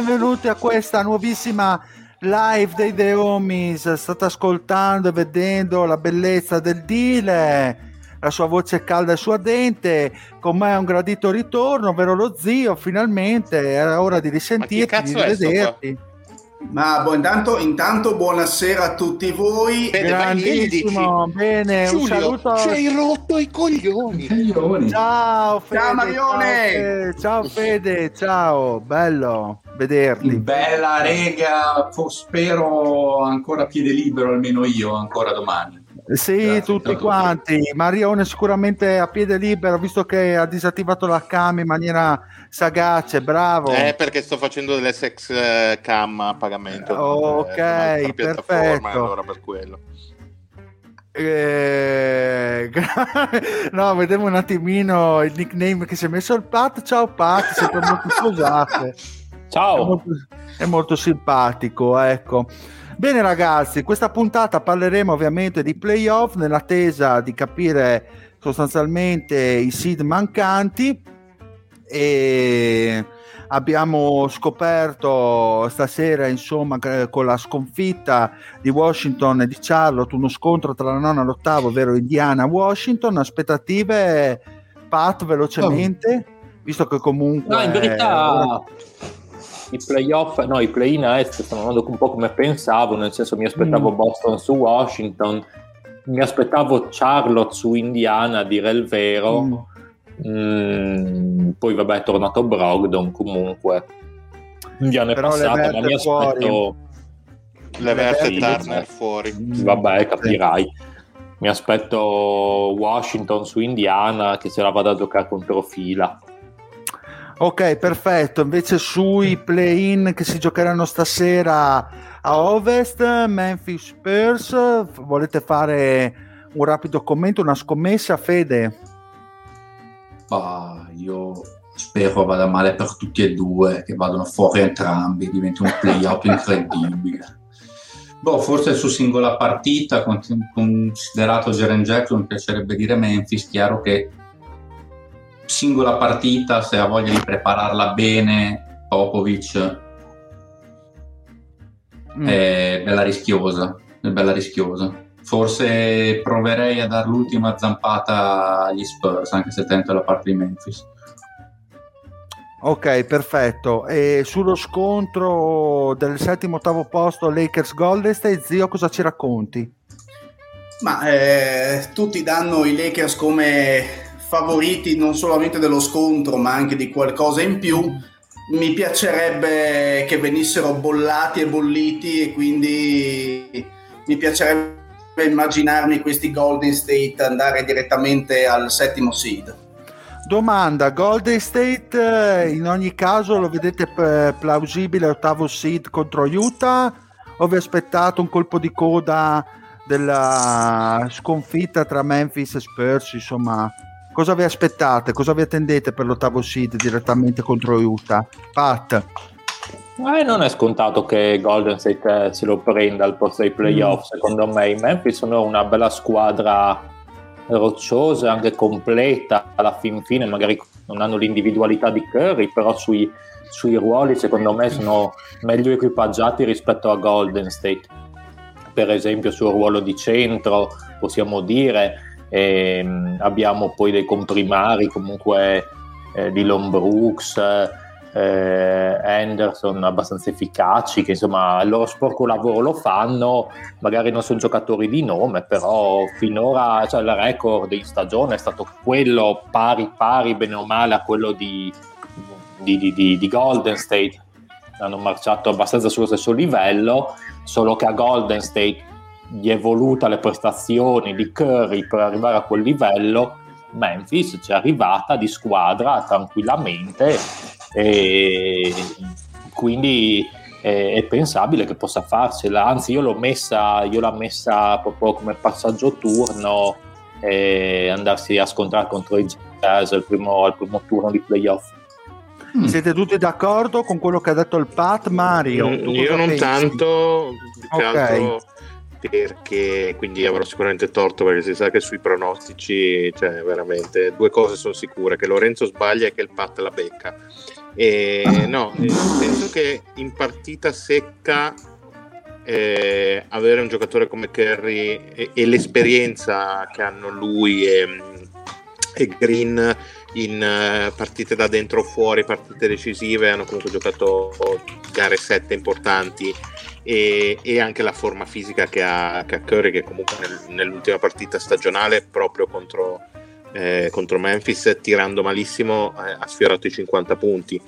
Benvenuti, a questa nuovissima live dei The Homies. State ascoltando e vedendo la bellezza del Dile, la sua voce calda e suadente. Con me è un gradito ritorno, ovvero lo zio. Finalmente era ora di risentirti, di rivederti. Ma boh, intanto, intanto, buonasera a tutti voi. Bene, Grandissimo, bene, Giulio, un saluto. Ci hai rotto i coglioni. Ciao Fede. Ciao Marione. Ciao, Fede, ciao, bello vederti. Bella rega, spero ancora piede libero, almeno io, ancora domani. Sì, Grazie, tutti quanti. Marione sicuramente a piede libero, visto che ha disattivato la cam in maniera sagace, bravo. Eh, perché sto facendo delle sex eh, cam a pagamento. Ok, eh, perfetto. Allora per quello. Eh, no, vediamo un attimino il nickname che si è messo il Pat. Ciao Pat, sempre molto scusate. Ciao. È molto, è molto simpatico, ecco. Bene ragazzi, questa puntata parleremo ovviamente di playoff nell'attesa di capire sostanzialmente i seed mancanti e abbiamo scoperto stasera insomma con la sconfitta di Washington e di Charlotte uno scontro tra la nona e l'ottavo ovvero Indiana Washington aspettative Pat velocemente oh. visto che comunque no in verità ora i playoff, no, i play-in a est stanno andando un po' come pensavo, nel senso mi aspettavo mm. Boston su Washington, mi aspettavo Charlotte su Indiana, a dire il vero. Mm. Mm, poi vabbè è tornato Brogdon comunque. Indiana è Però passata, ma mi aspetto... Levert e Turner fuori. Vabbè, capirai. Mi aspetto Washington su Indiana che se la vada a giocare contro fila. Ok, perfetto. Invece sui play-in che si giocheranno stasera a Ovest, Memphis Spurs, volete fare un rapido commento, una scommessa, Fede? Bah, io spero vada male per tutti e due, che vadano fuori entrambi, diventi un play-out incredibile. Boh, forse su singola partita, considerato Jaren Jackson, piacerebbe dire Memphis, chiaro che singola partita, se ha voglia di prepararla bene, Popovic mm. è bella rischiosa, è bella rischiosa. Forse proverei a dare l'ultima zampata agli Spurs, anche se tento la parte di Memphis. Ok, perfetto. E sullo scontro del settimo ottavo posto Lakers Golden State, zio, cosa ci racconti? Ma eh, tutti danno i Lakers come favoriti non solamente dello scontro ma anche di qualcosa in più mi piacerebbe che venissero bollati e bolliti e quindi mi piacerebbe immaginarmi questi Golden State andare direttamente al settimo seed. Domanda, Golden State eh, in ogni caso lo vedete plausibile ottavo seed contro Utah? O vi aspettate un colpo di coda della sconfitta tra Memphis e Spurs insomma Cosa vi aspettate? Cosa vi attendete per l'ottavo seed direttamente contro Utah? Pat? Eh, non è scontato che Golden State eh, se lo prenda al posto dei playoff. Mm. Secondo me i Memphis sono una bella squadra rocciosa, anche completa alla fin fine, magari non hanno l'individualità di Curry, però sui, sui ruoli secondo me sono meglio equipaggiati rispetto a Golden State. Per esempio sul ruolo di centro possiamo dire ehm, abbiamo poi dei comprimari comunque eh, Dylan Brooks, eh, Anderson abbastanza efficaci che insomma il loro sporco lavoro lo fanno. Magari non sono giocatori di nome però finora cioè, il record in stagione è stato quello pari pari bene o male a quello di, di, di, di Golden State. Hanno marciato abbastanza sullo stesso livello solo che a Golden State gli è voluta le prestazioni di Curry per arrivare a quel livello Memphis ci è arrivata di squadra tranquillamente e quindi è, è, pensabile che possa farsela anzi io l'ho messa io l'ho messa proprio come passaggio turno e andarsi a scontrare contro i Jazz al primo, al primo turno di playoff mm. siete tutti d'accordo con quello che ha detto il Pat Mario? Mm, io non pensi? tanto più okay. altro perché quindi avrò sicuramente torto perché si sa che sui pronostici cioè veramente due cose sono sicure che Lorenzo sbaglia e che il Pat la becca. E, no, penso che in partita secca eh, avere un giocatore come Kerry e, e, l'esperienza che hanno lui e, e Green in uh, partite da dentro o fuori, partite decisive, hanno comunque giocato gare sette importanti e, e anche la forma fisica che ha, che ha Curry che comunque nel, nell'ultima partita stagionale proprio contro, eh, contro Memphis tirando malissimo eh, ha sfiorato i 50 punti.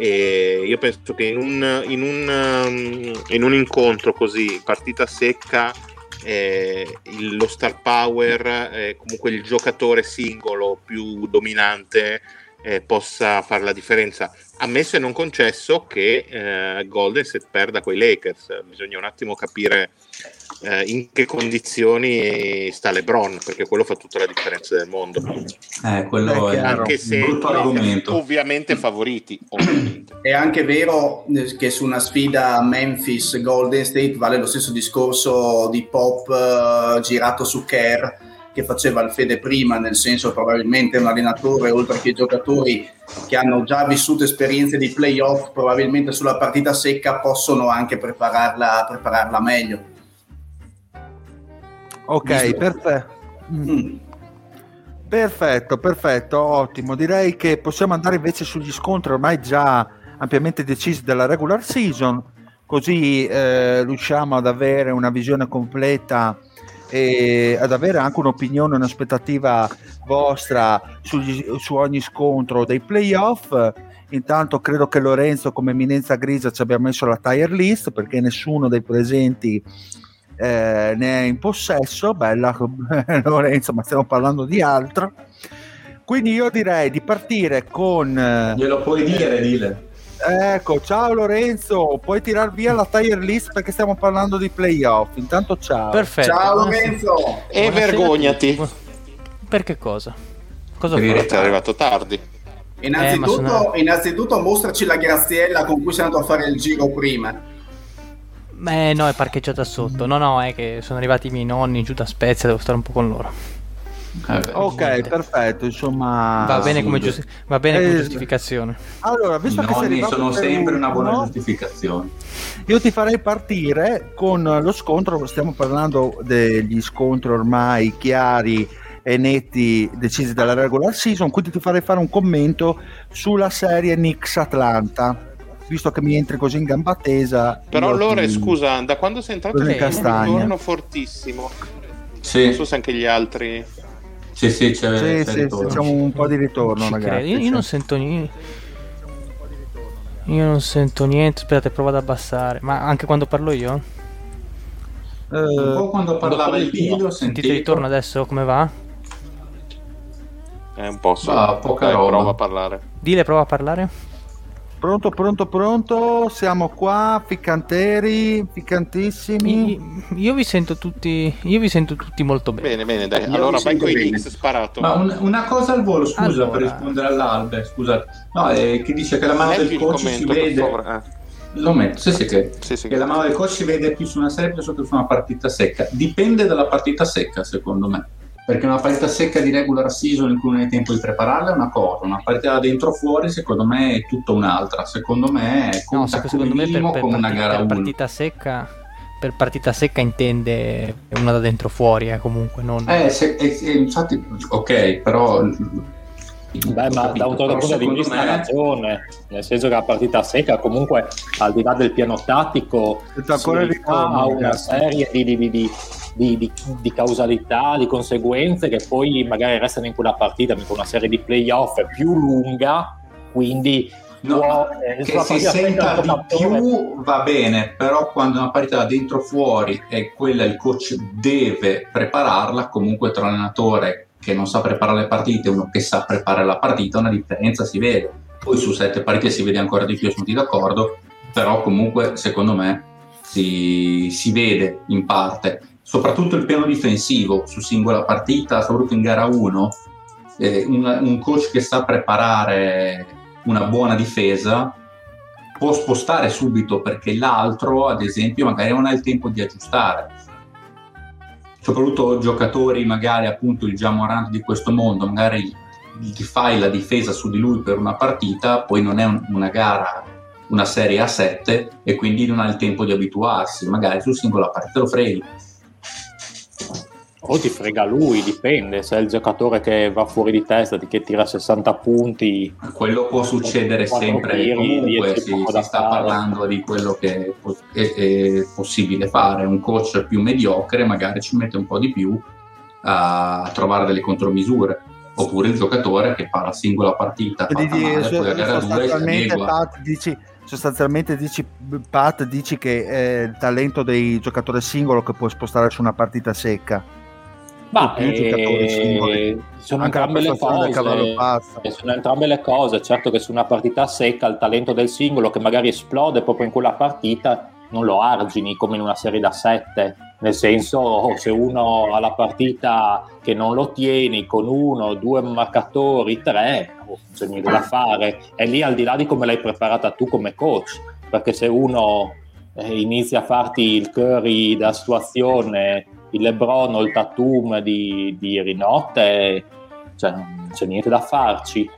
E io penso che in un, in un, um, in un incontro così partita secca eh, lo star power eh, comunque il giocatore singolo più dominante eh, possa fare la differenza. Ammesso e non concesso che eh, Golden State perda quei Lakers, bisogna un attimo capire eh, in che condizioni sta LeBron, perché quello fa tutta la differenza del mondo. Eh, quello è, anche se ovviamente favoriti. Ovviamente. È anche vero che su una sfida Memphis-Golden State vale lo stesso discorso di Pop uh, girato su Kerr che faceva il Fede prima, nel senso probabilmente un allenatore, oltre che giocatori che hanno già vissuto esperienze di playoff, probabilmente sulla partita secca possono anche prepararla, prepararla meglio. Ok, perfetto. Mm. Perfetto, perfetto, ottimo. Direi che possiamo andare invece sugli scontri ormai già ampiamente decisi della regular season, così eh, riusciamo ad avere una visione completa e ad avere anche un'opinione, un'aspettativa vostra sugli, su ogni scontro dei playoff. Intanto credo che Lorenzo come eminenza grigia ci abbia messo la tire list perché nessuno dei presenti eh, ne è in possesso. Bella Lorenzo, ma stiamo parlando di altro. Quindi io direi di partire con... Eh, Glielo puoi dire, dile. Ecco, ciao Lorenzo, puoi tirar via la tire list perché stiamo parlando di playoff. Intanto ciao. Perfetto. Ciao Lorenzo. E vergognati. Per che cosa? Cosa Perché sei arrivato tardi. Innanzitutto, eh, sono... innanzitutto mostraci la graziella con cui sei andato a fare il giro prima. Eh no, è parcheggiata sotto. No, no, è che sono arrivati i miei nonni giù da Spezia, devo stare un po' con loro. Eh, ok, perfetto, insomma... Va bene come, giusti- va bene come eh, giustificazione. Allora, visto che sei sono sempre una buona giustificazione. Io ti farei partire con lo scontro, stiamo parlando degli scontri ormai chiari e netti decisi dalla regular season, quindi ti farei fare un commento sulla serie Knicks Atlanta visto che mi entri così in gamba tesa. Però allora, ti... scusa, da quando sei entrato in ritorno fortissimo. Sì. Non so se anche gli altri. Sì, sì, c'è, sì, sì, facciamo un po' di ritorno, ragazzi. Io, io non sento niente. Io non sento niente. Aspettate, provo ad abbassare. Ma anche quando parlo io? Uh, un po' quando parlava il video. Sentite il ritorno adesso come va? È un po' so. Va, poca roba. Prova a parlare. Dile, prova a parlare. Pronto, pronto, pronto, siamo qua, ficcanteri, ficcantissimi. Io vi sento tutti, io vi sento tutti molto bene. Bene, bene, dai. Io allora vai con i X sparato. Ma un, una cosa al volo, scusa, allora. per rispondere all'Albe, scusate. No, eh, che dice che la mano Leggi del coach si vede... Eh. Lo metto, sì, sì, che, sì, sì. che la mano del coach si vede più su una serie piuttosto che su una partita secca. Dipende dalla partita secca, secondo me. Perché una partita secca di regular season in cui non hai tempo di prepararla è una cosa, una partita da dentro fuori secondo me è tutta un'altra. Secondo me è no, secondo me per, per come una partita, gara per 1. partita secca per partita secca intende una da dentro fuori, eh, comunque non Eh, se- eh, infatti, ok, però... Beh, ma da un certo punto di vista ha ragione, nel senso che la partita secca comunque al di là del piano tattico ha una serie di, di- di- di- di- di- causalità, di conseguenze che poi magari restano in quella partita, con una serie di playoff più lunga, quindi No, può- eh, che si senta di più va bene, però quando una partita da dentro fuori è quella il coach deve prepararla, comunque tra l'allenatore che non sa preparare le partite e uno che sa preparare la partita, una differenza si vede. Poi su sette partite si vede ancora di più, sono d'accordo, però comunque secondo me si, si vede in parte, soprattutto il piano difensivo su singola partita, soprattutto in gara 1, eh, un, un coach che sa preparare una buona difesa può spostare subito perché l'altro, ad esempio, magari non ha il tempo di aggiustare. Soprattutto giocatori, magari appunto il Jamorant di questo mondo, magari ti fai la difesa su di lui per una partita, poi non è un- una gara, una serie a 7 e quindi non ha il tempo di abituarsi, magari su singola partita lo freghi. O ti frega lui, dipende, se è il giocatore che va fuori di testa, che tira 60 punti. Quello può succedere sempre tiri, comunque, si, si sta fare. parlando di quello che è, è- possibile fare. Un coach più mediocre magari ci mette un po' di più a trovare delle contromisure. Oppure il giocatore che fa la singola partita fatta male, di- poi a gara 2 si sostanzialmente. Pat, dici, sostanzialmente dici, Pat, dici che è il talento dei giocatori singolo che può spostare su una partita secca. Ma più giocatori eh, singoli. sono Anche la entrambe le cose. Eh, Sono entrambe le cose. Certo che su una partita secca il talento del singolo che magari esplode proprio in quella partita non lo argini come in una serie da 7. Nel senso, se uno ha la partita che non lo tieni con uno, due marcatori, tre, oh, non c'è niente da fare. È lì al di là di come l'hai preparata tu come coach. Perché se uno eh, inizia a farti il curry da situazione, il Lebron o il Tatum di, di ieri notte, cioè non c'è niente da farci.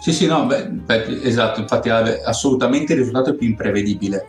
Sì, sì, no, beh, esatto, infatti assolutamente il risultato è più imprevedibile.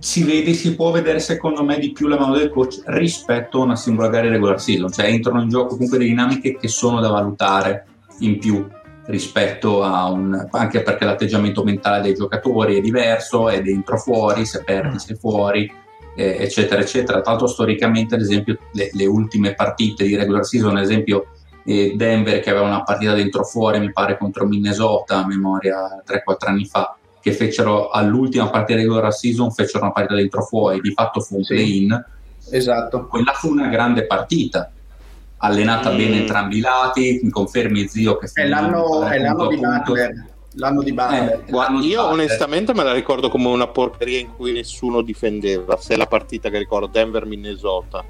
Si vede, si può vedere secondo me di più la mano del coach rispetto a una singola gara di regular season, cioè entrano in gioco comunque delle dinamiche che sono da valutare in più rispetto a un... anche perché l'atteggiamento mentale dei giocatori è diverso, è dentro fuori, se perdi sei fuori, eh, eccetera, eccetera. Tra l'altro storicamente, ad esempio, le, le ultime partite di regular season, ad esempio eh, Denver che aveva una partita dentro fuori, mi pare contro Minnesota, a memoria 3-4 anni fa, che fecero all'ultima partita di regular season, fecero una partita dentro fuori, di fatto fu un Sì. play-in. Esatto. Quella fu una grande partita, allenata Mm. bene entrambi i lati, mi confermi zio che È l'anno, è l'anno punto di. Butler. L'anno di Butler. Eh, l'anno di io Butler. onestamente me la ricordo come una porcheria in cui nessuno difendeva. Se è la partita che ricordo, Denver-Minnesota.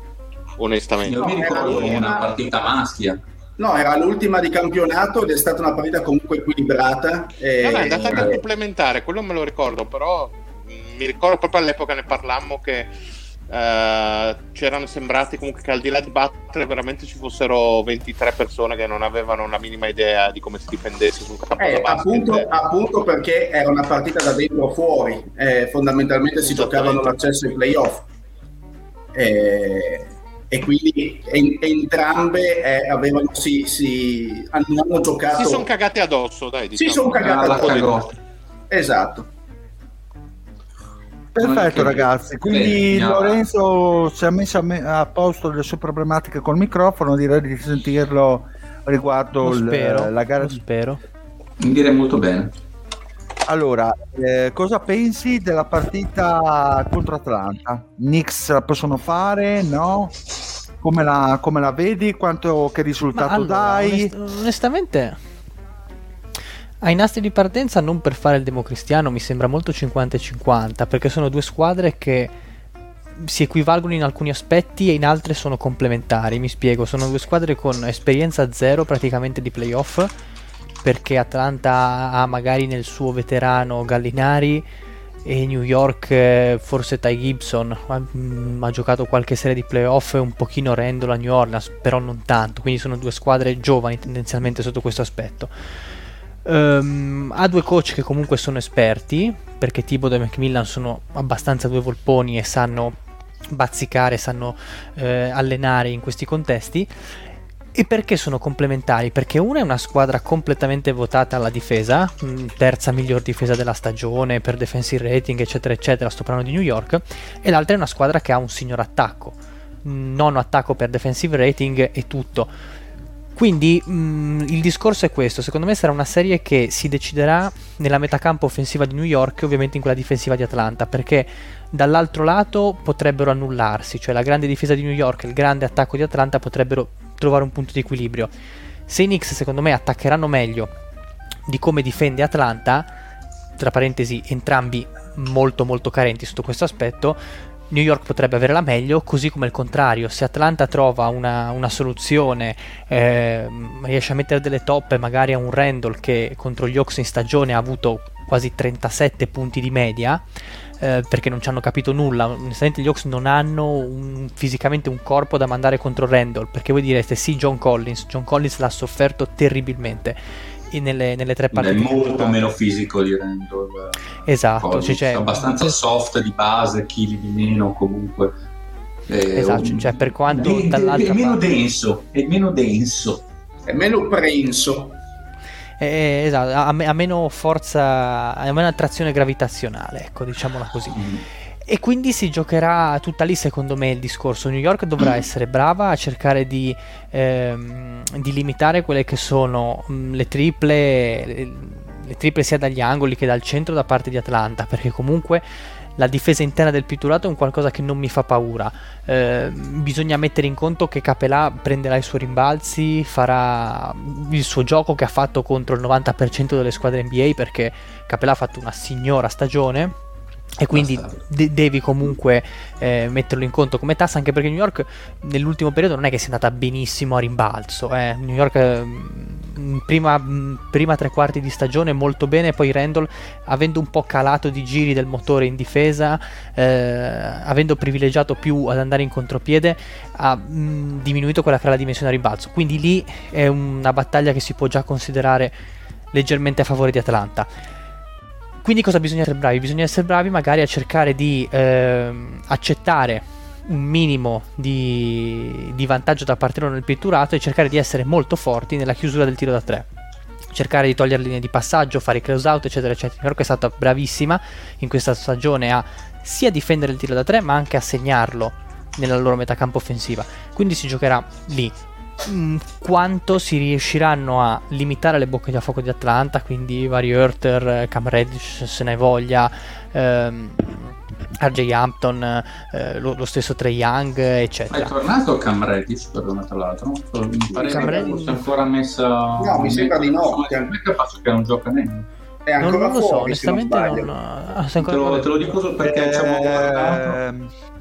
Onestamente. Io mi ricordo era come una partita maschia. No, era l'ultima di campionato ed è stata una partita comunque equilibrata. E... No, no, è andata anche a complementare, quello me lo ricordo, però mh, mi ricordo proprio all'epoca ne parlammo che eh, c'erano sembrati comunque che al di là di Butler veramente ci fossero 23 persone che non avevano la minima idea di come si difendesse sul campo Eh, appunto, appunto perché era una partita da dentro o fuori, Eh, fondamentalmente si giocavano l'accesso ai playoff Eh, e quindi en- entrambe eh, avevano, si, si, hanno, giocato. Si sono cagati addosso, dai. Si diciamo. sono cagati Ah, addosso. Esatto. Perfetto ragazzi, quindi Bene. Lorenzo si è messo a, me- a posto le sue problematiche col microfono, direi di sentirlo riguardo spero, la gara lo spero. Direi molto bene. Allora, eh, cosa pensi della partita contro Atlanta? Knicks la possono fare? No? Come la, come la vedi? Quanto, che risultato allora, dai? onest- onestamente, ai nastri di partenza, non per fare il democristiano, mi sembra molto 50-50, perché sono due squadre che si equivalgono in alcuni aspetti e in altri sono complementari. Mi spiego, sono due squadre con esperienza zero praticamente di playoff, perché Atlanta ha magari nel suo veterano Gallinari e New York forse Ty Gibson mm, ha giocato qualche serie di playoff un pochino Randall a New Orleans però non tanto quindi sono due squadre giovani tendenzialmente sotto questo aspetto um, ha due coach che comunque sono esperti perché Thibodeau e Macmillan sono abbastanza due volponi e sanno bazzicare, sanno eh, allenare in questi contesti. E perché sono complementari? Perché una è una squadra completamente votata alla difesa, mm, terza miglior difesa della stagione per defensive rating, eccetera, eccetera, sto parlando di New York, e l'altra è una squadra che ha un signor attacco, nono attacco per defensive rating e tutto. Quindi mh, mm, il discorso è questo, secondo me sarà una serie che si deciderà nella metacampo offensiva di New York e ovviamente in quella difensiva di Atlanta, perché dall'altro lato potrebbero annullarsi, cioè la grande difesa di New York e il grande attacco di Atlanta potrebbero trovare un punto di equilibrio. Se i Knicks secondo me attaccheranno meglio di come difende Atlanta, tra parentesi entrambi molto molto carenti sotto questo aspetto, New York potrebbe avere la meglio, così come il contrario, se Atlanta trova una, una soluzione, eh, riesce a mettere delle toppe magari a un Randall che contro gli Hawks in stagione ha avuto quasi 37 punti di media, eh, perché non ci hanno capito nulla. Onestamente, gli Hawks non hanno un, fisicamente un corpo da mandare contro Randall. Perché voi direste sì, John Collins. John Collins l'ha sofferto terribilmente. Nelle, nelle, tre partite. È molto meno fisico di Randall. Esatto, Collins, cioè, abbastanza soft di base, chili di meno comunque. Eh, esatto, un... cioè per quanto è, dall'altra è meno parte... denso, è meno denso. È meno prenso. Eh, esatto, ha, ha, meno forza, ha meno attrazione gravitazionale, ecco, diciamola così. Mm. E quindi si giocherà tutta lì, secondo me, il discorso. New York dovrà mm. essere brava a cercare di, ehm, di limitare quelle che sono mh, mm, le triple, le, le triple sia dagli angoli che dal centro da parte di Atlanta, perché comunque la difesa interna del pitturato è un qualcosa che non mi fa paura. Eh, bisogna mettere in conto che Capelà prenderà i suoi rimbalzi, farà il suo gioco che ha fatto contro il 90% delle squadre NBA perché Capelà ha fatto una signora stagione e quindi de- devi comunque eh, metterlo in conto come tassa anche perché New York nell'ultimo periodo non è che sia andata benissimo a rimbalzo eh. New York eh, prima, prima, tre quarti di stagione molto bene poi Randall avendo un po' calato di giri del motore in difesa eh, avendo privilegiato più ad andare in contropiede ha mh, diminuito quella che era la dimensione a rimbalzo. Quindi lì è una battaglia che si può già considerare leggermente a favore di Atlanta quindi cosa bisogna essere bravi? Bisogna essere bravi magari a cercare di eh, accettare un minimo di, di, vantaggio da parte loro nel pitturato e cercare di essere molto forti nella chiusura del tiro da tre. Cercare di togliere linee di passaggio, fare i close out, eccetera, eccetera. New è stata bravissima in questa stagione a sia difendere il tiro da tre, ma anche a segnarlo nella loro metà campo offensiva. Quindi si giocherà lì. Mm, quanto si riusciranno a limitare le bocche da fuoco di Atlanta, quindi vari Hurter, Cam Reddish se ne voglia, ehm, RJ Hampton, eh, lo, lo, stesso Trey Young, eccetera. È tornato Cam Reddish, perdona tra l'altro, mi pare Cam Reddish... ancora messa... No, mi sembra di no. Non è capace che non gioca neanche. È ancora non, non lo so, onestamente non, non... Ah, te, lo, te, lo, dico perché eh, ci abbiamo guardato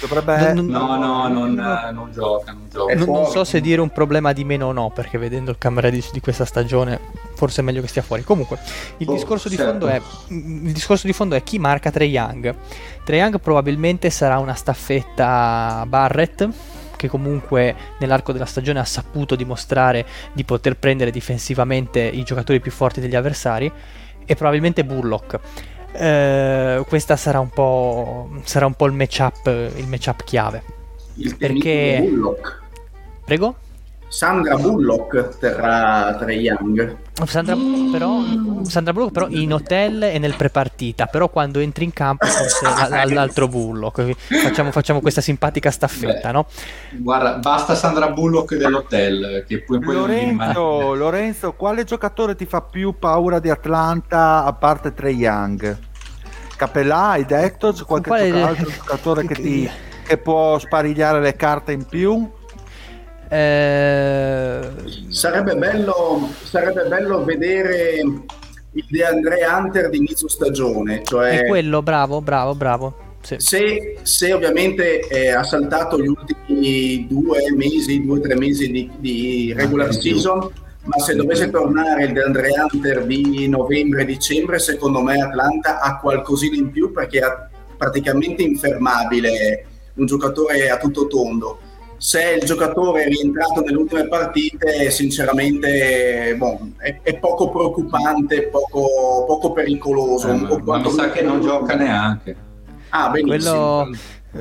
Dovrebbe... Non, no, no, non, non gioca. Non, gioca. Non, non, so se dire un problema di meno o no, perché vedendo il camera di, di questa stagione, forse è meglio che stia fuori. Comunque, il, oh, discorso, certo. di fondo è, il discorso di fondo è chi marca Trey Young. Trey Young probabilmente sarà una staffetta Barrett che comunque nell'arco della stagione ha saputo dimostrare di poter prendere difensivamente i giocatori più forti degli avversari e probabilmente Burlock eh, questa sarà un po', sarà un po il matchup, il matchup chiave. Il perché... Bullock. Prego? Sandra Bullock terrà Trey Young. Sandra, però, Sandra Bullock però in hotel e nel prepartita, però quando entri in campo forse l'altro Bullock. Facciamo, facciamo, questa simpatica staffetta, Beh, no? Guarda, basta Sandra Bullock dell'hotel. Che poi, poi Lorenzo, Lorenzo, quale giocatore ti fa più paura di Atlanta a parte Trey Young? Capellà, hai detto? C'è qualche quale... altro giocatore che, ti, che può sparigliare le carte in più? Eh... Sarebbe, bello, sarebbe bello vedere il De Andre Hunter di inizio stagione. Cioè... È quello, bravo, bravo, bravo. Sì. Se, se, ovviamente eh, ha saltato gli ultimi due mesi, due o tre mesi di, di regular season, ma se dovesse tornare il DeAndre Hunter di novembre-dicembre, secondo me Atlanta ha qualcosina in più perché è praticamente infermabile, un giocatore a tutto tondo. Se il giocatore è rientrato nelle ultime partite, sinceramente bon, è, è, poco preoccupante, poco, poco pericoloso. Eh, ma mi sa che non gioca neanche. Ah, benissimo. Quello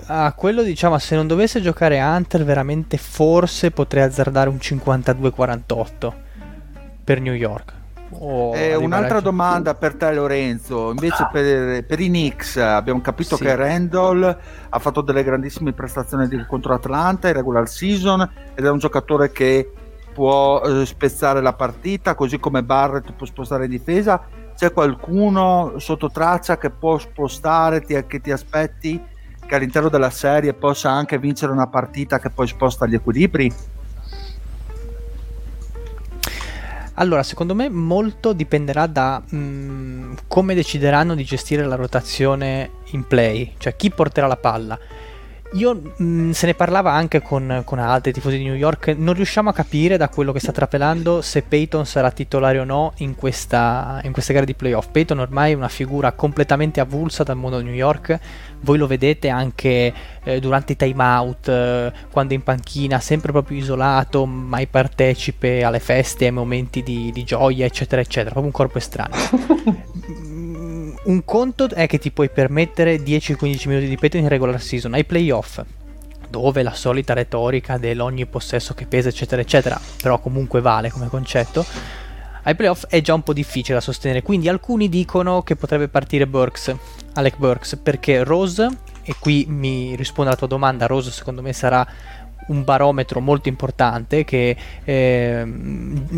Ah, quello diciamo, se non dovesse giocare Hunter, veramente forse potrei azzardare un 52-48 per New York. Oh, eh, un'altra domanda per te Lorenzo, invece ah. per, per, i Knicks abbiamo capito sì. che Randall ha fatto delle grandissime prestazioni contro Atlanta in regular season ed è un giocatore che può eh, spezzare la partita, così come Barrett può spostare in difesa. C'è qualcuno sotto traccia che può spostare, ti, che ti aspetti che all'interno della serie possa anche vincere una partita che poi sposta gli equilibri? Allora, secondo me molto dipenderà da mh, mm, come decideranno di gestire la rotazione in play, cioè chi porterà la palla. Io mh, mm, se ne parlava anche con, con, altri tifosi di New York, non riusciamo a capire da quello che sta trapelando se Peyton sarà titolare o no in questa, in questa gara di playoff. Peyton ormai è una figura completamente avulsa dal mondo di New York, voi lo vedete anche eh, durante i time out, eh, quando è in panchina, sempre proprio isolato, mai partecipe alle feste, ai momenti di, di gioia, eccetera, eccetera, proprio un corpo estraneo. un conto è che ti puoi permettere 10-15 minuti di petto in regular season, ai playoff dove la solita retorica dell'ogni possesso che pesa eccetera eccetera, però comunque vale come concetto, ai playoff è già un po' difficile da sostenere, quindi alcuni dicono che potrebbe partire Burks, Alec Burks, perché Rose, e qui mi risponde alla tua domanda, Rose secondo me sarà un barometro molto importante che eh,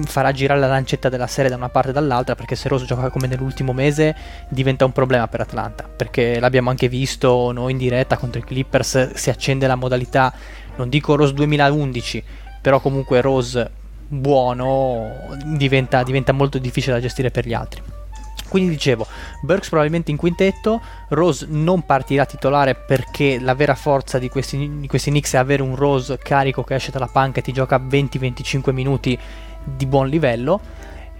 farà girare la lancetta della serie da una parte e dall'altra perché se Rose gioca come nell'ultimo mese diventa un problema per Atlanta perché l'abbiamo anche visto noi in diretta contro i Clippers si accende la modalità non dico Rose 2011 però comunque Rose buono diventa, diventa molto difficile da gestire per gli altri quindi dicevo, Burks probabilmente in quintetto, Rose non partirà titolare perché la vera forza di questi, di questi Knicks è avere un Rose carico che esce dalla panca e ti gioca 20-25 minuti di buon livello.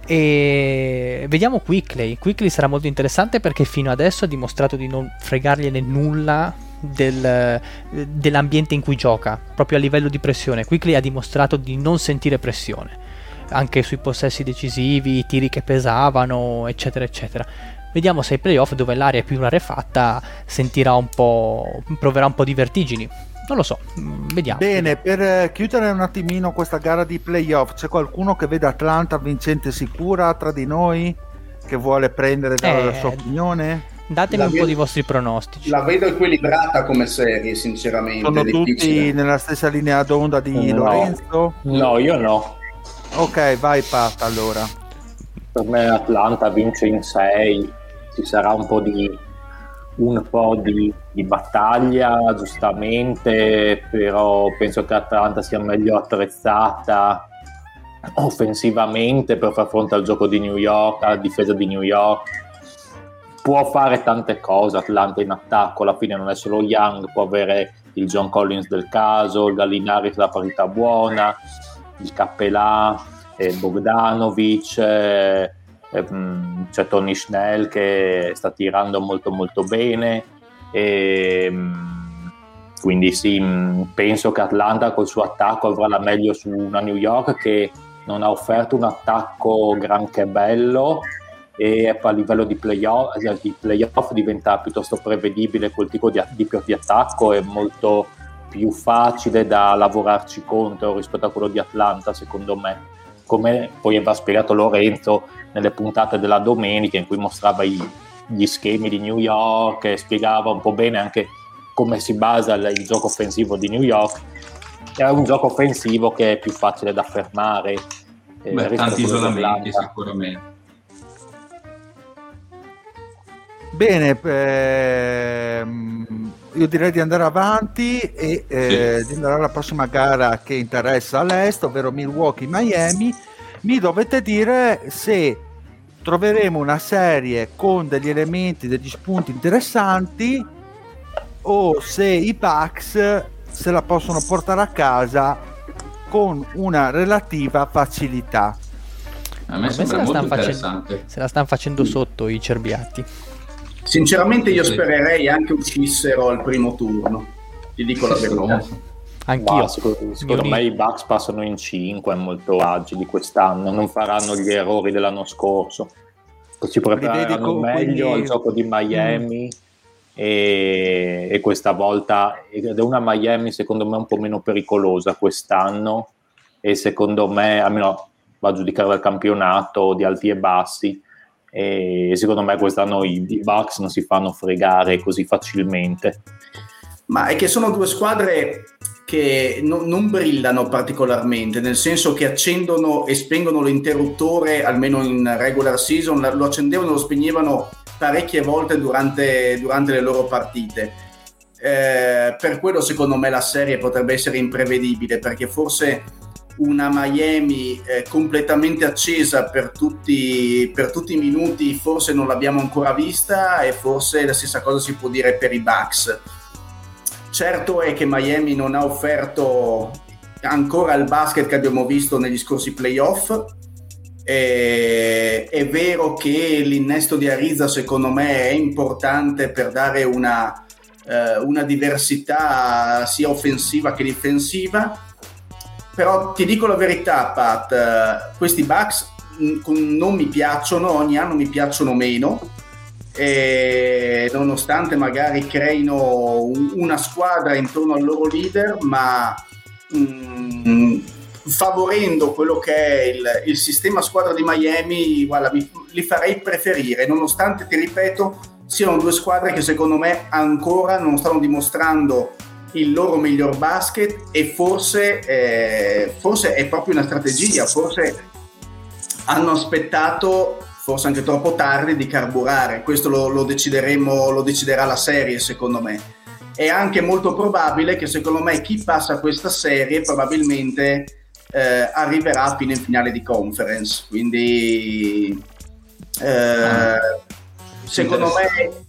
E vediamo Quickly. Quickly sarà molto interessante perché fino adesso ha dimostrato di non fregargliene nulla del, dell'ambiente in cui gioca, proprio a livello di pressione. Quickly ha dimostrato di non sentire pressione anche sui possessi decisivi, i tiri che pesavano, eccetera, eccetera. Vediamo se ai playoff, dove l'aria è più rarefatta, sentirà un po'. proverà un po' di vertigini. Non lo so, mm, vediamo. Bene, per eh, chiudere un attimino questa gara di playoff, c'è qualcuno che vede Atlanta vincente sicura tra di noi? Che vuole prendere eh, sua opinione? Datemi la un vedo, po' di vostri pronostici. La vedo equilibrata come serie, sinceramente. Sono tutti nella stessa linea d'onda di no. Lorenzo? No, io no. Ok, vai Pat allora. Per me Atlanta vince in 6, ci sarà un po' di, un po' di, di battaglia, giustamente, però penso che Atlanta sia meglio attrezzata offensivamente per far fronte al gioco di New York, alla difesa di New York. Può fare tante cose Atlanta in attacco, alla fine non è solo Young, può avere il John Collins del caso, il Gallinari la parità buona, il Cappelà, eh, Bogdanovic, eh, ehm, c'è Tony Schnell che sta tirando molto molto bene. E, ehm, quindi sì, mm, penso che Atlanta col suo attacco avrà la meglio su una New York che non ha offerto un attacco granché bello e a livello di playoff, eh, di playoff diventa piuttosto prevedibile quel tipo di, di, di attacco e molto più facile da lavorarci contro rispetto a quello di Atlanta, secondo me. Come poi aveva spiegato Lorenzo nelle puntate della domenica in cui mostrava i, gli schemi di New York e spiegava un po' bene anche come si basa il, il gioco offensivo di New York. È un gioco offensivo che è più facile da fermare. Eh, Beh, tanti isolamenti sicuramente. Bene, ehm, io direi di andare avanti e eh, sì. di andare alla prossima gara che interessa all'est, ovvero Milwaukee-Miami. Mi dovete dire se troveremo una serie con degli elementi, degli spunti interessanti o se i Bucks se la possono portare a casa con una relativa facilità. A me se sembra la, molto facendo, interessante. se la stanno facendo sotto i cerbiatti. Sinceramente io spererei anche uscissero al primo turno, ti dico la verità. Anch'io. Secondo, secondo me i Bucks passano in 5 molto agili quest'anno, non faranno gli errori dell'anno scorso. Si prepareranno co- meglio quindi- al gioco di Miami e, e questa volta ed è una Miami secondo me un po' meno pericolosa quest'anno e secondo me, almeno va a giudicare dal campionato di alti e bassi e secondo me quest'anno i, i Bucks non si fanno fregare così facilmente. Ma è che sono due squadre che no- non brillano particolarmente, nel senso che accendono e spengono l'interruttore, almeno in regular season, lo accendevano e lo spegnevano parecchie volte durante, durante le loro partite. Eh, per quello secondo me la serie potrebbe essere imprevedibile, perché forse una Miami eh, completamente accesa per tutti, per tutti i minuti forse non l'abbiamo ancora vista e forse la stessa cosa si può dire per i Bucks. Certo è che Miami non ha offerto ancora il basket che abbiamo visto negli scorsi playoff. E- è vero che l'innesto di Ariza secondo me è importante per dare una, eh, una diversità sia offensiva che difensiva. Però ti dico la verità, Pat, eh, questi Bucks con- non mi piacciono, ogni anno mi piacciono meno. E nonostante magari creino un- una squadra intorno al loro leader, ma mh, favorendo quello che è il, il sistema squadra di Miami, guarda, mi- li farei preferire, nonostante, ti ripeto, siano due squadre che secondo me ancora non stanno dimostrando il loro miglior basket e forse, eh, forse è proprio una strategia, forse hanno aspettato forse anche troppo tardi di carburare, questo lo, lo decideremo, lo deciderà la serie secondo me. È anche molto probabile che secondo me chi passa questa serie probabilmente eh, arriverà fino in finale di conference, quindi eh, secondo me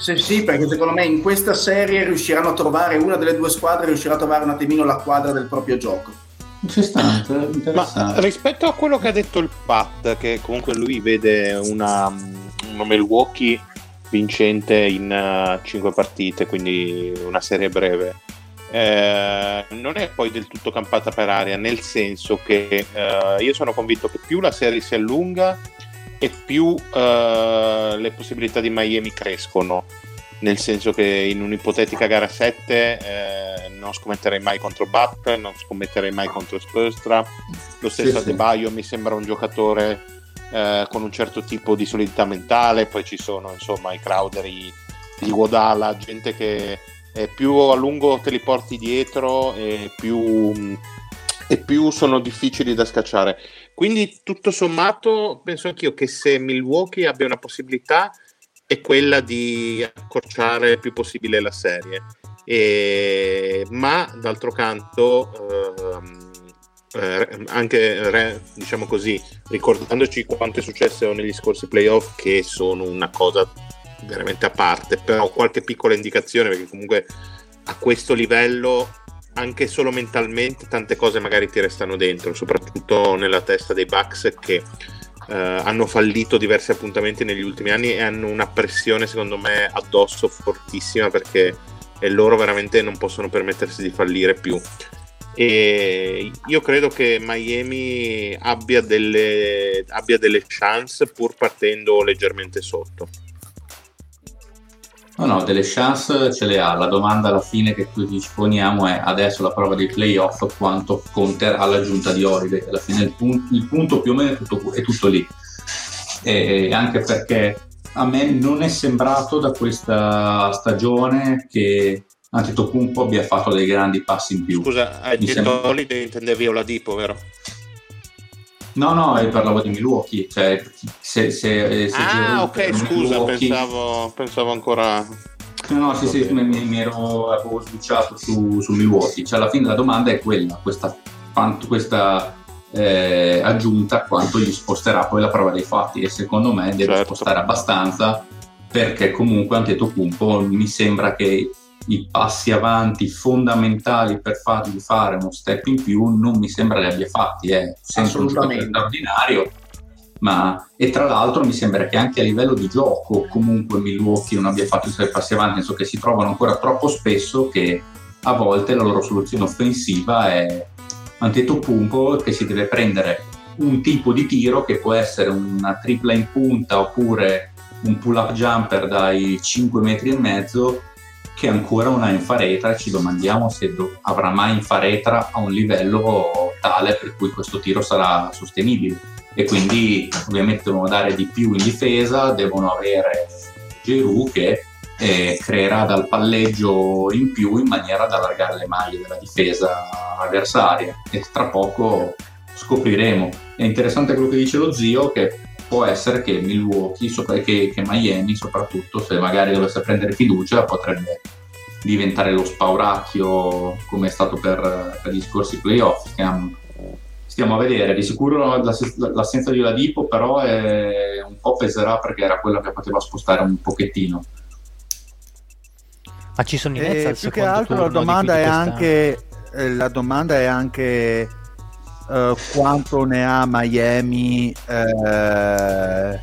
se sì, perché secondo me in questa serie riusciranno a trovare una delle due squadre, riuscirà a trovare un attimino la quadra del proprio gioco. Interessante, Ma rispetto a quello che ha detto il Pat, che comunque lui vede una, una Milwaukee vincente in 5 partite, quindi una serie breve, eh, non è poi del tutto campata per aria, nel senso che eh, io sono convinto che più la serie si allunga e più eh, le possibilità di Miami crescono. Nel senso che in un'ipotetica gara 7 eh, non scommetterei mai contro Butler, non scommetterei mai contro Spurstra. Lo stesso Sì, sì. Adebayo mi sembra un giocatore eh, con un certo tipo di solidità mentale. Poi ci sono insomma i Crowder, i, gli Guadala, gente che più a lungo te li porti dietro e più, e più sono difficili da scacciare. Quindi tutto sommato penso anch'io che se Milwaukee abbia una possibilità è quella di accorciare il più possibile la serie. E- ma d'altro canto ehm, eh, anche re- diciamo così ricordandoci quanto è successo negli scorsi playoff che sono una cosa veramente a parte però qualche piccola indicazione perché comunque a questo livello anche solo mentalmente tante cose magari ti restano dentro soprattutto nella testa dei Bucks che eh, hanno fallito diversi appuntamenti negli ultimi anni e hanno una pressione secondo me addosso fortissima perché e loro veramente non possono permettersi di fallire più. E io credo che Miami abbia delle, abbia delle chance pur partendo leggermente sotto No, no, delle chance ce le ha. La domanda alla fine che tutti ci poniamo è adesso la prova dei playoff quanto conterà l'aggiunta di Holiday. Alla fine il, pun- il punto più o meno è tutto, è tutto lì. E anche perché a me non è sembrato da questa stagione che Antetokounmpo abbia fatto dei grandi passi in più. scusa hai Mi detto sembra- Holiday intendevi Oladipo vero? No, no, parlavo di Milwaukee. Cioè, se, se, se ah ok scusa pensavo, pensavo ancora No, no, sì, sì, mi, mi- ero avevo switchato su, su Milwaukee. Cioè, alla fine la domanda è quella, questa, quanto, questa eh, aggiunta, quanto gli sposterà poi la prova dei fatti. E secondo me deve Certo. spostare abbastanza, perché comunque Antetokounmpo mi sembra che i passi avanti fondamentali per fargli fare uno step in più non mi sembra li abbia fatti. È sempre un giocatore Assolutamente. straordinario, ma e tra l'altro mi sembra che anche a livello di gioco comunque Milwaukee non abbia fatto i suoi passi avanti, nel che si trovano ancora troppo spesso che a volte la loro soluzione offensiva è Antetokounmpo che si deve prendere un tipo di tiro che può essere una tripla in punta oppure un pull-up jumper dai 5 metri e mezzo che ancora non ha infaretra e ci domandiamo se do- avrà mai infaretra a un livello tale per cui questo tiro sarà sostenibile e quindi ovviamente devono dare di più in difesa, devono avere Giroud che eh, creerà dal palleggio in più in maniera da allargare le maglie della difesa avversaria e tra poco scopriremo. È interessante quello che dice lo zio che può essere che Milwaukee, che, che Miami soprattutto, se magari dovesse prendere fiducia, potrebbe diventare lo spauracchio come è stato per, per gli scorsi playoff. Stiamo, stiamo, a vedere, di sicuro l'assenza di Oladipo però è, un po' peserà perché era quello che poteva spostare un pochettino. Ma ci sono i Nets eh, più che altro la domanda è anche eh, la domanda è anche uh, quanto ne ha Miami uh,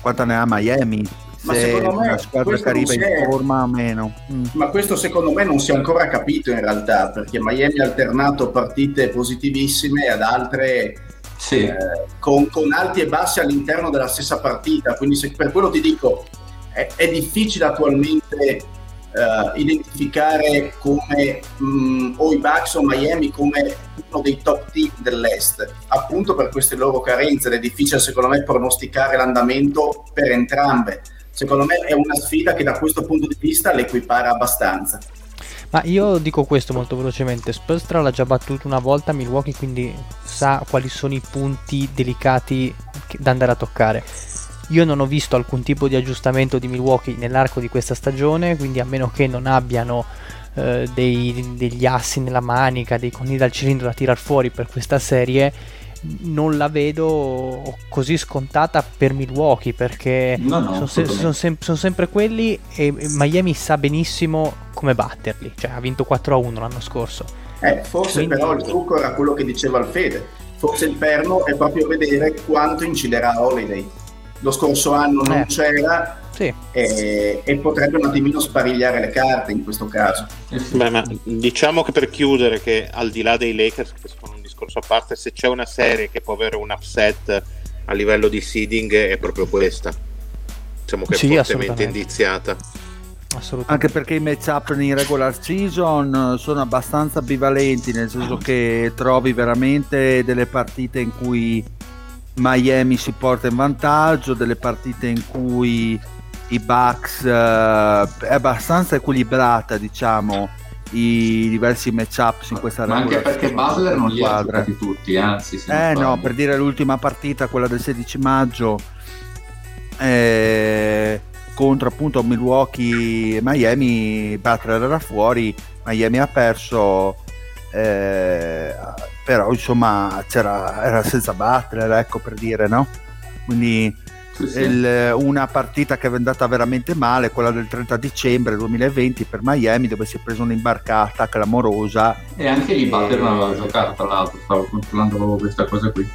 quanto ne ha Miami ma secondo me la squadra caribe in forma o meno mm. ma questo secondo me non si è ancora capito in realtà perché Miami ha alternato partite positivissime ad altre sì. eh, con, con, alti e bassi all'interno della stessa partita quindi se, per quello ti dico è, è difficile attualmente uh, identificare come mh, mm, o i Bucks o Miami come uno dei top team dell'Est, appunto per queste loro carenze ed è difficile secondo me pronosticare l'andamento per entrambe. Secondo me è una sfida che da questo punto di vista l'equipara abbastanza. Ma io dico questo molto velocemente, Spolstra l'ha già battuto una volta a Milwaukee, quindi sa quali sono i punti delicati da andare a toccare. Io non ho visto alcun tipo di aggiustamento di Milwaukee nell'arco di questa stagione, quindi a meno che non abbiano eh, dei, degli assi nella manica, dei coni dal cilindro da tirar fuori per questa serie, non la vedo così scontata per Milwaukee perché no, no, sono, se- son sem- son sempre quelli e Miami sa benissimo come batterli, cioè ha vinto 4-1 l'anno scorso. Eh, forse Quindi... però il trucco era quello che diceva il Fede, forse il perno è proprio vedere quanto inciderà Holiday lo scorso anno non eh. c'era sì. e, e, potrebbe un attimino sparigliare le carte in questo caso. Beh, ma diciamo che per chiudere che al di là dei Lakers, che sono discorso a parte, se c'è una serie che può avere un upset a livello di seeding è proprio questa. Diciamo che sì, è fortemente indiziata. Anche perché i matchup in regular season sono abbastanza bivalenti, nel senso che trovi veramente delle partite in cui Miami si porta in vantaggio, delle partite in cui i Bucks uh, è abbastanza equilibrata, diciamo, i diversi matchups in questa Ma anche perché Butler non li ha giocati tutti, anzi. Eh no, per dire l'ultima partita, quella del 16 maggio, eh, contro appunto Milwaukee Miami, Butler era fuori, Miami ha perso. Eh, però insomma c'era, era senza Butler, ecco per dire, no? Quindi sì, sì. Il, una partita che è andata veramente male, quella del 30 dicembre 2020 per Miami, dove si è presa un'imbarcata clamorosa. E anche lì Butler non aveva giocato, tra l'altro, stavo controllando questa cosa qui.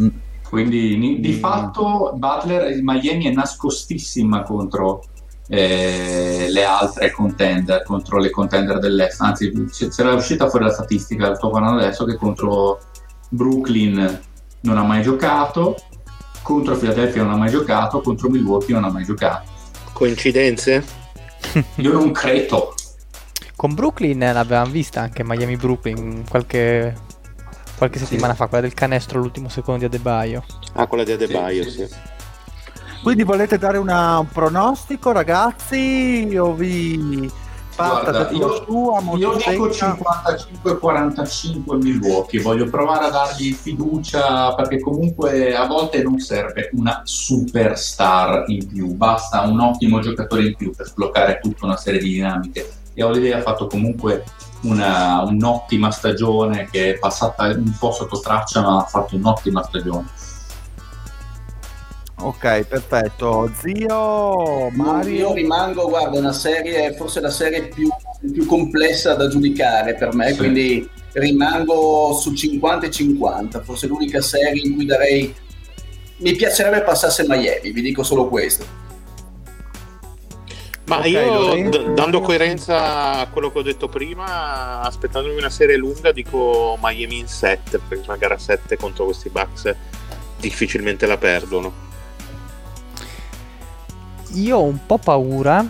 Mm. Quindi di fatto Butler Miami è nascostissima contro eh, le altre contender contro le contender dell'est anzi c'era uscita fuori la statistica sto parlando adesso che contro Brooklyn non ha mai giocato contro Philadelphia non ha mai giocato contro Milwaukee non ha mai giocato coincidenze? io non credo con Brooklyn l'avevamo vista anche Miami Brooklyn qualche, qualche settimana sì. fa quella del canestro l'ultimo secondo di Adebayo ah quella di Adebayo sì, sì. sì. Quindi volete dare una, un pronostico, ragazzi? O vi Guarda, io, sua, io dico 55-45 Milwaukee, voglio provare a dargli fiducia perché comunque a volte non serve una superstar in più, basta un ottimo giocatore in più per sbloccare tutta una serie di dinamiche. E Holiday ha fatto comunque una, un'ottima stagione che è passata un po' sotto traccia, ma ha fatto un'ottima stagione Ok, perfetto. Zio Mario. Io rimango, guarda, una serie, forse la serie più, più complessa da giudicare per me, sì. quindi rimango su 50 e 50, forse l'unica serie in cui darei mi piacerebbe passasse Miami, vi dico solo questo. Ma okay, io, d- dando coerenza a quello che ho detto prima, aspettandomi una serie lunga, dico Miami in 7, perché una gara 7 contro questi Bucks difficilmente la perdono. Io ho un po' paura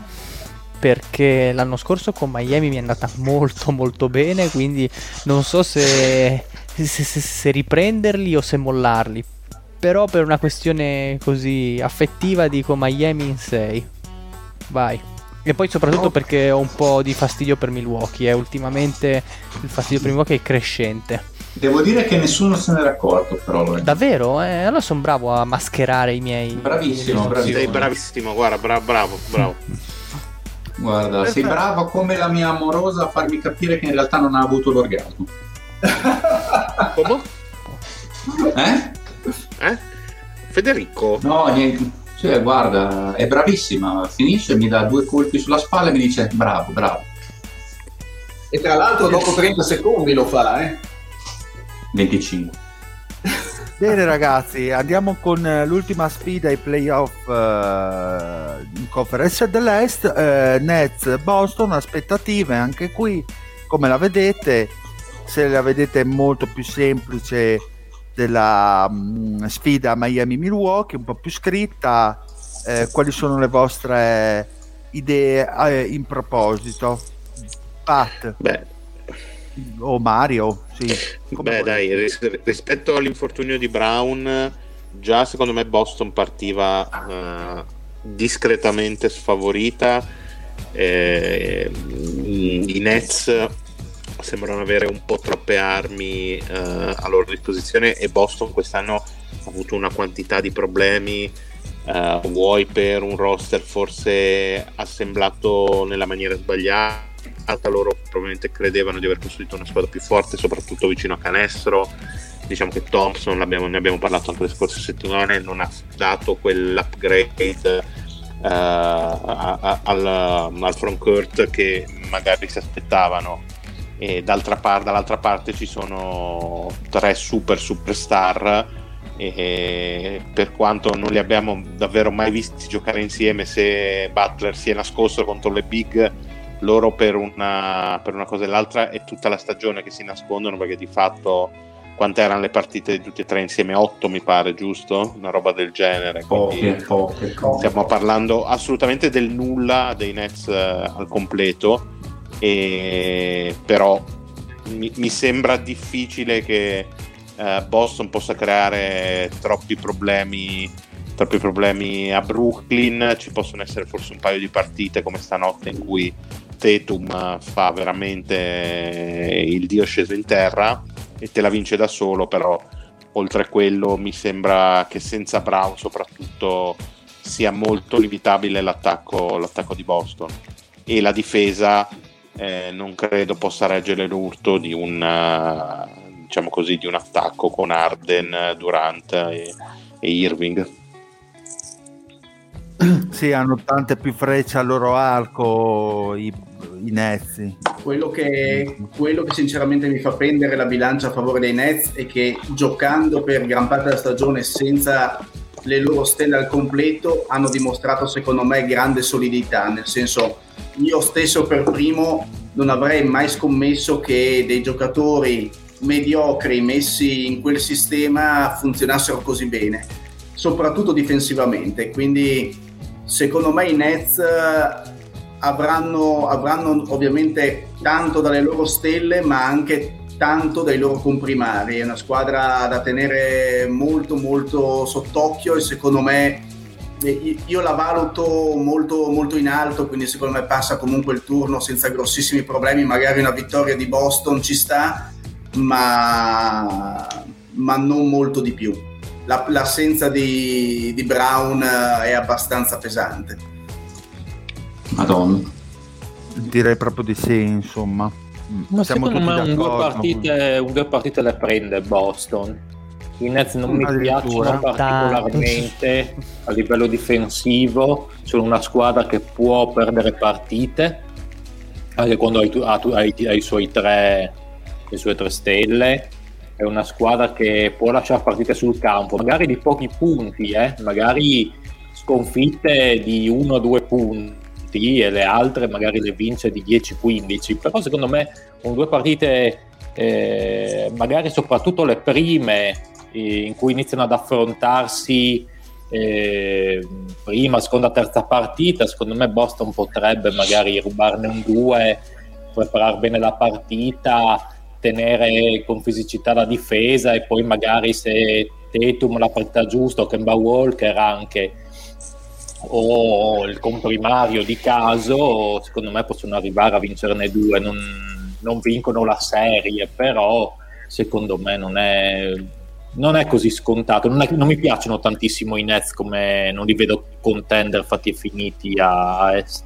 perché l'anno scorso con Miami mi è andata molto molto bene, quindi non so se, se, se, se riprenderli o se mollarli. Però per una questione così affettiva dico Miami in 6. Vai. E poi soprattutto perché ho un po' di fastidio per Milwaukee, eh. ultimamente il fastidio per Milwaukee è crescente. Devo dire che nessuno se n'era accorto, però. Eh. Davvero? Eh, allora sono bravo a mascherare i miei. Bravissimo, bravissimo. Sei bravissimo, guarda, bra- bravo, bravo. Guarda, sei bravo come la mia amorosa a farmi capire che in realtà non ha avuto l'orgasmo. Come? Eh? Eh? Federico? No, niente. Cioè, guarda, è bravissima, finisce, mi dà due colpi sulla spalla e mi dice bravo, bravo. E tra l'altro dopo 30 secondi lo fa, eh? 25. Bene ragazzi, andiamo con l'ultima sfida ai playoff uh, in conferenza dell'Est, uh, Nets Boston, aspettative anche qui, come la vedete, se la vedete molto più semplice della mh, mm, sfida Miami-Milwaukee, un po' più scritta. Eh, quali sono le vostre idee eh, in proposito? Pat? Beh. O Mario? Sì. Beh, dai, ris- rispetto all'infortunio di Brown, già secondo me Boston partiva uh, discretamente sfavorita. Eh, I Nets sembrano avere un po' troppe armi eh, a loro disposizione e Boston quest'anno ha avuto una quantità di problemi eh, vuoi per un roster forse assemblato nella maniera sbagliata loro probabilmente credevano di aver costruito una squadra più forte soprattutto vicino a canestro. Diciamo che Thompson ne abbiamo parlato anche le scorse settimane non ha dato quell'upgrade Uh, al, al front court che magari si aspettavano. E par- dall'altra parte ci sono tre super superstar e per quanto non li abbiamo davvero mai visti giocare insieme se Butler si è nascosto contro le big loro per una, per una cosa e l'altra è tutta la stagione che si nascondono perché di fatto quante erano le partite di tutti e tre insieme? Otto mi pare, giusto? Una roba del genere. Poche, poche, poche. Stiamo parlando assolutamente del nulla dei Nets uh, al completo e, però mi, mi, sembra difficile che eh, Boston possa creare troppi problemi, troppi problemi a Brooklyn, ci possono essere forse un paio di partite come stanotte in cui Tatum fa veramente il dio sceso in terra e te la vince da solo, però oltre a quello mi sembra che senza Brown soprattutto sia molto limitabile l'attacco, l'attacco di Boston e la difesa eh, non credo possa reggere l'urto di un, uh, diciamo così, di un attacco con Arden, Durant e, e Irving. Sì, hanno tante più frecce al loro arco i, i Nets. Quello che, quello che sinceramente mi fa pendere la bilancia a favore dei Nets è che giocando per gran parte della stagione senza le loro stelle al completo hanno dimostrato secondo me grande solidità, nel senso io stesso per primo non avrei mai scommesso che dei giocatori mediocri messi in quel sistema funzionassero così bene, soprattutto difensivamente. Quindi secondo me i Nets avranno, avranno ovviamente tanto dalle loro stelle, ma anche tanto dai loro comprimari. È una squadra da tenere molto molto sott'occhio e secondo me io la valuto molto, molto in alto, quindi secondo me passa comunque il turno senza grossissimi problemi, magari una vittoria di Boston ci sta, ma, ma non molto di più. La, l'assenza di, di Brown è abbastanza pesante. Madonna. Direi proprio di sì, insomma. Ma Siamo secondo me un due, partite, un due partite le prende Boston i Nets non mi piacciono particolarmente a livello difensivo, sono una squadra che può perdere partite, anche quando ha, ha, ha, ha i suoi tre, le sue tre stelle. è una squadra che può lasciare partite sul campo, magari di pochi punti, eh? magari sconfitte di uno o due punti e le altre magari le vince di 10-15, però secondo me con due partite, eh, magari soprattutto le prime, eh, in cui iniziano ad affrontarsi eh, prima, seconda, terza partita, secondo me Boston potrebbe magari rubarne un due, preparare bene la partita, tenere con fisicità la difesa e poi magari se Tatum la partita giusta o Kemba Walker anche o il comprimario di caso, secondo me possono arrivare a vincerne due, non, non vincono la serie, però secondo me non è, non è così scontato. Non, è, non, mi piacciono tantissimo i Nets come non li vedo contender fatti e finiti a est.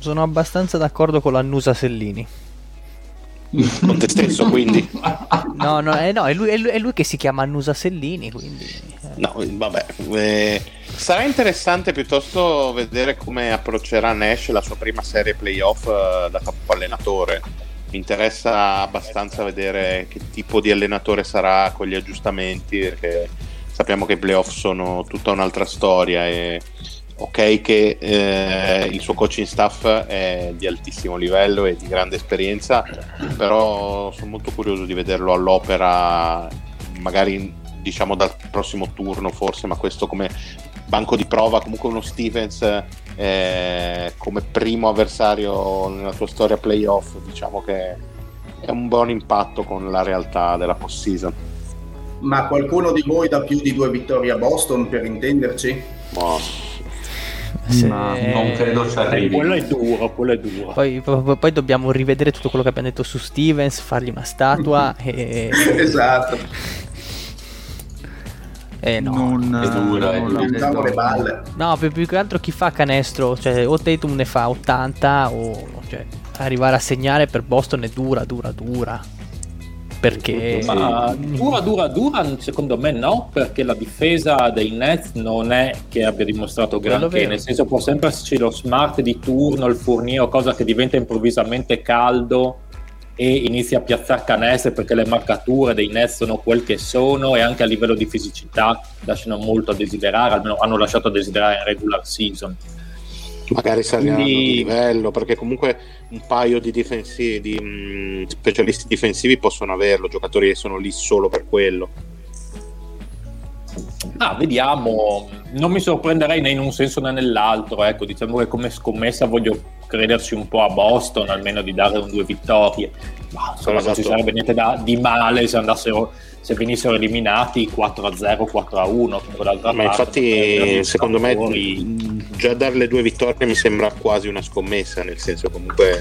Sono abbastanza d'accordo con l'annusa Sellini. Con te stesso, quindi? No, no, eh, no è, lui, è, lui, è, lui, che si chiama Annusa Sellini, quindi... Eh. No, vabbè. Eh, sarà interessante piuttosto vedere come approccerà Nash la sua prima serie playoff eh, da capo allenatore. Mi interessa abbastanza vedere che tipo di allenatore sarà con gli aggiustamenti, perché sappiamo che i playoff sono tutta un'altra storia e ok che eh, il suo coaching staff è di altissimo livello e di grande esperienza, però sono molto curioso di vederlo all'opera, magari diciamo dal prossimo turno forse, ma questo come banco di prova, comunque uno Stevens eh, come primo avversario nella tua storia playoff, diciamo che è un buon impatto con la realtà della post-season. Ma qualcuno di voi dà più di due vittorie a Boston per intenderci? Oh se... Ma non credo ci arrivi. Eh, quello è duro, quello è duro. Poi, poi, poi, dobbiamo rivedere tutto quello che abbiamo detto su Stevens, fargli una statua e... esatto. Eh no, non, è dura, non è dura. le balle. No, più, più, che altro chi fa canestro, cioè o Tatum ne fa 80 o cioè, arrivare a segnare per Boston è dura, dura, dura perché? Ma dura dura dura secondo me no perché la difesa dei Nets non è che abbia dimostrato granché nel senso può sempre esserci lo smart di turno il Fournier cosa che diventa improvvisamente caldo e inizia a piazzare canestre perché le marcature dei Nets sono quel che sono e anche a livello di fisicità lasciano molto a desiderare almeno hanno lasciato a desiderare in regular season magari saliranno Quindi... di livello perché comunque un paio di, difensivi, di mh, mm, specialisti difensivi possono averlo giocatori che sono lì solo per quello. Ah, vediamo, non mi sorprenderei né in un senso né nell'altro, ecco, diciamo che come scommessa voglio crederci un po' a Boston, almeno di dare un due vittorie, ma insomma non ci esatto. sarebbe niente da, di male se andassero se venissero eliminati 4-0, 4-1 con l'altra Ma parte, infatti secondo me fuori. già dare le due vittorie mi sembra quasi una scommessa, nel senso comunque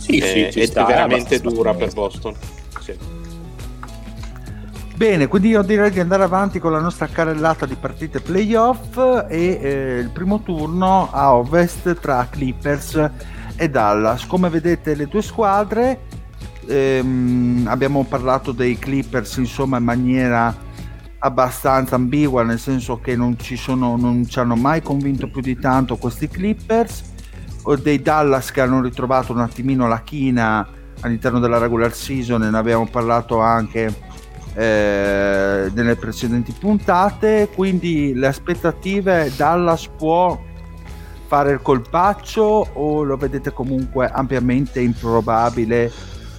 sì, è, sì, è sta, veramente è dura per Boston. Sì. Bene, quindi io direi di andare avanti con la nostra carrellata di partite playoff e eh, il primo turno a ovest tra Clippers e Dallas. Come vedete le due squadre ehm, abbiamo parlato dei Clippers insomma in maniera abbastanza ambigua nel senso che non ci, sono, non ci hanno mai convinto più di tanto questi Clippers. O dei Dallas che hanno ritrovato un attimino la china all'interno della regular season ne abbiamo parlato anche eh, nelle precedenti puntate. Quindi le aspettative Dallas può fare il colpaccio o lo vedete comunque ampiamente improbabile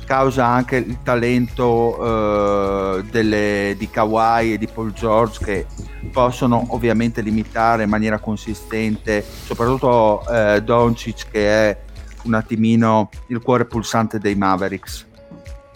causa anche il talento eh, delle, di Kawhi e di Paul George che possono ovviamente limitare in maniera consistente soprattutto eh, Doncic che è un attimino il cuore pulsante dei Mavericks.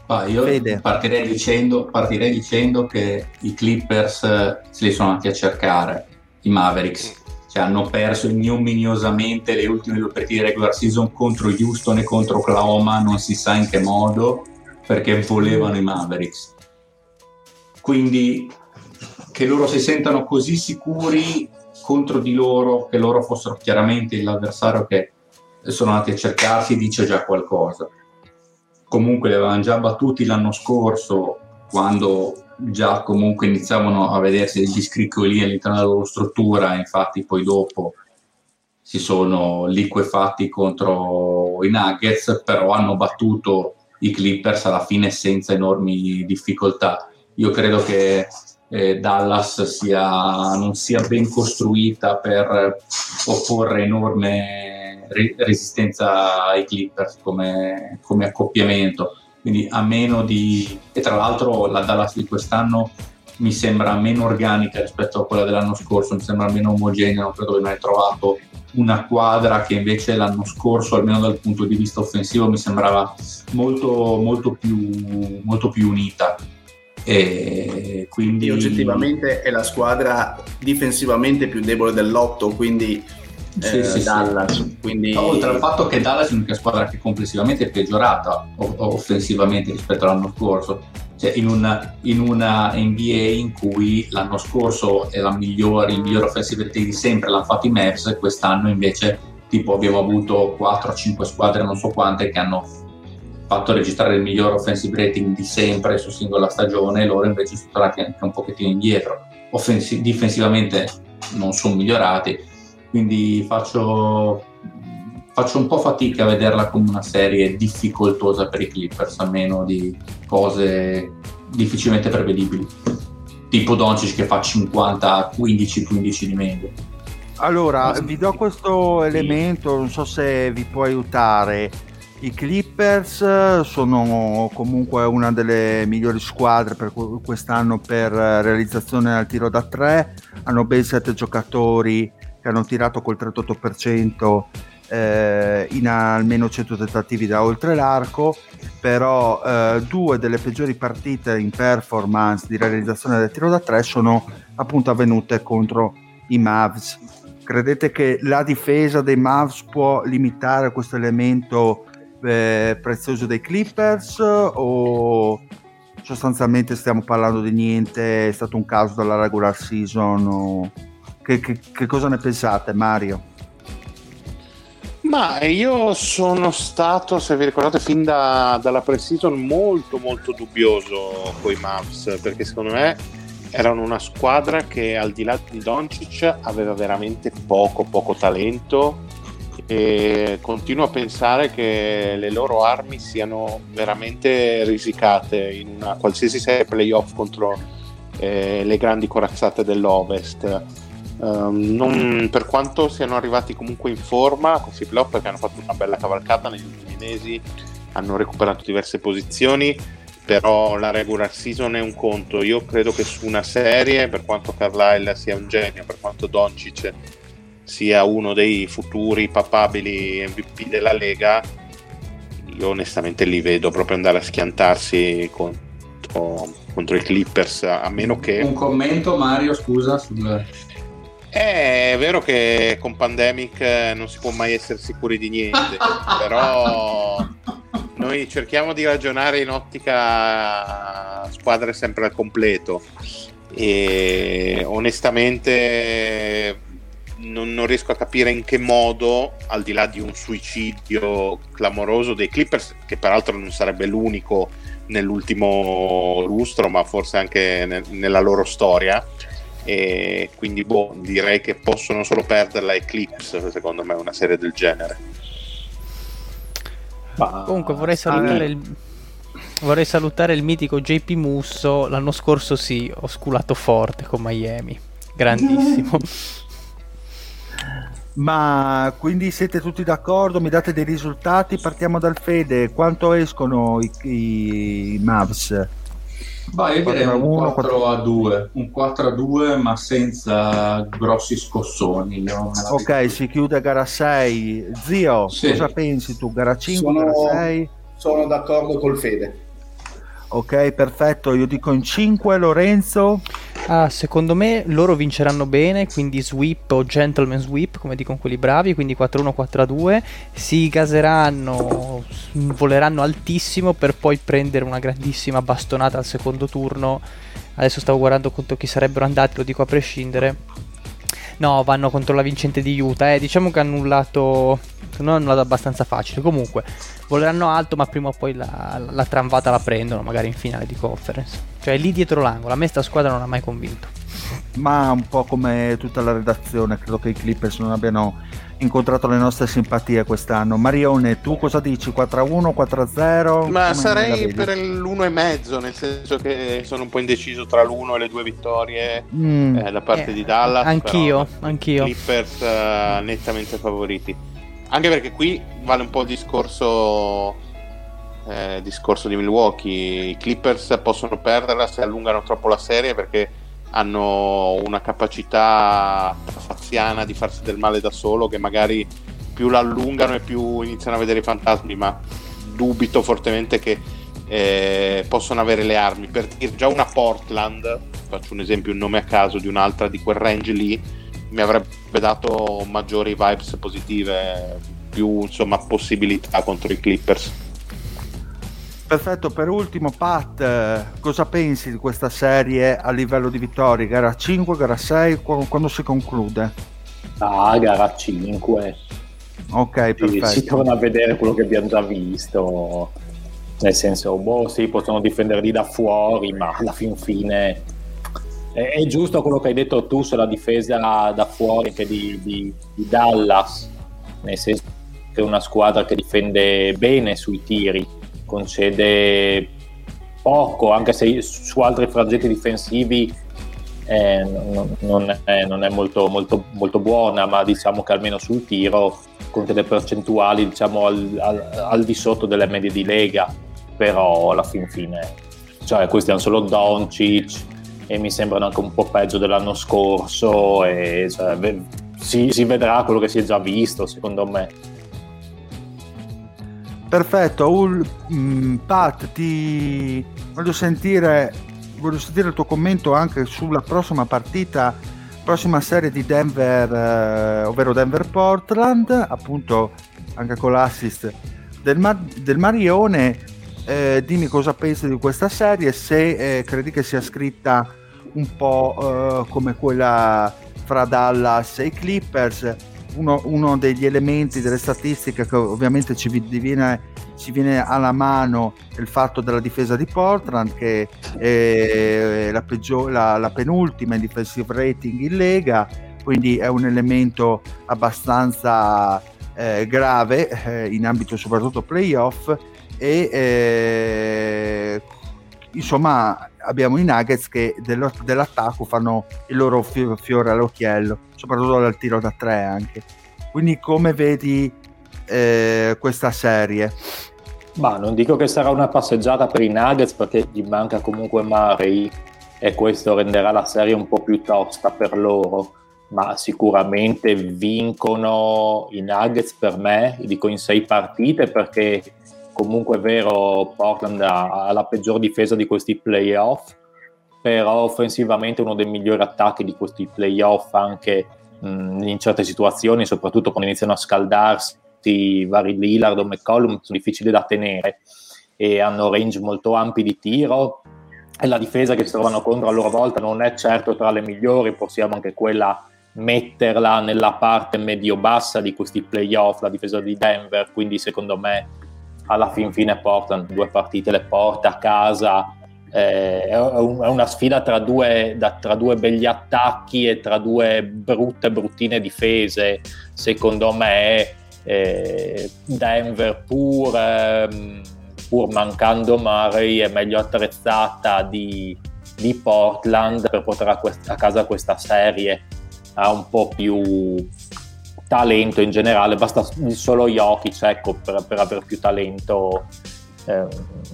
Ah, io partirei dicendo, partirei dicendo, che i Clippers eh, se li sono andati a cercare i Mavericks hanno perso ignominiosamente le ultime due partite regular season contro Houston e contro Oklahoma, non si sa in che modo, perché volevano i Mavericks. Quindi che loro si sentano così sicuri contro di loro, che loro fossero chiaramente l'avversario che sono andati a cercarsi, dice già qualcosa. Comunque li avevano già battuti l'anno scorso quando già comunque iniziavano a vedersi degli scricchiolini all'interno della loro struttura, infatti poi dopo si sono liquefatti contro i Nuggets, però hanno battuto i Clippers alla fine senza enormi difficoltà. io credo che eh, Dallas sia, non sia ben costruita per opporre enorme re- resistenza ai Clippers come, come accoppiamento. Quindi a meno di... e tra l'altro la Dallas di quest'anno mi sembra meno organica rispetto a quella dell'anno scorso, mi sembra meno omogenea, non credo che mai trovato una quadra che invece l'anno scorso, almeno dal punto di vista offensivo, mi sembrava molto, molto, più, molto più unita. E quindi... oggettivamente è la squadra difensivamente più debole dell'otto, quindi sì, eh, sì, Dallas. Sì. Quindi... Oltre al fatto che Dallas è l'unica squadra che complessivamente è peggiorata offensivamente rispetto all'anno scorso. Cioè, in, una, in una NBA in cui l'anno scorso è la migliore, il miglior offensive rating di sempre, l'hanno fatto i Mavs, quest'anno invece tipo abbiamo avuto 4-5 squadre, non so quante, che hanno fatto registrare il miglior offensive rating di sempre su singola stagione, e loro invece sono tornati anche un pochettino indietro. Offensi- difensivamente non sono migliorati, quindi faccio, faccio un po' fatica a vederla come una serie difficoltosa per i Clippers, a meno di cose difficilmente prevedibili, tipo Doncic che fa 50, 15, 15 di media. Allora, vi do questo elemento, non so se vi può aiutare. I Clippers sono comunque una delle migliori squadre per quest'anno per realizzazione al tiro da tre, hanno ben sette giocatori che hanno tirato col 38% eh, in almeno 100 tentativi da oltre l'arco, però eh, due delle peggiori partite in performance di realizzazione del tiro da tre sono appunto avvenute contro i Mavs. Credete che la difesa dei Mavs può limitare questo elemento eh, prezioso dei Clippers o sostanzialmente stiamo parlando di niente, è stato un caso della regular season o che, che, che cosa ne pensate, Mario? Ma io sono stato, se vi ricordate, fin da, dalla pre-season molto molto dubbioso con i Mavs, perché secondo me erano una squadra che al di là di Doncic aveva veramente poco poco talento e continuo a pensare che le loro armi siano veramente risicate in una qualsiasi serie playoff contro eh, le grandi corazzate dell'Ovest Um, non, per quanto siano arrivati comunque in forma questi playoff perché hanno fatto una bella cavalcata negli ultimi mesi, hanno recuperato diverse posizioni, però la regular season è un conto. Io credo che su una serie, per quanto Carlisle sia un genio, per quanto Doncic sia uno dei futuri papabili MVP della Lega, io onestamente li vedo proprio andare a schiantarsi contro, contro i Clippers, a meno che... Un commento Mario, scusa, sul è vero che con Pandemic eh, non si può mai essere sicuri di niente, però noi cerchiamo di ragionare in ottica squadre sempre al completo. E onestamente non, non, riesco a capire in che modo, al di là di un suicidio clamoroso dei Clippers, che peraltro non sarebbe l'unico nell'ultimo lustro, ma forse anche nel, nella loro storia, e quindi boh, direi che possono solo perderla Eclipse secondo me una serie del genere comunque vorrei salutare, ah, il, vorrei salutare il mitico JP Musso l'anno scorso sì ho sculato forte con Miami grandissimo Ma quindi siete tutti d'accordo? Mi date dei risultati? Partiamo dal Fede. Quanto escono i, i Mavs? Bah, io direi un 1, 4, 4 a 2, un 4 a 2 ma senza grossi scossoni. Ok, si chiude gara 6. Zio, sì. cosa pensi tu? Gara 5, sono, gara 6? Sono d'accordo col Fede. Ok, perfetto. Io dico in 5 Lorenzo. Ah, secondo me loro vinceranno bene, quindi sweep o gentleman sweep, come dicono quelli bravi, quindi 4-1, 4-2. Si gaseranno, voleranno altissimo per poi prendere una grandissima bastonata al secondo turno. Adesso stavo guardando conto chi sarebbero andati, lo dico a prescindere. No, vanno contro la vincente di Utah. Eh, diciamo che hanno annullato. Non hanno annullato abbastanza facile. Comunque, voleranno alto, ma prima o poi la, la tramvata la prendono, magari in finale di conference. Cioè, lì dietro l'angolo. A me sta squadra non ha mai convinto. ma un po' come tutta la redazione, credo che i Clippers non abbiano incontrato le nostre simpatie quest'anno. Marione, tu cosa dici? 4-1, 4-0? Ma Come sarei per l'1,5, nel senso che sono un po' indeciso tra l'1 e le due vittorie mm. eh, da parte eh, di Dallas. Anch'io, però, anch'io. Clippers uh, nettamente favoriti. Anche perché qui vale un po' il discorso, eh, discorso di Milwaukee. I Clippers possono perderla se allungano troppo la serie perché hanno una capacità faziana di farsi del male da solo che magari più la allungano e più iniziano a vedere i fantasmi, ma dubito fortemente che eh, possono avere le armi. Per dire già una Portland, faccio un esempio, un nome a caso di un'altra di quel range lì, mi avrebbe dato maggiori vibes positive, più insomma possibilità contro i Clippers. Perfetto, per ultimo Pat, cosa pensi di questa serie a livello di vittorie? Gara 5, gara 6, quando si conclude? Ah, gara 5. Ok, perfetto. Si, si torna a vedere quello che abbiamo già visto, nel senso, boh, sì, possono difenderli da fuori, ma alla fin fine è, è giusto quello che hai detto tu sulla difesa da fuori anche di, di, di Dallas, nel senso che è una squadra che difende bene sui tiri concede poco, anche se su altri frangenti difensivi eh, non, non, è, non, è, molto, molto, molto buona, ma diciamo che almeno sul tiro con percentuali diciamo al, al, al, di sotto delle medie di Lega, però alla fin fine, cioè questi hanno solo Doncic e mi sembrano anche un po' peggio dell'anno scorso e cioè, si, si vedrà quello che si è già visto secondo me Perfetto, Ul, mm, Pat, ti voglio sentire, voglio sentire il tuo commento anche sulla prossima partita, prossima serie di Denver, eh, ovvero Denver-Portland, appunto anche con l'assist del, Mar- del Marione. Eh, dimmi cosa pensi di questa serie, se eh, credi che sia scritta un po' eh, come quella fra Dallas e i Clippers uno, uno, degli elementi delle statistiche che ovviamente ci viene, ci viene, alla mano è il fatto della difesa di Portland che è la, peggior, la, la penultima in defensive rating in Lega, quindi è un elemento abbastanza eh, grave eh, in ambito soprattutto playoff e eh, insomma abbiamo i Nuggets che dell'attacco fanno il loro fiore all'occhiello, soprattutto dal tiro da tre anche. Quindi come vedi eh, questa serie? Ma non dico che sarà una passeggiata per i Nuggets perché gli manca comunque Murray e questo renderà la serie un po' più tosta per loro, ma sicuramente vincono i Nuggets per me, dico in sei partite perché comunque è vero Portland ha, la peggior difesa di questi playoff, però offensivamente uno dei migliori attacchi di questi playoff anche mh, in certe situazioni, soprattutto quando iniziano a scaldarsi vari Lillard o McCollum, sono difficili da tenere e hanno range molto ampi di tiro. E la difesa che si trovano contro a loro volta non è certo tra le migliori, possiamo anche quella metterla nella parte medio-bassa di questi playoff, la difesa di Denver, quindi secondo me alla fin fine Portland due partite le porta a casa. Eh, è, un, è, una sfida tra due, da, tra due begli attacchi e tra due brutte bruttine difese secondo me eh, Denver pur, ehm, pur mancando Murray è meglio attrezzata di, di Portland per portare a, quest- a casa questa serie ha un po' più talento in generale, basta solo Jokic ecco, per, per avere più talento. Eh,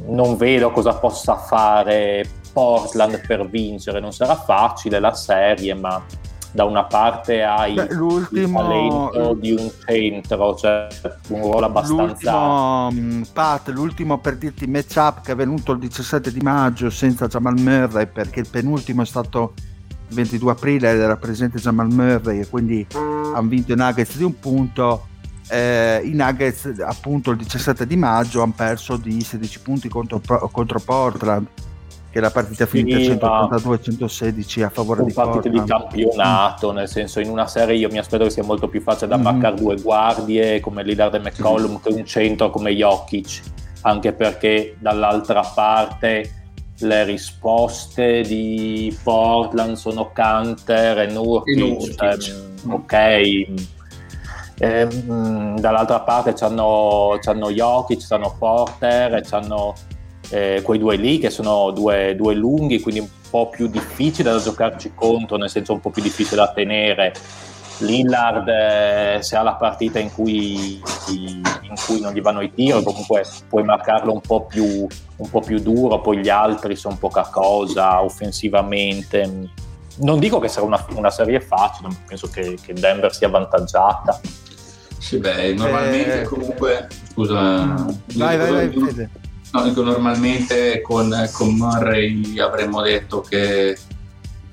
non vedo cosa possa fare Portland per vincere, non sarà facile la serie, ma da una parte hai Beh, il talento di un centro, cioè un ruolo abbastanza... L'ultimo, mm, Pat, l'ultimo per dirti matchup che è venuto il 17 di maggio senza Jamal Murray perché il penultimo è stato 22 aprile era presente Jamal Murray e quindi hanno vinto i Nuggets di un punto. Eh, I Nuggets appunto il 17 di maggio hanno perso di 16 punti contro, contro Portland che la partita finita 182-116 a favore di partite di campionato nel senso in una serie io mi aspetto che sia molto più facile da mm-hmm. due guardie come Lillard e McCollum sì. che un centro come Jokic anche perché dall'altra parte le risposte di Portland sono Canter e Nurkic, ehm, ok. Ehm, dall'altra parte c'hanno, c'hanno Jokic, c'hanno Porter e c'hanno eh, quei due lì che sono due, due lunghi, quindi un po' più difficile da giocarci contro, nel senso un po' più difficile da tenere Lillard eh, se ha la partita in cui, in cui, non gli vanno i tiri comunque puoi marcarlo un po' più, un po più duro poi gli altri sono poca cosa offensivamente. Non dico che sarà una, una serie facile penso che, che, Denver sia avvantaggiata. Sì beh normalmente eh... comunque scusa vai vai vai Fede. No, dico, normalmente con, con Murray avremmo detto che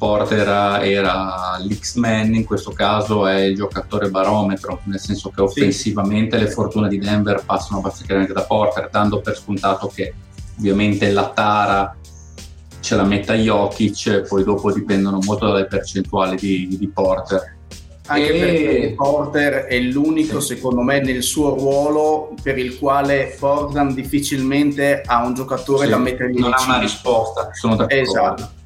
Porter era, l'X-Man, in questo caso è il giocatore barometro, nel senso che offensivamente sì. le fortune di Denver passano praticamente da Porter, dando per scontato che ovviamente la tara ce la metta Jokic, poi dopo dipendono molto dalle percentuali di, di Porter. Anche e... perché Porter è l'unico, sì. secondo me, nel suo ruolo per il quale Portland difficilmente ha un giocatore sì, da mettere in Non ha una risposta, sono d'accordo. Esatto.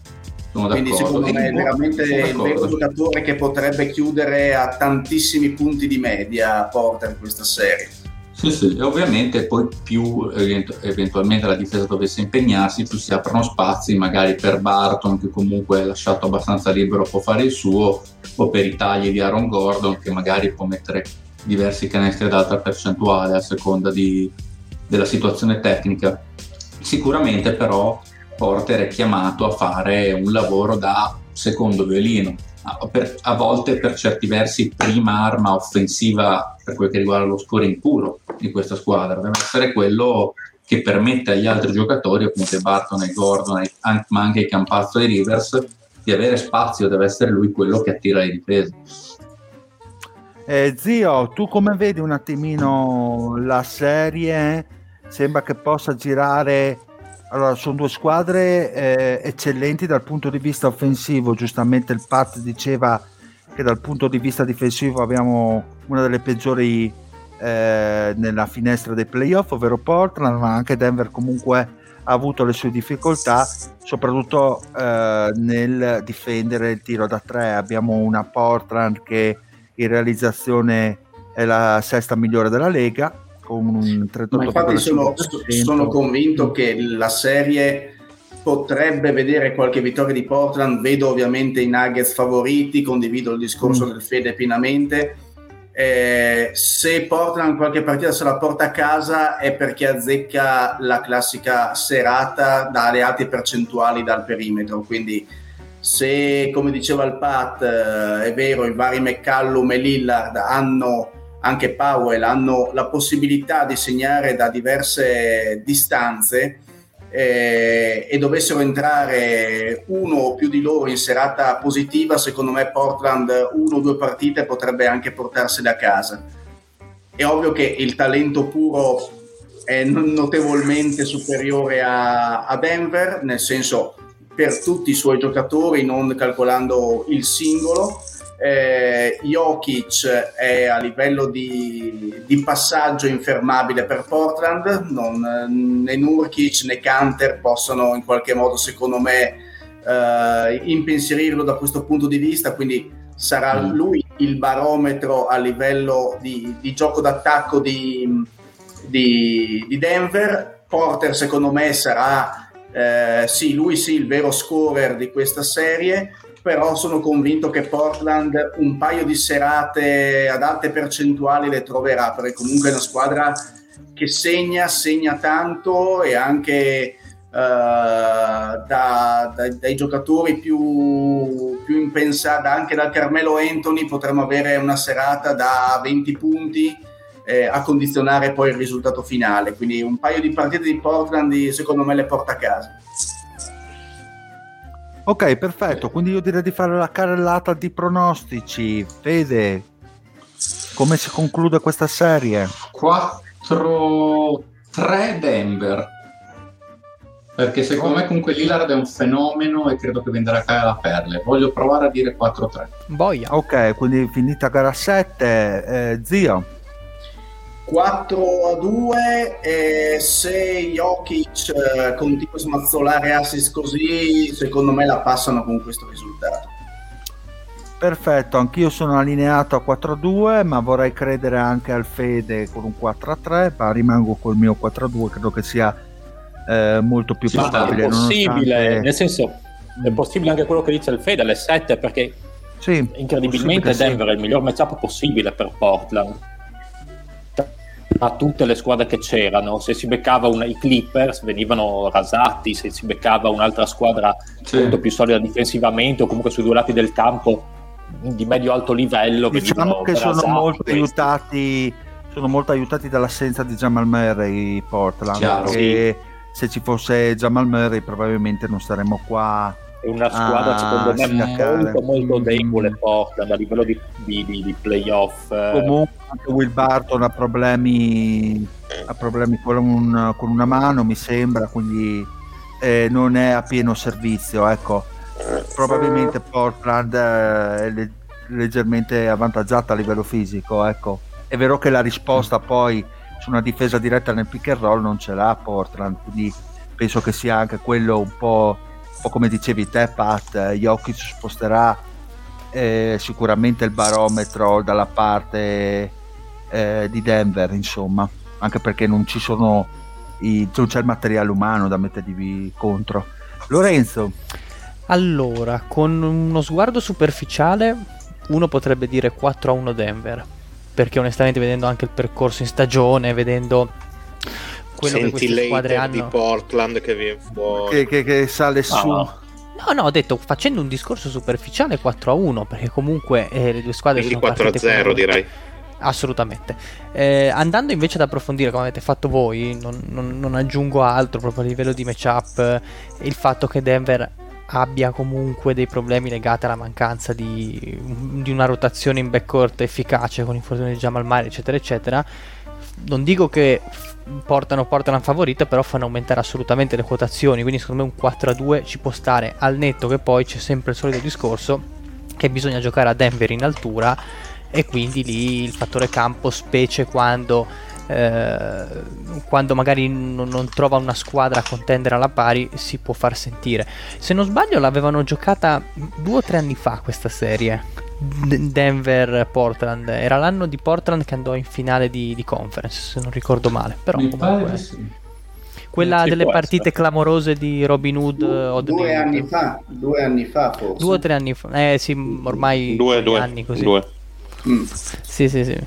Quindi secondo me è veramente il vero giocatore che potrebbe chiudere a tantissimi punti di media Porter in questa serie. Sì, sì, e ovviamente poi più eventualmente la difesa dovesse impegnarsi, più si aprono spazi magari per Barton che comunque è lasciato abbastanza libero può fare il suo, o per i tagli di Aaron Gordon che magari può mettere diversi canestri ad alta percentuale a seconda di, della situazione tecnica. Sicuramente però Porter è chiamato a fare un lavoro da secondo violino, a, per, a volte per certi versi prima arma offensiva per quel che riguarda lo scoring puro di questa squadra, deve essere quello che permette agli altri giocatori, appunto Barton e Gordon, ma anche i Campazzo e Rivers, di avere spazio, deve essere lui quello che attira le difese. Eh, zio, tu come vedi un attimino la serie? Sembra che possa girare allora, sono due squadre eh, eccellenti dal punto di vista offensivo. Giustamente il Pat diceva che dal punto di vista difensivo abbiamo una delle peggiori eh, nella finestra dei playoff, ovvero Portland, ma anche Denver comunque ha avuto le sue difficoltà, soprattutto eh, nel difendere il tiro da tre. Abbiamo una Portland che in realizzazione è la sesta migliore della Lega con un 38%. Ma infatti sono, sono convinto che la serie potrebbe vedere qualche vittoria di Portland, vedo ovviamente i Nuggets favoriti, condivido il discorso mm. del Fede pienamente. Eh, se Portland qualche partita se la porta a casa è perché azzecca la classica serata dalle alte percentuali dal perimetro, quindi se come diceva il Pat eh, è vero i vari McCallum e Lillard hanno anche Powell hanno la possibilità di segnare da diverse distanze eh, e dovessero entrare uno o più di loro in serata positiva, secondo me Portland uno o due partite potrebbe anche portarsele a casa. È ovvio che il talento puro è notevolmente superiore a, a Denver, nel senso per tutti i suoi giocatori, non calcolando il singolo, eh, Jokic è a livello di, di, passaggio infermabile per Portland, non, né Nurkic né Canter possono in qualche modo, secondo me, eh, impensierirlo da questo punto di vista, quindi sarà mm. lui il barometro a livello di, di gioco d'attacco di, di, Denver. Porter, secondo me, sarà eh, sì, lui sì, il vero scorer di questa serie però sono convinto che Portland un paio di serate ad alte percentuali le troverà, perché comunque è una squadra che segna, segna tanto e anche uh, da, da, dai giocatori più, più impensati, anche dal Carmelo Anthony potremmo avere una serata da 20 punti eh, a condizionare poi il risultato finale. Quindi un paio di partite di Portland secondo me le porta a casa. Ok, perfetto. Quindi io direi di fare la carrellata di pronostici. Fede, come si conclude questa serie? 4-3 Denver. Perché secondo oh. me comunque Lillard è un fenomeno e credo che venderà a casa la perle. Voglio provare a dire 4-3. Boia. Ok, quindi finita gara 7, eh, zio. 4 a 2 e se Jokic eh, continua a smazzolare assist così, secondo me la passano con questo risultato. Perfetto, anch'io sono allineato a 4-2, ma vorrei credere anche al Fede con un 4-3, ma rimango col mio 4-2, credo che sia eh, molto più probabile. È possibile, nonostante... nel senso, è possibile anche quello che dice il Fede alle 7, perché sì, incredibilmente Denver sì. è il miglior matchup possibile per Portland a tutte le squadre che c'erano. Se si beccava una, i Clippers venivano rasati, se si beccava un'altra squadra sì. molto più solida difensivamente o comunque sui due lati del campo di medio-alto livello. Diciamo che sono molto, aiutati, sono molto aiutati dall'assenza di Jamal Murray Portland. Chiaro, sì. Se ci fosse Jamal Murray probabilmente non saremmo qua è una squadra secondo me molto molto debole Portland a livello di, di, di, playoff comunque anche Will Barton ha problemi, ha problemi con, un, con, una mano mi sembra quindi eh, non è a pieno servizio ecco. Probabilmente Portland eh, è leggermente avvantaggiata a livello fisico ecco. È vero che la risposta poi su una difesa diretta nel pick and roll non ce l'ha Portland quindi penso che sia anche quello un po' po' come dicevi te Pat, eh, Jokic sposterà eh, sicuramente il barometro dalla parte eh, di Denver, insomma, anche perché non ci sono i, non c'è il materiale umano da mettergli contro. Lorenzo. Allora, con uno sguardo superficiale, uno potrebbe dire 4 a 1 Denver, perché onestamente vedendo anche il percorso in stagione, vedendo quello Senti che queste squadre hanno. di Portland che viene fuori. Che, che, che sale no. su. No, no, ho detto facendo un discorso superficiale 4 a 1, perché comunque eh, le due squadre Quindi sono 4 a 0 direi. Assolutamente. Eh, andando invece ad approfondire come avete fatto voi, non, non, non aggiungo altro proprio a livello di matchup, eh, il fatto che Denver abbia comunque dei problemi legati alla mancanza di, di una rotazione in backcourt efficace con infortuni di Jamal Murray eccetera eccetera non dico che portano Portland favorita, però fanno aumentare assolutamente le quotazioni. Quindi, secondo me, un 4 a 2 ci può stare al netto che poi c'è sempre il solito discorso che bisogna giocare a Denver in altura e quindi lì il fattore campo, specie quando, eh, quando magari non, non, trova una squadra a contendere alla pari, si può far sentire. Se non sbaglio, l'avevano giocata due o tre anni fa questa serie Denver-Portland. Era l'anno di Portland che andò in finale di, di conference, se non ricordo male. Però Mi comunque... Sì. Quella delle partite essere. clamorose di Robin Hood o due anni fa, due anni fa forse. Due o tre anni fa. Eh sì, ormai due, due anni così. Due. Mm. Sì, sì, sì.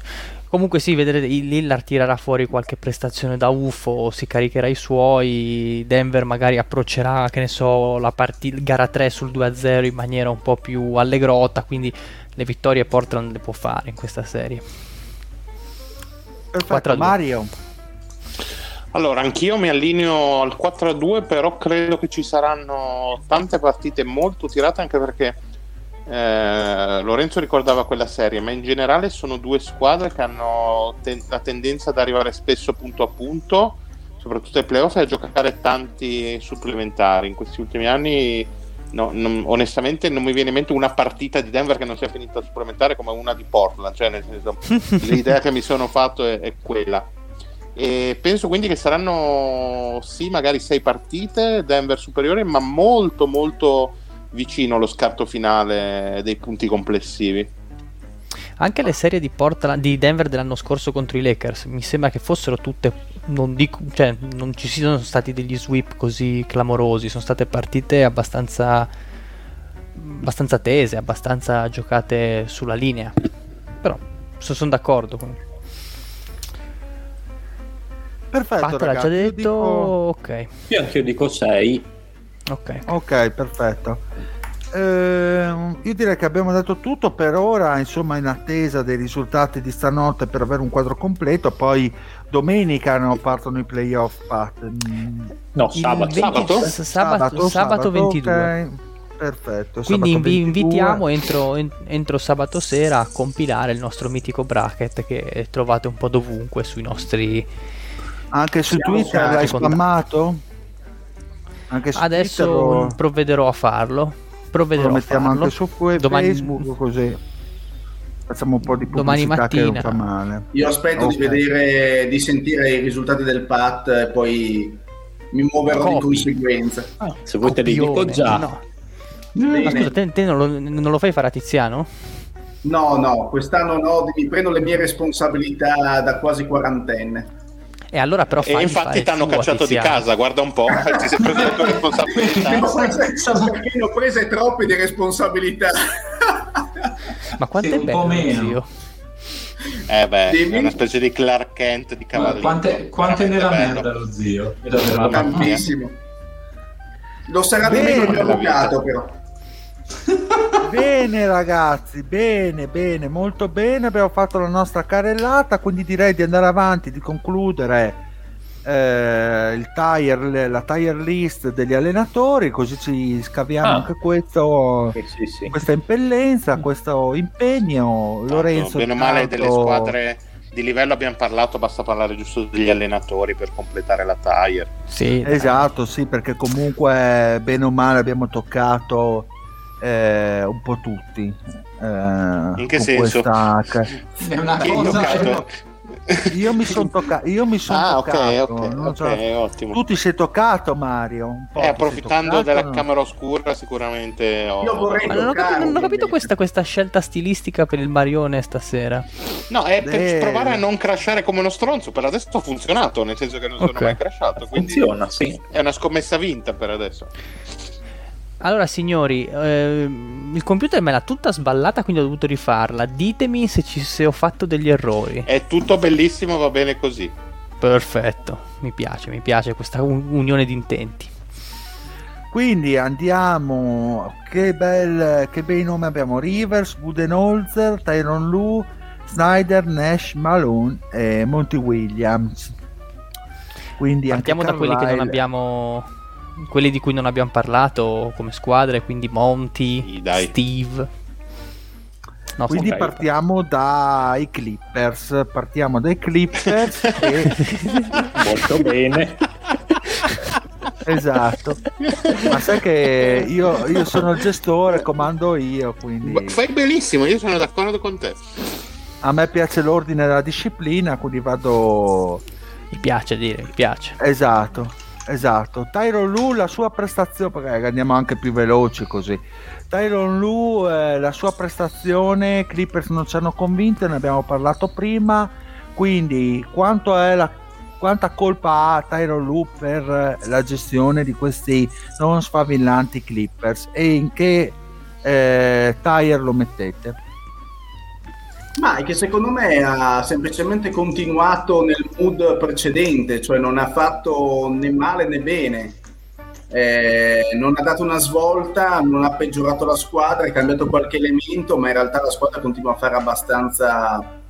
Comunque sì, vedrete, Lillard tirerà fuori qualche prestazione da UFO, si caricherà i suoi, Denver magari approccerà, che ne so, la partita, gara 3 sul 2-0 in maniera un po' più allegrota, quindi le vittorie Portland le può fare in questa serie. Perfetto, Mario. Allora, anch'io mi allineo al 4-2, però credo che ci saranno tante partite molto tirate anche perché eh, Lorenzo ricordava quella serie, ma in generale sono due squadre che hanno ten- la tendenza ad arrivare spesso punto a punto, soprattutto ai playoff, e a giocare tanti supplementari. In questi ultimi anni, no, non, onestamente, non mi viene in mente una partita di Denver che non sia finita supplementare come una di Portland. Cioè, nel senso, l'idea che mi sono fatto è, è quella. E penso quindi che saranno sì, magari sei partite, Denver superiore, ma molto, molto vicino allo scarto finale dei punti complessivi. Anche le serie di, Portland, di Denver dell'anno scorso contro i Lakers mi sembra che fossero tutte, non, dico, cioè, non ci siano stati degli sweep così clamorosi, sono state partite abbastanza, abbastanza tese, abbastanza giocate sulla linea. Però sono d'accordo. Perfetto, Pat l'ha già detto, dico... ok. Io anche io dico 6. Ok, ok, perfetto. Eh, io direi che abbiamo detto tutto per ora, insomma, in attesa dei risultati di stanotte per avere un quadro completo. Poi domenica no, partono i playoff. Pat. No, sabato. 20, sabato? Sabato, sabato, sabato 22. Okay. Perfetto. Quindi vi invitiamo entro, entro, sabato sera a compilare il nostro mitico bracket che trovate un po' dovunque sui nostri. Anche su Twitter l'hai spammato? Adesso Twitter, provvederò a farlo. Provvederò lo mettiamo a farlo. anche su Domani... Facebook così. facciamo un po' di Domani pubblicità che non mattina. fa male. Io aspetto Ok. di vedere, di sentire i risultati del PAT e poi mi muoverò di Copi. conseguenza. Se vuoi te li dico già. No. Bene. Ma scusa, te, te non, lo, non lo fai fare a Tiziano? No, no, quest'anno no, mi prendo le mie responsabilità da quasi quarantenne. E allora però E infatti ti hanno cacciato di casa, guarda un po', ti sei preso le tue responsabilità. Perché ne ho prese troppe di responsabilità. Ma quanto Sì, è un bello, po' meno. Eh beh, Dimmi. è una specie di Clark Kent di Ma cavallino. quante, quante nella Veramente merda bello. lo zio? È davvero Mamma bello. Tantissimo. Lo sarà di meno il mio avvocato, però. Bene ragazzi, bene, bene, molto bene, abbiamo fatto la nostra carrellata, quindi direi di andare avanti, di concludere eh, il tire, la tire list degli allenatori, così ci scaviamo Ah. anche questo, Sì, sì, sì. questa impellenza, questo impegno. Lorenzo, Bene o male intanto- delle squadre di livello abbiamo parlato, basta parlare giusto degli allenatori per completare la tire. Sì, dai. Esatto, sì, perché comunque bene o male abbiamo toccato eh, un po' tutti. eh, In che senso? questa- È una cosa... Io mi sono toccato, io mi sono Ah, ok, toccato. ok, non ok, so- ottimo. Tu ti sei toccato, Mario? Un po' Eh, approfittando toccato, della no? camera oscura, sicuramente ho... Io vorrei- Ma non ho capito, non ho capito questa, questa scelta stilistica per il Marione stasera. No, è per Eh. provare a non crashare come uno stronzo. Per adesso ha funzionato, nel senso che non sono mai crashato. Quindi Funziona, sì. è una scommessa vinta per adesso. Allora, signori, ehm, il computer me l'ha tutta sballata, quindi ho dovuto rifarla. Ditemi se, ci, se ho fatto degli errori. È tutto bellissimo, va bene così. Perfetto, mi piace, mi piace questa un- unione di intenti. Quindi andiamo. Che, bel, che bei nomi abbiamo: Rivers, Budenholzer, Tyron Lu, Snyder, Nash, Malone e Monty Williams. Quindi Partiamo da quelli che non abbiamo. Quelli di cui non abbiamo parlato come squadre, quindi Monty, Sì. Steve. No, Quindi partiamo dai Clippers. Partiamo dai Clippers. e- Molto bene. esatto. Ma sai che io, io sono il gestore, comando io, quindi Fai benissimo, io sono d'accordo con te. a me piace l'ordine della disciplina, quindi vado Mi piace dire, mi piace. esatto. Esatto, Tyron Lu la sua prestazione, perché andiamo anche più veloci così. Tyron Lu, eh, la sua prestazione, Clippers non ci hanno convinto, ne abbiamo parlato prima. Quindi, la, quanta colpa ha Tyron Lu per eh, la gestione di questi non sfavillanti Clippers e in che eh, tire lo mettete? Ma è che secondo me ha semplicemente continuato nel mood precedente, cioè non ha fatto né male né bene. Eh, non ha dato una svolta, non ha peggiorato la squadra, ha cambiato qualche elemento, ma in realtà la squadra continua a fare abbastanza,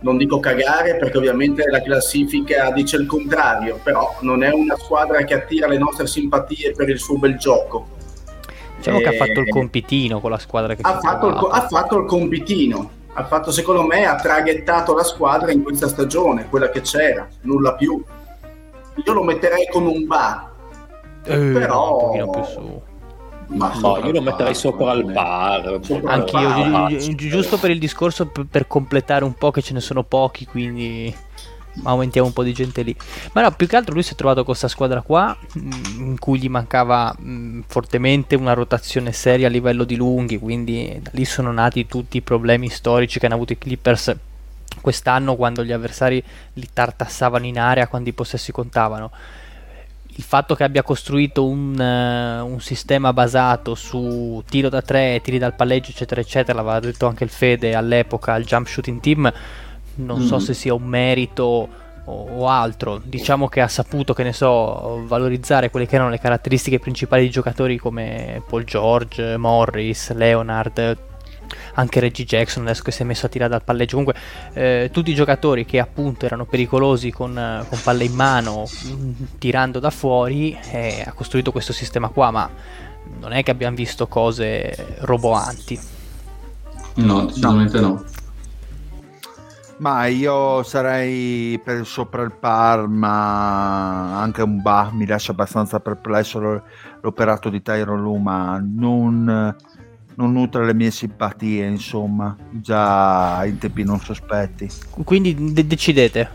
non dico cagare perché ovviamente la classifica dice il contrario, però non è una squadra che attira le nostre simpatie per il suo bel gioco. Diciamo che ha Eh, fatto il compitino con la squadra che ha fatto, il, ha fatto il compitino. Ha fatto, secondo me, ha traghettato la squadra in questa stagione, quella che c'era, nulla più. Io lo metterei con un bar. Eh, però- un pochino più su. Ma No, io lo metterei sopra al eh. bar. Sopra Anch'io, gi- gi- gi- giusto per il discorso per, per completare un po' che ce ne sono pochi, quindi aumentiamo un po' di gente lì. Ma no, più che altro lui si è trovato con questa squadra qua, mh, in cui gli mancava mh, fortemente una rotazione seria a livello di lunghi, quindi da lì sono nati tutti i problemi storici che hanno avuto i Clippers quest'anno quando gli avversari li tartassavano in area quando i possessi contavano il fatto che abbia costruito un, eh, un sistema basato su tiro da tre, tiri dal palleggio, eccetera, eccetera, l'aveva detto anche il Fede all'epoca al Jump Shooting Team, non so Mm. se sia un merito o, o altro. Diciamo che ha saputo, che ne so, valorizzare quelle che erano le caratteristiche principali di giocatori come Paul George, Morris, Leonard, anche Reggie Jackson adesso che si è messo a tirare dal palleggio comunque eh, tutti i giocatori che appunto erano pericolosi con, eh, con palle in mano mh, tirando da fuori e ha costruito questo sistema qua ma non è che abbiamo visto cose roboanti No, decisamente no. Ma io sarei per sopra il Parma, anche un Bah mi lascia abbastanza perplesso lo- l'operato di Tyron Lu, ma non, non nutre le mie simpatie, insomma, già in tempi non sospetti. Quindi de- decidete.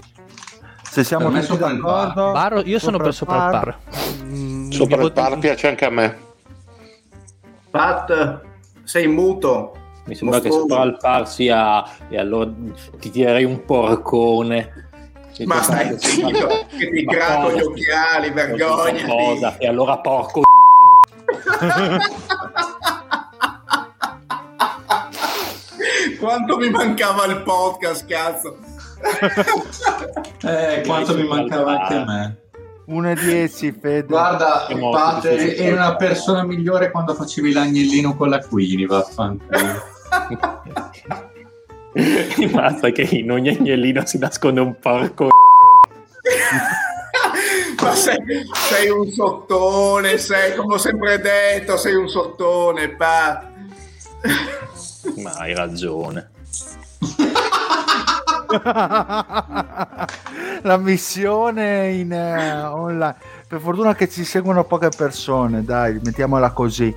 Se siamo tutti d'accordo, Bar, io sono per sopra il par. Mm, Sopra il par piace anche a me. Pat, sei muto. Mi sembra che Mostruoso. sopra il par sia e allora ti tirerei un porcone. Ma stai zitto, che ti grato gli occhiali, vergogna. Cosa? E allora porco Quanto mi mancava il podcast, cazzo. Eh, quanto mi mancava anche a me. 1 e 10, Fede. Guarda, Che sì, eri una persona migliore quando facevi l'agnellino con la Queenie, vaffanculo. Basta che in ogni agnellino si nasconde un porco. Ma sei, sei un sottone, sei, come ho sempre detto, sei un sottone, Pat. Ma hai ragione. la missione in eh, online. Per fortuna che ci seguono poche persone, dai, mettiamola così.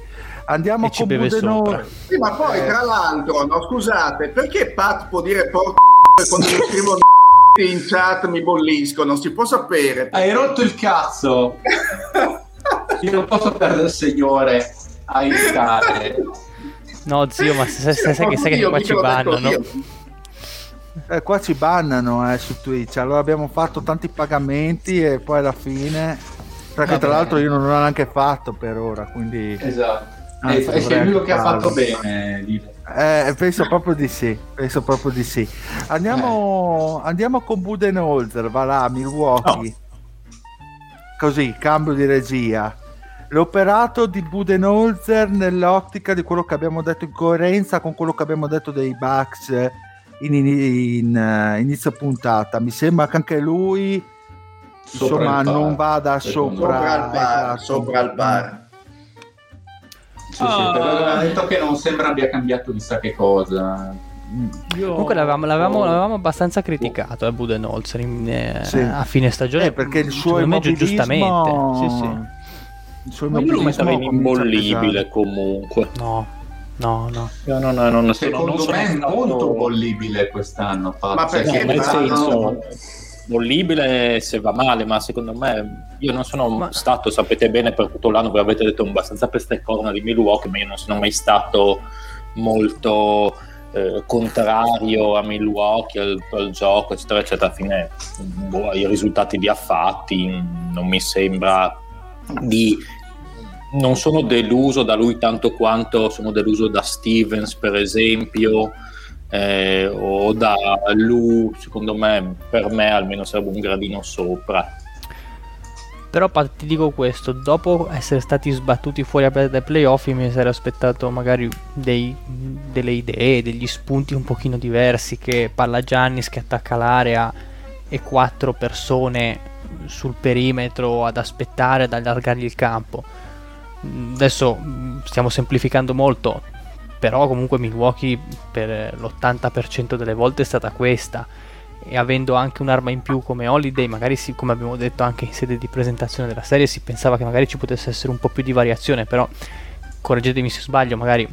Andiamo E ci con beve Budenor. sopra. Sì, ma poi, tra l'altro, no, scusate, perché Pat può dire porco e quando mi scrivono in chat mi bolliscono? Si può sapere. Hai rotto il cazzo! Io non posso perdere il signore a evitare. No, zio, ma sai, sai- sai che, sai che qua ci bannano. Eh, qua ci bannano eh, su Twitch. Allora abbiamo fatto tanti pagamenti e poi alla fine. Perché tra Vabbè. l'altro io non l'ho neanche fatto per ora, quindi Esatto. Anzi, e sei l'unico che ha fatto bene. Eh, penso proprio di sì, penso proprio di sì. Andiamo, andiamo con Budenholzer, va là, Milwaukee. Così, cambio di regia. L'operato di Budenholzer nell'ottica di quello che abbiamo detto in coerenza con quello che abbiamo detto dei Bucks in, in- in, eh, inizio puntata. Mi sembra che anche lui insomma il non vada sopra, Sopra al bar, esatto. sopra al bar. Sì, sì, Ah. però aveva detto che non sembra abbia cambiato chissà che cosa. Comunque l'avevamo, l'avevamo- l'avevamo abbastanza criticato a Budenholzer in- eh, Sì. a fine stagione. Eh, perché il suo immobilismo giustamente. Sì, sì. il suo io immobilismo a imbollibile comunque. No, no, no. Io non, non, non, Secondo non sono me è molto bollibile quest'anno. Ma Cioè, perché? No, nel Ma- senso, bollibile se va male, ma secondo me io non sono Ma- stato, sapete bene, per tutto l'anno voi avete detto abbastanza peste corna di Milwaukee, ma io non sono mai stato molto eh, contrario a Milwaukee, al, al gioco, eccetera, eccetera. Alla fine boh, i risultati li ha fatti, non mi sembra di... Non sono deluso da lui tanto quanto sono deluso da Stevens, per esempio, eh, o da Lu, secondo me, per me almeno sarebbe un gradino sopra. Però ti dico questo, dopo essere stati sbattuti fuori dai playoff mi sarei aspettato magari dei- delle idee, degli spunti un pochino diversi che Palla Giannis che attacca l'area e quattro persone sul perimetro ad aspettare, ad allargargli il campo. Adesso mm, stiamo semplificando molto, però comunque Milwaukee per l'80% delle volte è stata questa e avendo anche un'arma in più come Holiday, magari si, come abbiamo detto anche in sede di presentazione della serie, si pensava che magari ci potesse essere un po' più di variazione, però correggetemi se sbaglio, magari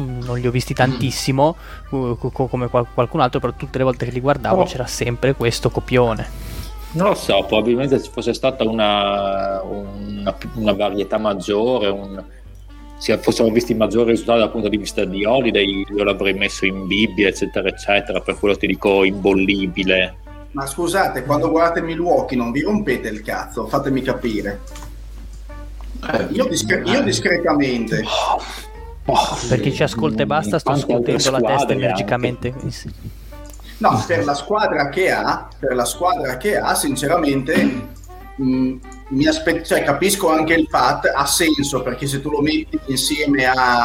mm, non li ho visti tantissimo co- co- come qual- qualcun altro, però tutte le volte che li guardavo Oh. c'era sempre questo copione. Non lo so, probabilmente ci fosse stata una, una, una varietà maggiore, un, se fossimo visti maggiori risultati dal punto di vista di Holiday, io l'avrei messo in Bibbia, eccetera, eccetera, per quello ti dico imbollibile. Ma scusate, quando guardate Milwaukee non vi rompete il cazzo, fatemi capire. Eh, Io, discre- io discretamente. Per chi ci ascolta e basta, sto scuotendo la testa energicamente. No, per la squadra che ha, per la squadra che ha, sinceramente, mh, mi aspe- cioè, capisco anche il FAT, ha senso perché se tu lo metti insieme a,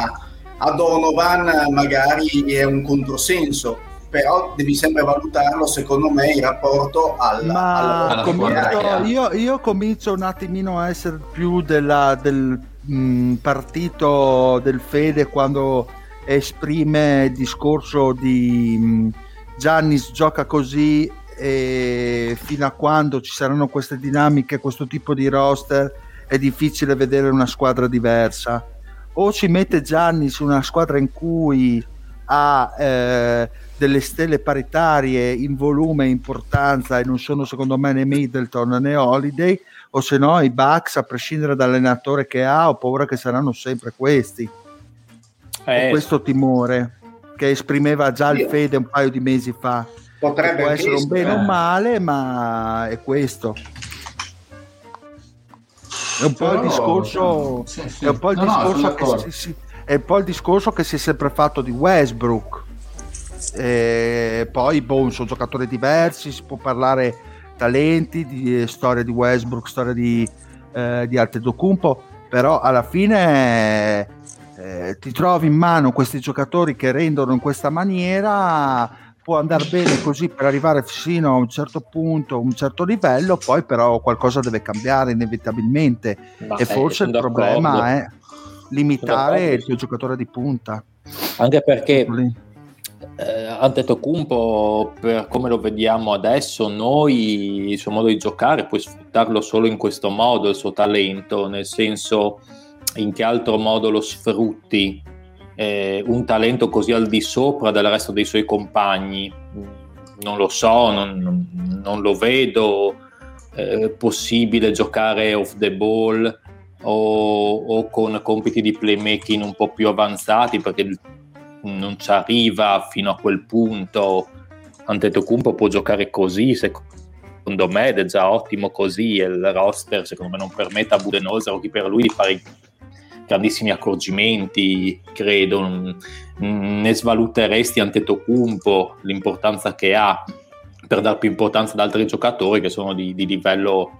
a Donovan magari è un controsenso, però devi sempre valutarlo secondo me in rapporto al, Ma alla comincio- io, io comincio un attimino a essere più della- del mh, partito del Fede quando esprime il discorso di mh, Giannis gioca così e fino a quando ci saranno queste dinamiche, questo tipo di roster, è difficile vedere una squadra diversa. o ci mette Gianni su una squadra in cui ha eh, delle stelle paritarie in volume e importanza e non sono secondo me né Middleton né Holiday o se no i Bucks a prescindere dall'allenatore che ha ho paura che saranno sempre questi eh. questo timore che esprimeva già il Fede un paio di mesi fa potrebbe può essere un bene o un male ma è questo è un po' il discorso, sì, sì. È un po' il no, discorso no, che si, si, è un po' il discorso che si è sempre fatto di Westbrook. E poi boh, sono giocatori diversi, si può parlare talenti, di storia di Westbrook, storia di, eh, di Antetokounmpo, però alla fine eh, ti trovi in mano questi giocatori che rendono in questa maniera può andare bene così per arrivare fino a un certo punto, a un certo livello, poi però qualcosa deve cambiare inevitabilmente. Ma e forse il problema è limitare il tuo giocatore di punta. Anche perché eh, Antetokounmpo, per come lo vediamo adesso, noi il suo modo di giocare puoi sfruttarlo solo in questo modo, il suo talento, nel senso in che altro modo lo sfrutti eh, un talento così al di sopra del resto dei suoi compagni. Non lo so, non, non, lo vedo eh, possibile giocare off the ball o, o, con compiti di playmaking un po' più avanzati perché non ci arriva fino a quel punto. Antetokounmpo può giocare così, secondo me, ed è già ottimo così. E il roster, secondo me, non permette a Budenholzer o chi per lui di fare grandissimi accorgimenti, credo, ne svaluteresti Antetokounmpo, l'importanza che ha per dar più importanza ad altri giocatori che sono di, di livello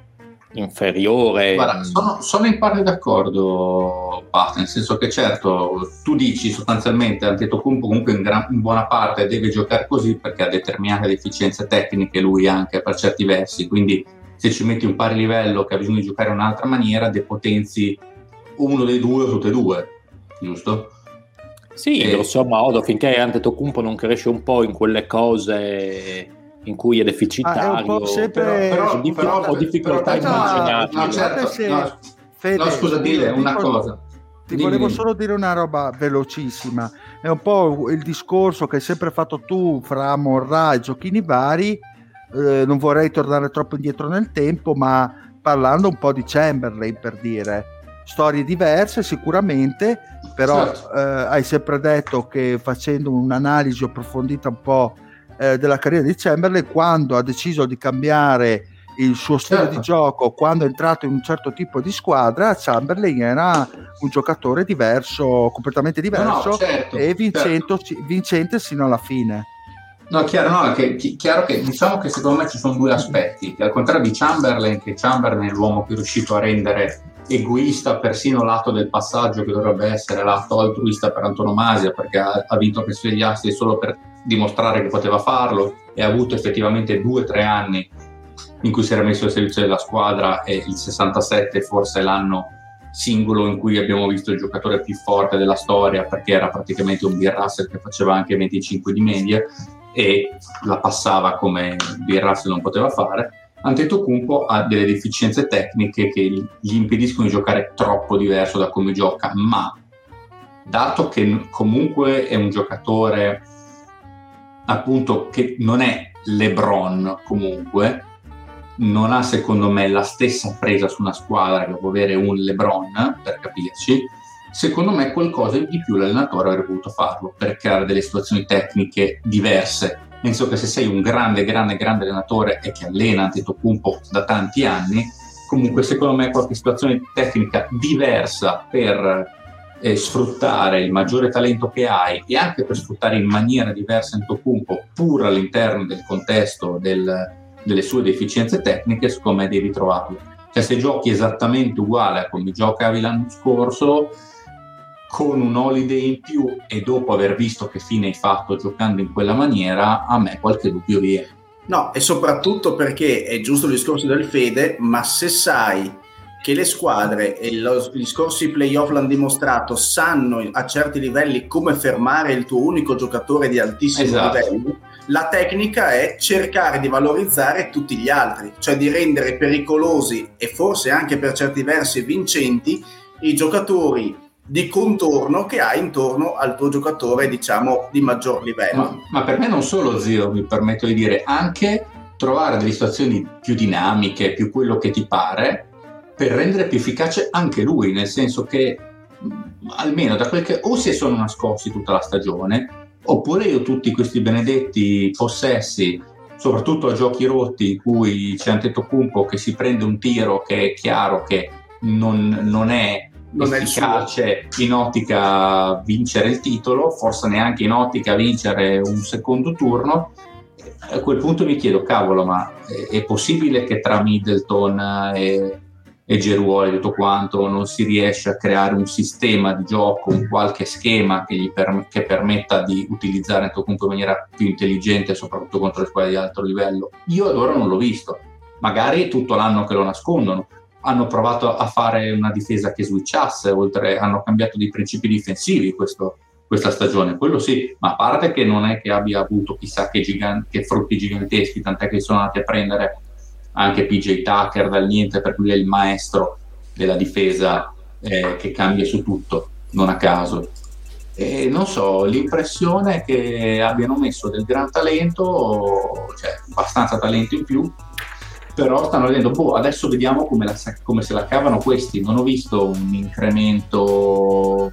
inferiore. Guarda, sono, sono, in parte d'accordo, Pat, nel senso che certo tu dici sostanzialmente Antetokounmpo comunque in, gran, in, buona parte deve giocare così perché ha determinate deficienze tecniche lui anche per certi versi, quindi se ci metti un pari livello che ha bisogno di giocare in un'altra maniera depotenzi uno dei due o tutte e due, giusto? Sì, e... grosso modo, finché Antetokounmpo non cresce un po' in quelle cose in cui è deficitario, ah, è sempre... però, però, però, ho difficoltà a immaginarlo. No, certo, no, Fede, no, scusa, dile una cosa. Ti dimmi, volevo solo dire una roba velocissima. È un po' il discorso che hai sempre fatto tu fra Morra e giochini vari. Eh, non vorrei tornare troppo indietro nel tempo, ma parlando un po' di Chamberlain per dire storie diverse sicuramente, però certo. eh, hai sempre detto che facendo un'analisi approfondita un po' eh, della carriera di Chamberlain, quando ha deciso di cambiare il suo stile certo. di gioco, quando è entrato in un certo tipo di squadra, Chamberlain era un giocatore diverso, completamente diverso no, no, certo, e vincento, certo. vincente sino alla fine. No, chiaro, no, che, chiaro che diciamo che secondo me ci sono due aspetti, che al contrario di Chamberlain, che Chamberlain è l'uomo più riuscito a rendere egoista persino lato del passaggio che dovrebbe essere l'atto altruista per antonomasia perché ha, ha vinto che svegliarsi solo per dimostrare che poteva farlo e ha avuto effettivamente due o tre anni in cui si era messo al servizio della squadra e il 67 forse l'anno singolo in cui abbiamo visto il giocatore più forte della storia perché era praticamente un Bill Russell che faceva anche 25 di media e la passava come Bill Russell non poteva fare Antetokounmpo ha delle deficienze tecniche che gli impediscono di giocare troppo diverso da come gioca, ma dato che comunque è un giocatore appunto che non è LeBron comunque, non ha secondo me la stessa presa su una squadra che può avere un LeBron, per capirci, secondo me qualcosa di più l'allenatore avrebbe voluto farlo per creare delle situazioni tecniche diverse penso che se sei un grande, grande, grande allenatore e che allena Antetokounmpo da tanti anni, comunque secondo me qualche situazione tecnica diversa per eh, sfruttare il maggiore talento che hai e anche per sfruttare in maniera diversa Antetokounmpo pur all'interno del contesto del, delle sue deficienze tecniche, secondo me devi trovarlo. Cioè se giochi esattamente uguale a come giocavi l'anno scorso, con un holiday in più e dopo aver visto che fine hai fatto giocando in quella maniera, a me qualche dubbio viene. No, e soprattutto perché è giusto il discorso del Fede, ma se sai che le squadre e lo, gli scorsi playoff l'hanno dimostrato, sanno a certi livelli come fermare il tuo unico giocatore di altissimo esatto. livello, la tecnica è cercare di valorizzare tutti gli altri, cioè di rendere pericolosi e forse anche per certi versi vincenti i giocatori di contorno che hai intorno al tuo giocatore, diciamo, di maggior livello. Ma, ma per me non solo zio, mi permetto di dire, anche trovare delle situazioni più dinamiche, più quello che ti pare, per rendere più efficace anche lui, nel senso che almeno da quel che o si sono nascosti tutta la stagione, oppure io tutti questi benedetti possessi, soprattutto a giochi rotti in cui c'è Antetokounmpo che si prende un tiro che è chiaro che non, non è non efficace in ottica vincere il titolo, forse neanche in ottica vincere un secondo turno. A quel punto mi chiedo, cavolo, ma è, possibile che tra Middleton e e Geruolo e tutto quanto, non si riesce a creare un sistema di gioco, un qualche schema che, per, che permetta di utilizzare Antetokounmpo in maniera più intelligente, soprattutto contro le squadre di alto livello. Io ad ora non l'ho visto, magari è tutto l'anno che lo nascondono. Hanno provato a fare una difesa che switchasse, oltre hanno cambiato dei principi difensivi questo, questa stagione, quello sì, ma a parte che non è che abbia avuto chissà che, gigan- che frutti giganteschi, tant'è che sono andati a prendere anche PJ Tucker dal niente, per lui è il maestro della difesa eh, che cambia su tutto, non a caso. E non so, l'impressione è che abbiano messo del gran talento, cioè abbastanza talento in più, però stanno vedendo, boh, adesso vediamo come, la, come se la cavano questi. Non ho visto un incremento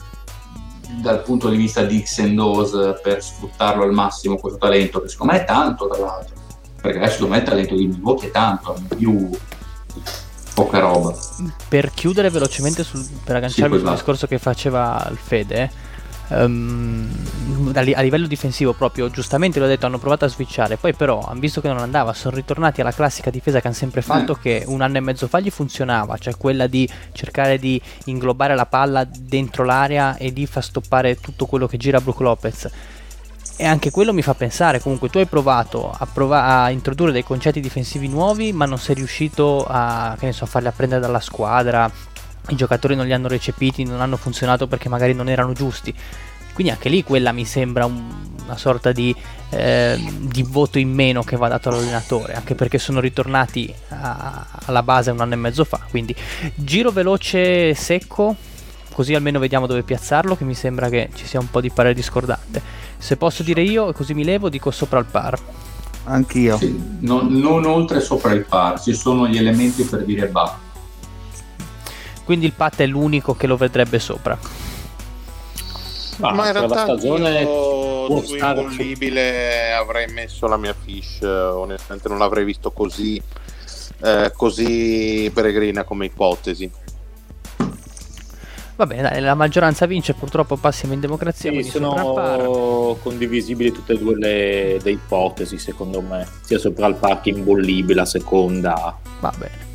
dal punto di vista di X and O's per sfruttarlo al massimo questo talento, che secondo me è tanto tra l'altro perché adesso secondo me il talento di Milwaukee è tanto, più poca roba. Per chiudere velocemente, sul, per agganciarmi sì, sul discorso che faceva il Fede, um, a, livello difensivo proprio, giustamente l'ho detto, hanno provato a switchare, poi però hanno visto che non andava, sono ritornati alla classica difesa che hanno sempre fatto, mm. che un anno e mezzo fa gli funzionava, cioè quella di cercare di inglobare la palla dentro l'area e di far stoppare tutto quello che gira Brook Lopez e anche quello mi fa pensare, comunque tu hai provato a, prova- a introdurre dei concetti difensivi nuovi, ma non sei riuscito a, so, a farli apprendere dalla squadra, i giocatori non li hanno recepiti, non hanno funzionato perché magari non erano giusti. Quindi anche lì quella mi sembra un, una sorta di, eh, di, voto in meno che va dato all'allenatore, anche perché sono ritornati a, alla base un anno e mezzo fa. Quindi giro veloce secco, così almeno vediamo dove piazzarlo, che mi sembra che ci sia un po' di parere discordante. Se posso dire io, così mi levo, dico sopra il par. Anch'io. Sì, non, non oltre sopra il par, ci sono gli elementi per dire bah. Quindi il Pat è l'unico che lo vedrebbe sopra. Ah, ma in realtà la stagione io su imbollibile avrei messo la mia fish onestamente non l'avrei visto così eh, così peregrina come ipotesi Va bene, dai, la maggioranza vince, purtroppo passiamo in democrazia. Sì, sono condivisibili tutte e due le, le, ipotesi, secondo me, sia sopra il parco imbollibile, la seconda. Va bene.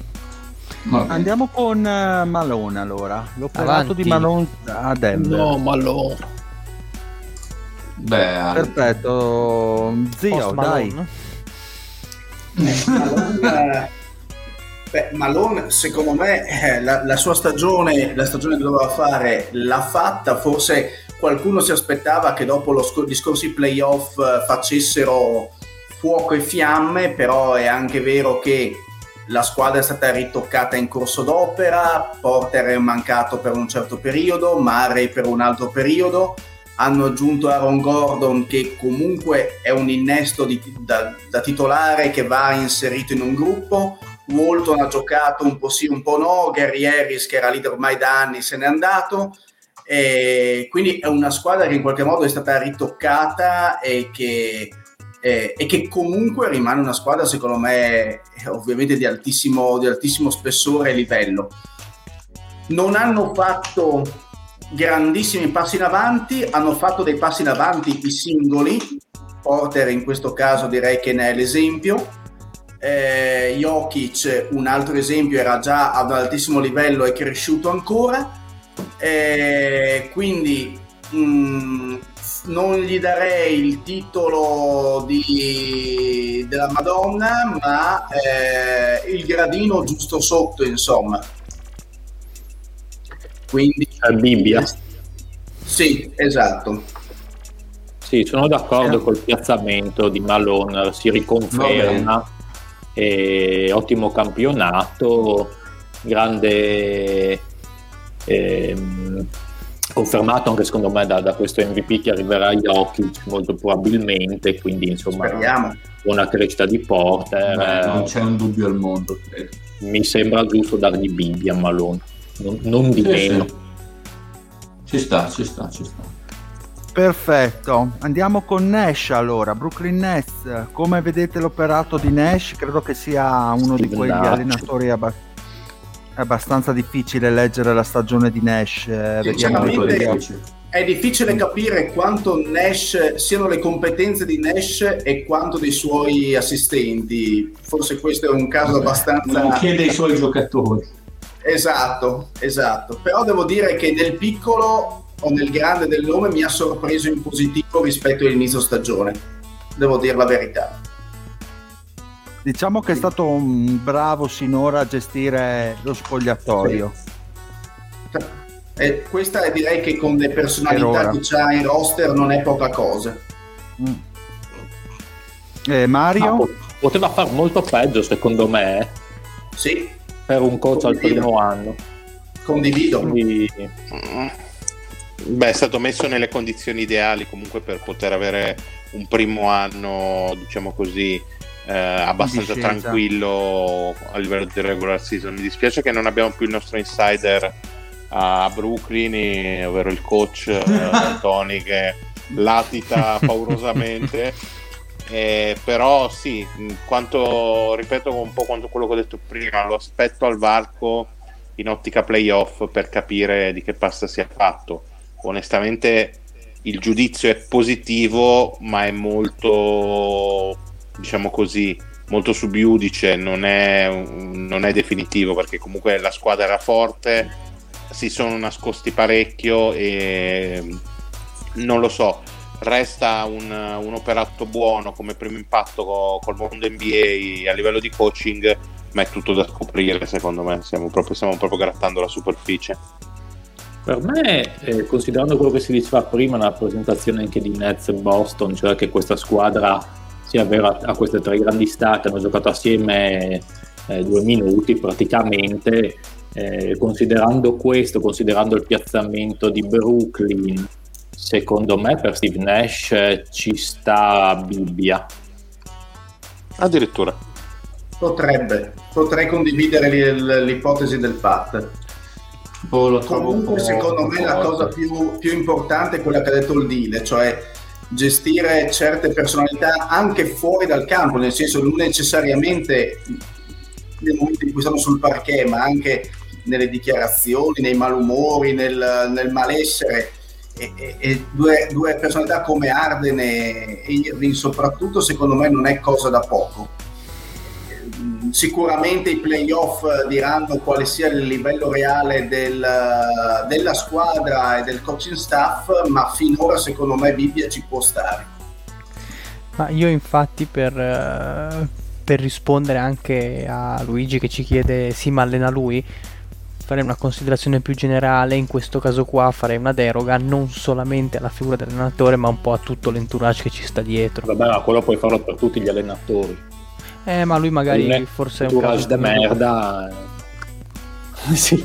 Andiamo con uh, Malone allora. L'operato di Malone a Denver. No, Malone. Beh, perfetto. Zio, dai. Malone Beh, Malone, secondo me, eh, la, la, sua stagione, la stagione che doveva fare, l'ha fatta. Forse qualcuno si aspettava che dopo lo, gli scorsi playoff eh, facessero fuoco e fiamme, però è anche vero che la squadra è stata ritoccata in corso d'opera, Porter è mancato per un certo periodo, Murray per un altro periodo, hanno aggiunto Aaron Gordon che comunque è un innesto di, da, da titolare che va inserito in un gruppo, Walton ha giocato un po' sì, un po' no, Gary Harris che era leader ormai da anni se n'è andato, e quindi è una squadra che in qualche modo è stata ritoccata e che, eh, e che comunque rimane una squadra secondo me ovviamente di altissimo, di altissimo spessore e livello. Non hanno fatto grandissimi passi in avanti, hanno fatto dei passi in avanti i singoli, Porter in questo caso direi che ne è l'esempio, eh, Jokic, un altro esempio, era già ad altissimo livello e cresciuto ancora. Eh, quindi mh, mm, non gli darei il titolo di, della Madonna, ma eh, il gradino giusto sotto, insomma. Quindi la Bibbia. Sì, esatto. Sì, sono d'accordo eh. col piazzamento di Malone, si riconferma e ottimo campionato, grande, ehm, confermato anche secondo me da, da questo MVP che arriverà a Jokic molto probabilmente, quindi insomma Speriamo. una crescita di Porter. Beh, non eh, c'è un dubbio al mondo, credo. mi sembra giusto dargli Bibi a Malone, non, non di Sì, meno. sì. Ci sta, ci sta, ci sta. Perfetto, andiamo con Nash allora, Brooklyn Nets, come vedete l'operato di Nash? Credo che sia uno di Steve quegli Nash. allenatori abba- è abbastanza difficile leggere la stagione di Nash, eh, Sinceramente- difficile. È difficile capire quanto Nash siano le competenze di Nash e quanto dei suoi assistenti. Forse questo è un caso abbastanza Non chiede ai suoi giocatori. esatto, esatto. Però devo dire che nel piccolo o nel grande del nome mi ha sorpreso in positivo rispetto all'inizio stagione. Devo dire la verità. Diciamo che è stato un bravo sinora a gestire lo spogliatoio. E questa è, direi che con le Per personalità che c'ha in roster non è poca cosa. Mm. Eh, Mario? Ah, po- poteva far molto peggio secondo me eh, Sì, per un coach al Condivido. primo anno. condivido. Quindi, Beh, è stato messo nelle condizioni ideali comunque per poter avere un primo anno, diciamo così, eh, abbastanza tranquillo a livello di regular season. Mi dispiace che non abbiamo più il nostro insider a Brooklyn, ovvero il coach eh, Tony che latita paurosamente. Eh, però sì, quanto ripeto un po' quanto quello che ho detto prima, lo aspetto al varco in ottica playoff per capire di che pasta sia fatto. Onestamente il giudizio è positivo, ma è molto, diciamo così, molto subiudice, non è, non è definitivo perché comunque la squadra era forte, si sono nascosti parecchio e non lo so, resta un, un operato buono come primo impatto co- col mondo NBA a livello di coaching, ma è tutto da scoprire secondo me, stiamo proprio, stiamo proprio grattando la superficie. Per me, eh, considerando quello che si diceva prima nella presentazione anche di Nets e Boston, cioè che questa squadra sia vera a queste tre grandi star che hanno giocato assieme eh, due minuti praticamente, eh, considerando questo, considerando il piazzamento di Brooklyn, secondo me per Steve Nash eh, ci sta Bibbia. Addirittura. Potrebbe, potrei condividere l'ipotesi del Pat. Boh, lo trovo un Comunque, po' secondo me, la cosa più, più importante è quella che ha detto il Dile, cioè gestire certe personalità anche fuori dal campo, nel senso non necessariamente nel momento in cui stanno sul parquet, ma anche nelle dichiarazioni, nei malumori, nel, nel malessere. E, e- e due, due personalità come Arden e Irving soprattutto secondo me non è cosa da poco sicuramente i playoff eh, diranno quale sia il livello reale del, eh, della squadra e del coaching staff, ma finora secondo me Bibbia ci può stare. Ma io infatti per, eh, per rispondere anche a Luigi che ci chiede sì ma allena lui, farei una considerazione più generale, in questo caso qua farei una deroga non solamente alla figura dell'allenatore ma un po' a tutto l'entourage che ci sta dietro. Vabbè, ma quello puoi farlo per tutti gli allenatori. Eh ma lui magari Il forse è un caso de merda. sì.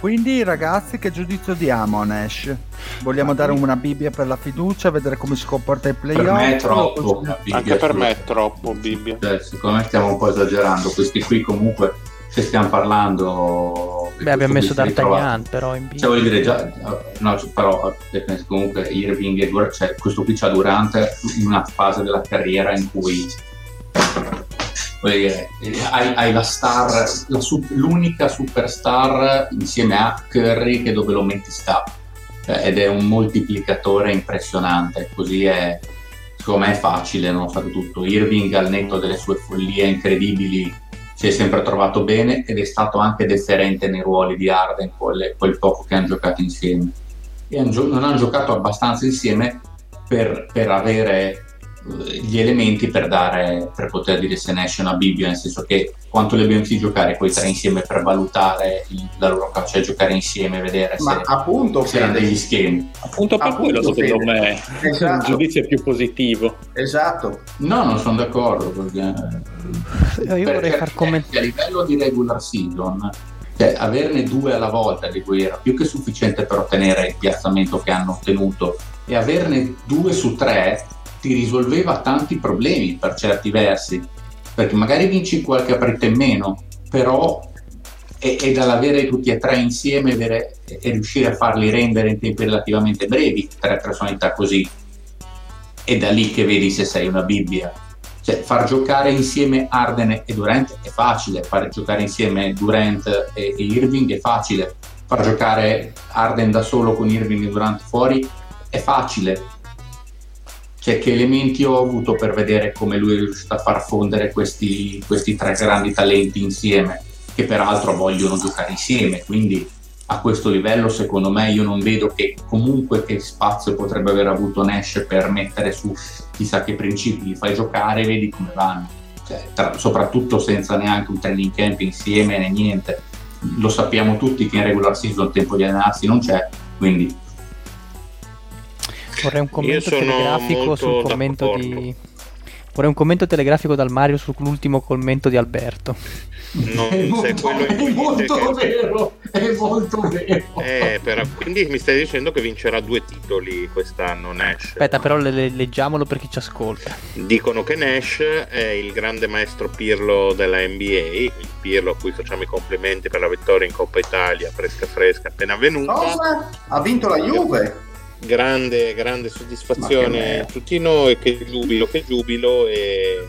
Quindi ragazzi che giudizio diamo a Nash? Vogliamo dare una Bibbia per la fiducia, vedere come si comporta ai playoff? Per me è troppo. Anche per me è troppo, Bibbia. Cioè, secondo me stiamo un po' esagerando. Questi qui comunque, se stiamo parlando... Beh abbiamo messo ritrova- D'Artagnan però in B. Cioè, voglio dire, già, no, cioè, però eh, comunque Irving e Durant, cioè, questo qui c'ha Durante in una fase della carriera in cui voglio dire, hai, hai la star, la su- l'unica superstar insieme a Curry che dove lo metti sta Eh, ed è un moltiplicatore impressionante, così è secondo me è facile non fare tutto. Irving al netto delle sue follie incredibili si è sempre trovato bene ed è stato anche deferente nei ruoli di Arden quel, quel poco che hanno giocato insieme. E non hanno giocato abbastanza insieme per, per avere gli elementi per dare per poter dire se ne esce una Bibbia nel senso che quanto li abbiamo visti giocare quei tre insieme per valutare il- la loro capacità cioè giocare insieme vedere Ma se, appunto, se erano degli schemi Appunto per Appunto, quello secondo Fede. me il Esatto. giudizio è più positivo. esatto. no non sono d'accordo perché Io vorrei far commentare. a livello di regular season Cioè, averne due alla volta di cui era più che sufficiente per ottenere il piazzamento che hanno ottenuto e averne due su tre ti risolveva tanti problemi per certi versi, perché magari vinci qualche partita in meno, però è, è dall'avere tutti e tre insieme avere, e riuscire a farli rendere in tempi relativamente brevi, tre personalità così. È da lì che vedi se sei una Bibbia. Cioè, far giocare insieme Arden e Durant è facile, far giocare insieme Durant e Irving è facile, far giocare Arden da solo con Irving e Durant fuori è facile. Cioè, che elementi ho avuto per vedere come lui è riuscito a far fondere questi, questi tre grandi talenti insieme, che peraltro vogliono giocare insieme, quindi a questo livello secondo me io non vedo che comunque che spazio potrebbe aver avuto Nash per mettere su chissà che principi, li fai giocare e vedi come vanno, cioè, tra, soprattutto senza neanche un training camp insieme né niente. Lo sappiamo tutti che in regular season tempo di allenarsi non c'è, quindi... Vorrei un commento telegrafico sul commento d'accordo. di Vorrei un commento telegrafico dal Mario sull'ultimo commento di Alberto. Non è molto, è molto che... vero, è molto vero. Eh, però, quindi mi stai dicendo che vincerà due titoli quest'anno Nash. Aspetta, però le, le, leggiamolo per chi ci ascolta. Dicono che Nash è il grande maestro Pirlo della NBA, il Pirlo a cui facciamo i complimenti per la vittoria in Coppa Italia, fresca fresca, appena venuta. Cosa? Ha vinto la Juve? Grande, grande soddisfazione a tutti noi, che giubilo, che giubilo e,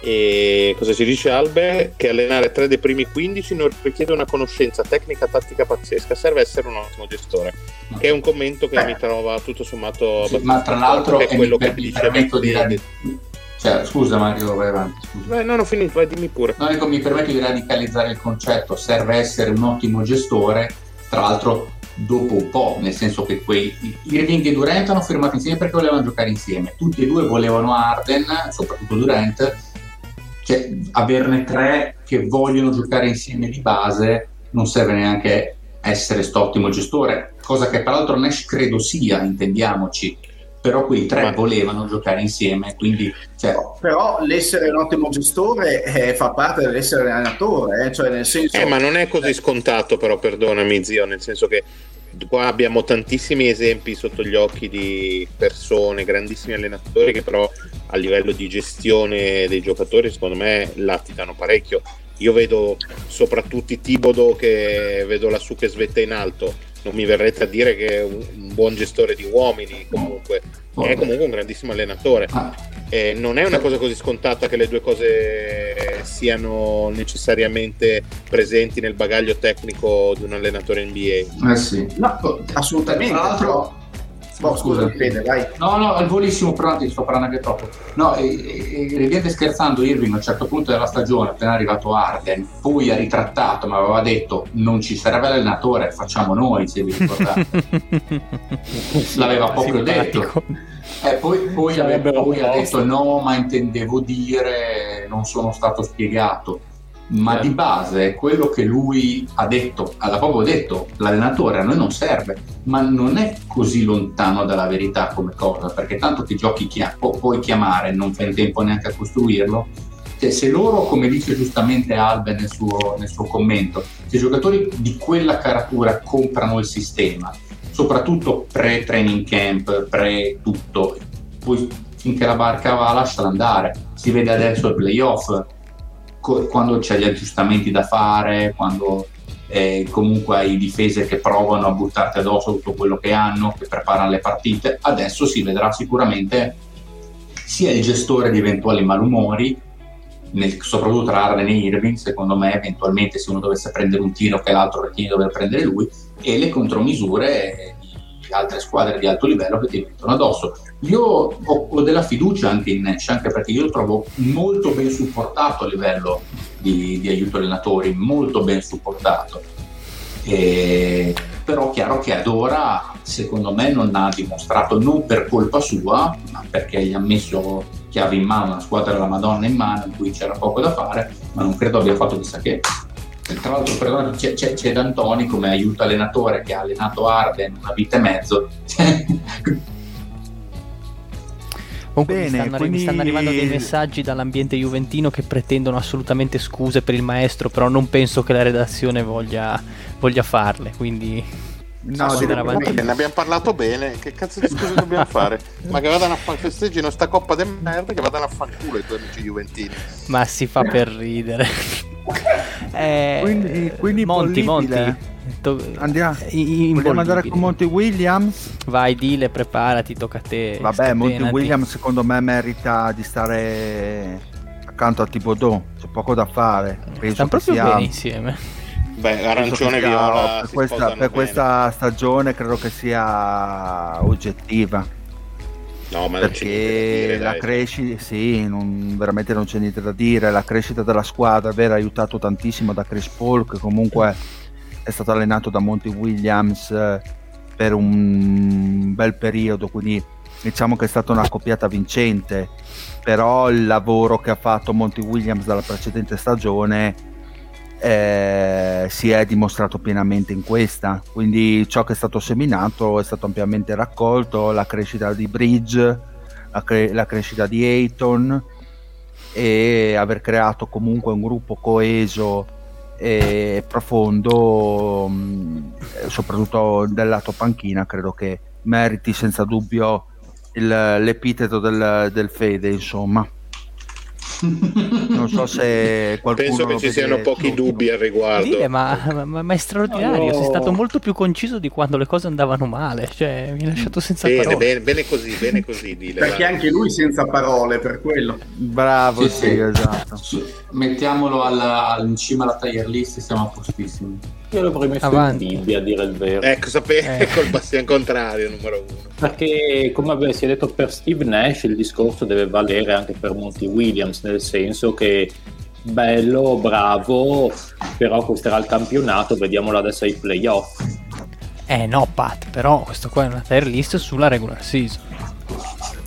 e cosa ci dice Albe? Che allenare tre dei primi 15 non richiede una conoscenza tecnica tattica pazzesca, serve essere un ottimo gestore. Che è un commento che Beh. mi trova tutto sommato sì, ma tra l'altro è quello che mi permetto di radi- cioè, scusa Mario, vai avanti. Scusa. Beh, non ho finito, vai dimmi pure. No, ecco, mi permetto di radicalizzare il concetto, serve essere un ottimo gestore, tra l'altro dopo un po', nel senso che quei Irving e Durant hanno firmato insieme perché volevano giocare insieme, tutti e due volevano Arden, soprattutto Durant, cioè averne tre che vogliono giocare insieme di base non serve neanche essere st'ottimo gestore, cosa che peraltro Nash credo sia, intendiamoci, però quei tre Ma... volevano giocare insieme, quindi... Cioè... Però l'essere un ottimo gestore eh, fa parte dell'essere allenatore, eh? cioè nel senso... Eh, ma non è così scontato però, perdonami zio, nel senso che qua abbiamo tantissimi esempi sotto gli occhi di persone, grandissimi allenatori che però a livello di gestione dei giocatori secondo me latitano parecchio. Io vedo soprattutto Tibodo che vedo lassù che svetta in alto non mi verrete a dire che è un, un buon gestore di uomini comunque. È comunque un grandissimo allenatore. Ah. eh, non è una cosa così scontata che le due cose siano necessariamente presenti nel bagaglio tecnico di un allenatore NBA eh sì. No, assolutamente tra l'altro Oh, scusa, Fede, vai. No, no, al volissimo, però ti sto parlando anche troppo. No, e, e, riviene scherzando Irving a un certo punto della stagione, appena arrivato Arden, poi ha ritrattato, ma aveva detto non ci serve l'allenatore, facciamo noi, se vi ricordate. L'aveva proprio detto. Eh, poi, poi, poi ha detto no, ma intendevo dire, non sono stato spiegato ma di base quello che lui ha detto, ha proprio detto, l'allenatore a noi non serve, ma non è così lontano dalla verità come cosa, perché tanto ti giochi chia- pu- puoi chiamare, non fai in tempo neanche a costruirlo. Cioè, se loro, come dice giustamente Albe nel suo, nel suo commento, se i giocatori di quella caratura comprano il sistema, soprattutto pre-training camp, pre-tutto, poi finché la barca va lasciala andare, si vede adesso il playoff, quando c'è gli aggiustamenti da fare, quando eh, comunque hai difese che provano a buttarti addosso tutto quello che hanno, che preparano le partite, adesso si vedrà sicuramente sia il gestore di eventuali malumori, nel, soprattutto tra Arden e Irving, secondo me eventualmente se uno dovesse prendere un tiro che l'altro di dover prendere lui, e le contromisure altre squadre di alto livello che ti mettono addosso. Io ho, ho, della fiducia anche in Nash, anche perché io lo trovo molto ben supportato a livello di, di aiuto allenatori, molto ben supportato. E, però chiaro che ad ora secondo me non ha dimostrato non per colpa sua ma perché gli ha messo chiave in mano una squadra della Madonna in mano in cui c'era poco da fare ma non credo abbia fatto chissà che tra l'altro perdone, c'è, c'è, c'è D'Antoni come aiuto allenatore che ha allenato Arden una vita e mezzo. Comunque Bene, mi, stanno, quindi- mi stanno arrivando dei messaggi dall'ambiente juventino che pretendono assolutamente scuse per il maestro, però non penso che la redazione voglia, voglia farle, quindi No, Sì, direi- andare avanti. Vabbè, ne abbiamo parlato bene. Che cazzo di scuse dobbiamo fare? Ma che vadano a fare festeggino sta coppa di merda, che vadano a fanculo i tuoi amici juventini. ma si fa per ridere. Eh, Quindi- quindi Monti, Monti, to- Andiamo. i- Vogliamo andare con Monty Williams? Vai, dile, preparati, tocca a te. Vabbè, Monty. Williams secondo me merita di stare accanto a Thibodeau, c'è poco da fare. Penso Stanno proprio sia- bene insieme. Beh, arancione e viola. per questa, per questa stagione credo che sia oggettiva. No, ma perché dire, la crescita, sì, non- veramente non c'è niente da dire. La crescita della squadra è vero, aiutato tantissimo da Chris Paul, che comunque è stato allenato da Monty Williams eh, per un bel periodo, quindi diciamo che è stata una coppiata vincente. Però il lavoro che ha fatto Monty Williams dalla precedente stagione eh, si è dimostrato pienamente in questa. Quindi ciò che è stato seminato è stato ampiamente raccolto, la crescita di Bridge, la, cre- la crescita di Ayton e aver creato comunque un gruppo coeso e profondo, mh, soprattutto del lato panchina, credo che meriti senza dubbio il- l'epiteto del, del Fede, insomma. Non so se qualcuno Penso che ci vede- siano pochi dubbi al riguardo. Dile, ma, ma- ma è straordinario, No. sei stato molto più conciso di quando le cose andavano male, cioè mi hai lasciato senza Bene, parole. bene, bene così, bene così, dile. Perché anche lui senza parole, per quello. Bravo, Sì, sì, sì. esatto. Mettiamolo alla- in cima alla tier list, siamo a postissimo. Io l'avrei messo Avanti. in Bibbia a dire il vero. Ecco, sapete, Eh. col bastian contrario, numero uno. Perché, come si è detto per Steve Nash, il discorso deve valere anche per Monty Williams, nel senso che bello, bravo, però questo era il campionato, vediamolo adesso ai playoff. Eh no, Pat, però questo qua è una tier list sulla regular season.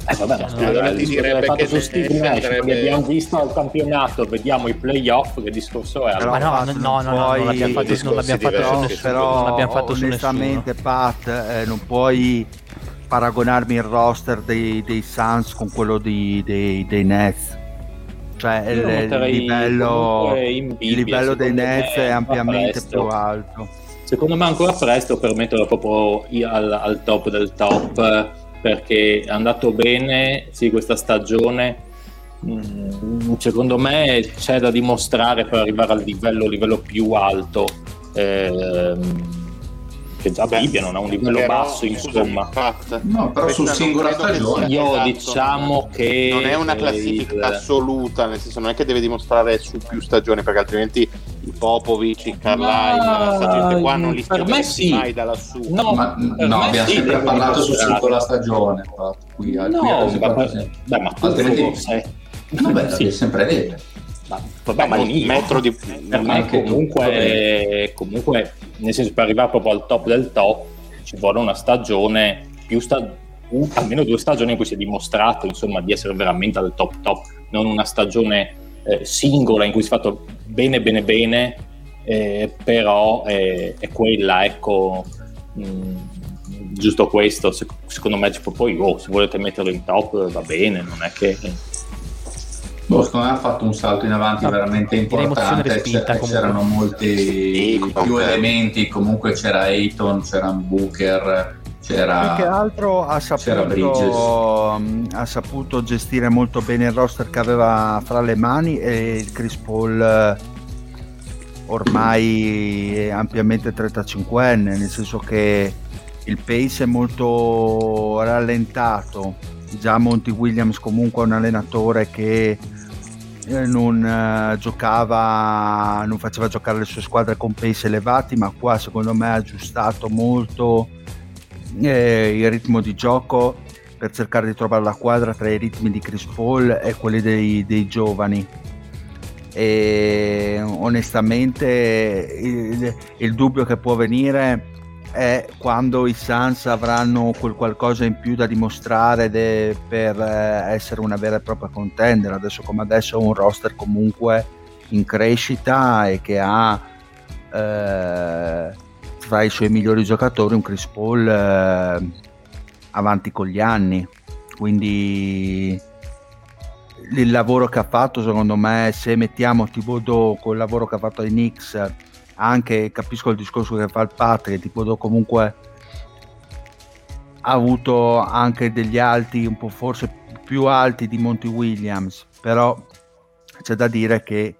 Eh vabbè, ma Allora ti discorso direbbe fatto che su Steve Nash, quindi abbiamo visto al campionato, vediamo i playoff, che discorso è? Però- Ma no, no, non no, no, non l'abbiamo fatto, non l'abbiamo fatto su però, nessuno. però non l'abbiamo fatto su nessuno. onestamente Pat eh, non puoi paragonarmi il roster dei, dei Suns con quello di- dei, dei Nets cioè Io il, livello, in il Bibbia, livello dei Nets è ampiamente più alto Secondo me ancora presto per metterlo proprio al, al top del top eh, perché è andato bene sì questa stagione. Mm, secondo me c'è da dimostrare per arrivare al livello, livello più alto ehm, che già Beh, Bibbia non ha un livello però, basso insomma. No, però su singola stagione. io esatto, diciamo che non è una eh, classifica il- assoluta, nel senso non è che deve dimostrare su più stagioni, perché altrimenti i Popovic, i Ma- questa gente qua non li per me schiaveresti sì. mai da lassù. no, Ma, no, abbiamo sì, sempre deve parlato su dimostrare. singola stagione. Qui, qui no, vabbè, sì. beh, ma Altrimenti- sei Vabbè, sì. devi sempre vedere. Ma, vabbè, ma un io- metro di per me comunque, comunque, nel senso per arrivare proprio al top del top ci vuole una stagione più sta- un- almeno due stagioni in cui si è dimostrato insomma di essere veramente al top top non una stagione eh, singola in cui si è fatto bene bene bene eh, però eh, è quella ecco mh, giusto questo sec- secondo me tipo, poi oh, se volete metterlo in top va bene non è che Boh, secondo me ha fatto un salto in avanti Ah, veramente importante. respinta, c'era- comunque. C'erano molti Sì, più elementi. Comunque c'era Ayton, c'era Booker, più che c'era. altro ha c'era saputo, mh, ha saputo gestire molto bene il roster che aveva fra le mani e il Chris Paul eh, ormai è ampiamente 35enne, nel senso che il pace è molto rallentato. Già Monty Williams comunque è un allenatore che eh, non eh, giocava, non faceva giocare le sue squadre con pace elevati, ma qua secondo me ha aggiustato molto eh, il ritmo di gioco per cercare di trovare la quadra tra i ritmi di Chris Paul e quelli dei, dei giovani. E onestamente il, il dubbio che può venire è quando i Suns avranno quel qualcosa in più da dimostrare de- per eh, essere una vera e propria contender. Adesso come adesso è un roster comunque in crescita e che ha eh, tra i suoi migliori giocatori un Chris Paul eh, avanti con gli anni. quindi il lavoro che ha fatto secondo me se mettiamo Thibodeau col lavoro che ha fatto ai Knicks anche capisco il discorso che fa il Patrick Thibodeau comunque ha avuto anche degli alti un po' forse più alti di Monty Williams però c'è da dire che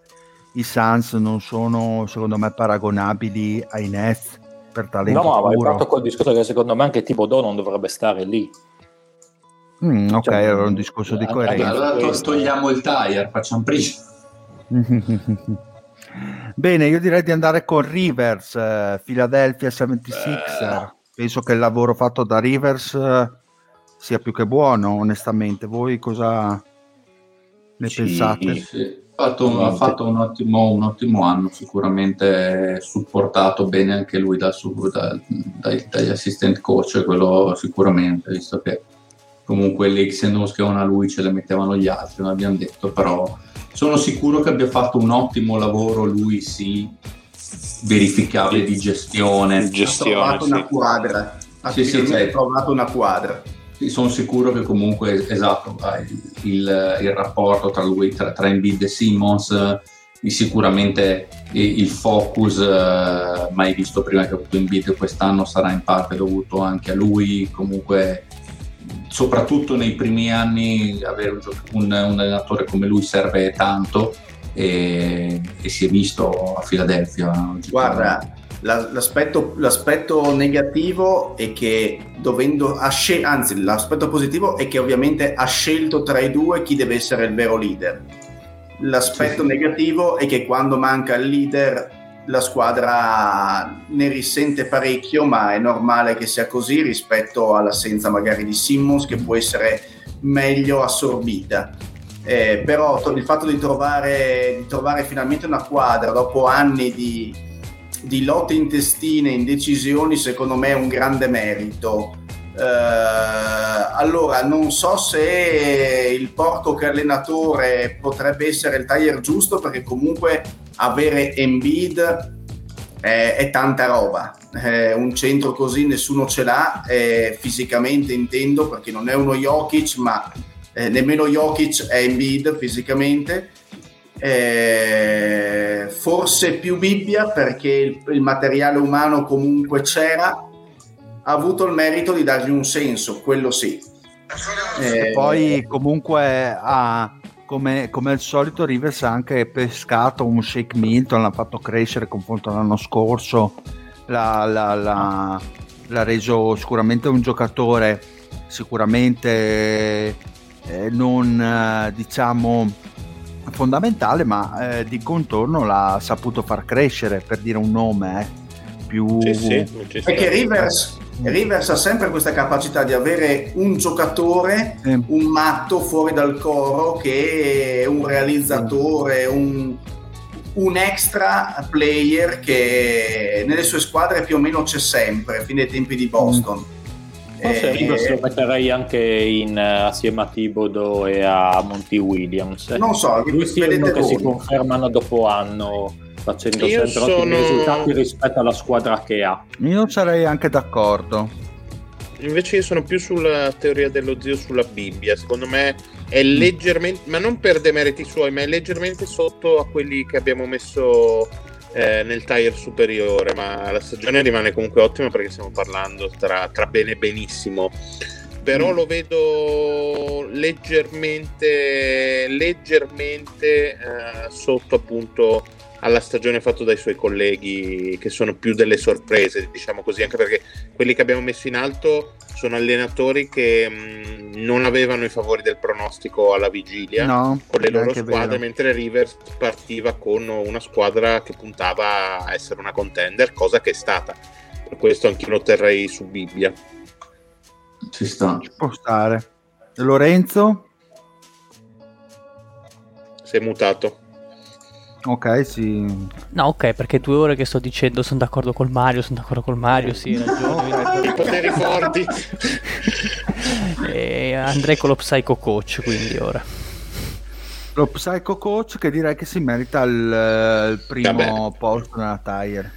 i Suns non sono secondo me paragonabili ai Nets per talento no ma hai fatto col discorso che secondo me anche Thibodeau non dovrebbe stare lì Mm, ok, Cioè, era un discorso di anche- coerenza. Allora to- questo. togliamo il tire, facciamo prima. Bene, io direi di andare con Rivers, eh, Philadelphia 76er. Penso che il lavoro fatto da Rivers eh, sia più che buono, onestamente. Voi cosa ne Sì, pensate? sì. Ha fatto, ha fatto un, ottimo, un ottimo anno, sicuramente supportato bene anche lui dal dal- dai- dagli assistant coach, quello sicuramente, visto che comunque le X e Nos che avevano a lui ce le mettevano gli altri, non abbiamo detto, però sono sicuro che abbia fatto un ottimo lavoro, lui sì, verificabile di gestione. Ha Gestione, trovato una sì. quadra. Ha Sì, sì, cioè- trovato una quadra. Sì, sono sicuro che comunque esatto il, il- rapporto tra lui tra, tra Embiid e Simmons eh, sicuramente il, focus eh, mai visto prima che ha avuto Embiid quest'anno sarà in parte dovuto anche a lui. Comunque soprattutto nei primi anni avere un, un- un allenatore come lui serve tanto e, e si è visto a Filadelfia Guarda, l'aspetto, l'aspetto negativo è che dovendo ha scel- anzi l'aspetto positivo è che ovviamente ha scelto tra i due chi deve essere il vero leader. L'aspetto Sì, sì. negativo è che quando manca il leader la squadra ne risente parecchio, ma è normale che sia così rispetto all'assenza magari di Simmons che può essere meglio assorbita. Eh, però to- il fatto di trovare, di trovare finalmente una quadra dopo anni di, di lotte intestine, indecisioni, secondo me è un grande merito. Eh, allora, non so se il porco che allenatore potrebbe essere il taglier giusto, perché comunque avere Embiid è, è tanta roba. Eh, un centro così nessuno ce l'ha, eh, fisicamente intendo, perché non è uno Jokic, ma eh, nemmeno Jokic è Embiid fisicamente. Eh, forse più Bibbia perché il, il materiale umano comunque c'era, ha avuto il merito di dargli un senso, quello sì. E Eh, poi comunque ha, come, come al solito Rivers ha anche pescato un Shake Milton, l'ha fatto crescere confronto all'anno scorso, l'ha, l'ha- l'ha- l'ha reso sicuramente un giocatore sicuramente eh, non eh, diciamo fondamentale ma eh, di contorno l'ha saputo far crescere per dire un nome eh, più Sì, sì, sta. Perché Rivers, Rivers ha sempre questa capacità di avere un giocatore, un matto fuori dal coro che è un realizzatore, un, un extra player che nelle sue squadre più o meno c'è sempre, fin dai tempi di Boston. Forse Eh, Rivers lo metterei anche in, eh, assieme a Thibodeau e a Monty Williams. non so, Questi è uno che si confermano dopo anno facendo Io sempre ottimi sono- risultati rispetto alla squadra che ha. io sarei anche d'accordo Invece io sono più sulla teoria dello zio sulla Bibbia. Secondo me è leggermente, ma non per demeriti suoi, ma è leggermente sotto a quelli che abbiamo messo eh, nel tire superiore. Ma la stagione rimane comunque ottima perché stiamo parlando tra, tra bene e benissimo. Però lo vedo leggermente, leggermente eh, sotto appunto alla stagione fatta dai suoi colleghi che sono più delle sorprese, diciamo così, anche perché quelli che abbiamo messo in alto sono allenatori che mh, non avevano i favori del pronostico alla vigilia no con le loro squadre, vero. mentre Rivers partiva con una squadra che puntava a essere una contender, cosa che è stata. Per questo anch'io lo terrei su Bibbia. ci sta Ci può stare. Lorenzo? È mutato. Ok, sì. No, ok, perché due ore che sto dicendo sono d'accordo col Mario, sono d'accordo col Mario, sì, hai ragione. I poteri forti. e andrei con lo Psycho Coach, quindi ora. Lo Psycho Coach che direi che si merita il, il primo Vabbè. posto nella tire.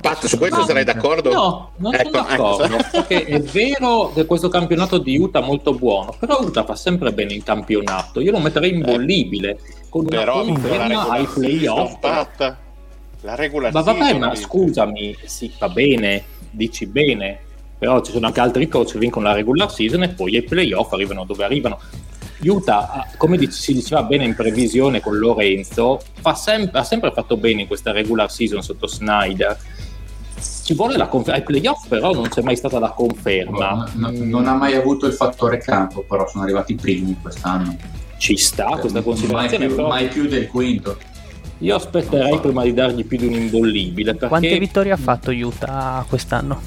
Pat, su questo no, sarai d'accordo? No, non ecco, sono d'accordo. Ecco. Perché è vero che questo campionato di Utah è molto buono, però Utah fa sempre bene in campionato. Io lo metterei imbollibile. Con una però conferma ai playoff. Pat, la regola Ma vabbè, ma scusami, sì, va bene, dici bene, però ci sono anche altri coach che vincono la regular season e poi ai playoff arrivano dove arrivano. Utah, come si diceva bene in previsione con Lorenzo, sem- ha sempre fatto bene in questa regular season sotto Snyder. Ci vuole la conferma. Ai playoff, però, non c'è mai stata la conferma. No, no, non ha mai avuto il fattore campo, però sono arrivati i primi quest'anno. Ci sta cioè, questa considerazione. Mai più, però... mai più del quinto. Io aspetterei prima di dargli più di un imbollibile. Perché... Quante vittorie ha fatto Utah quest'anno?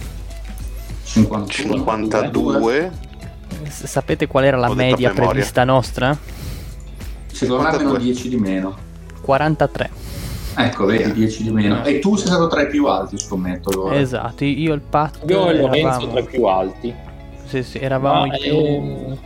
52. 52 sapete qual era la media prevista nostra? Secondo me meno 10 di meno. 43. Ecco, vedi, 10 di meno. E tu sei stato tra i più alti, scommetto. Allora. Esatto, io il Pat. Io e Lorenzo eravamo... tra i più alti. Sì, sì, eravamo Ma, i più. Eh,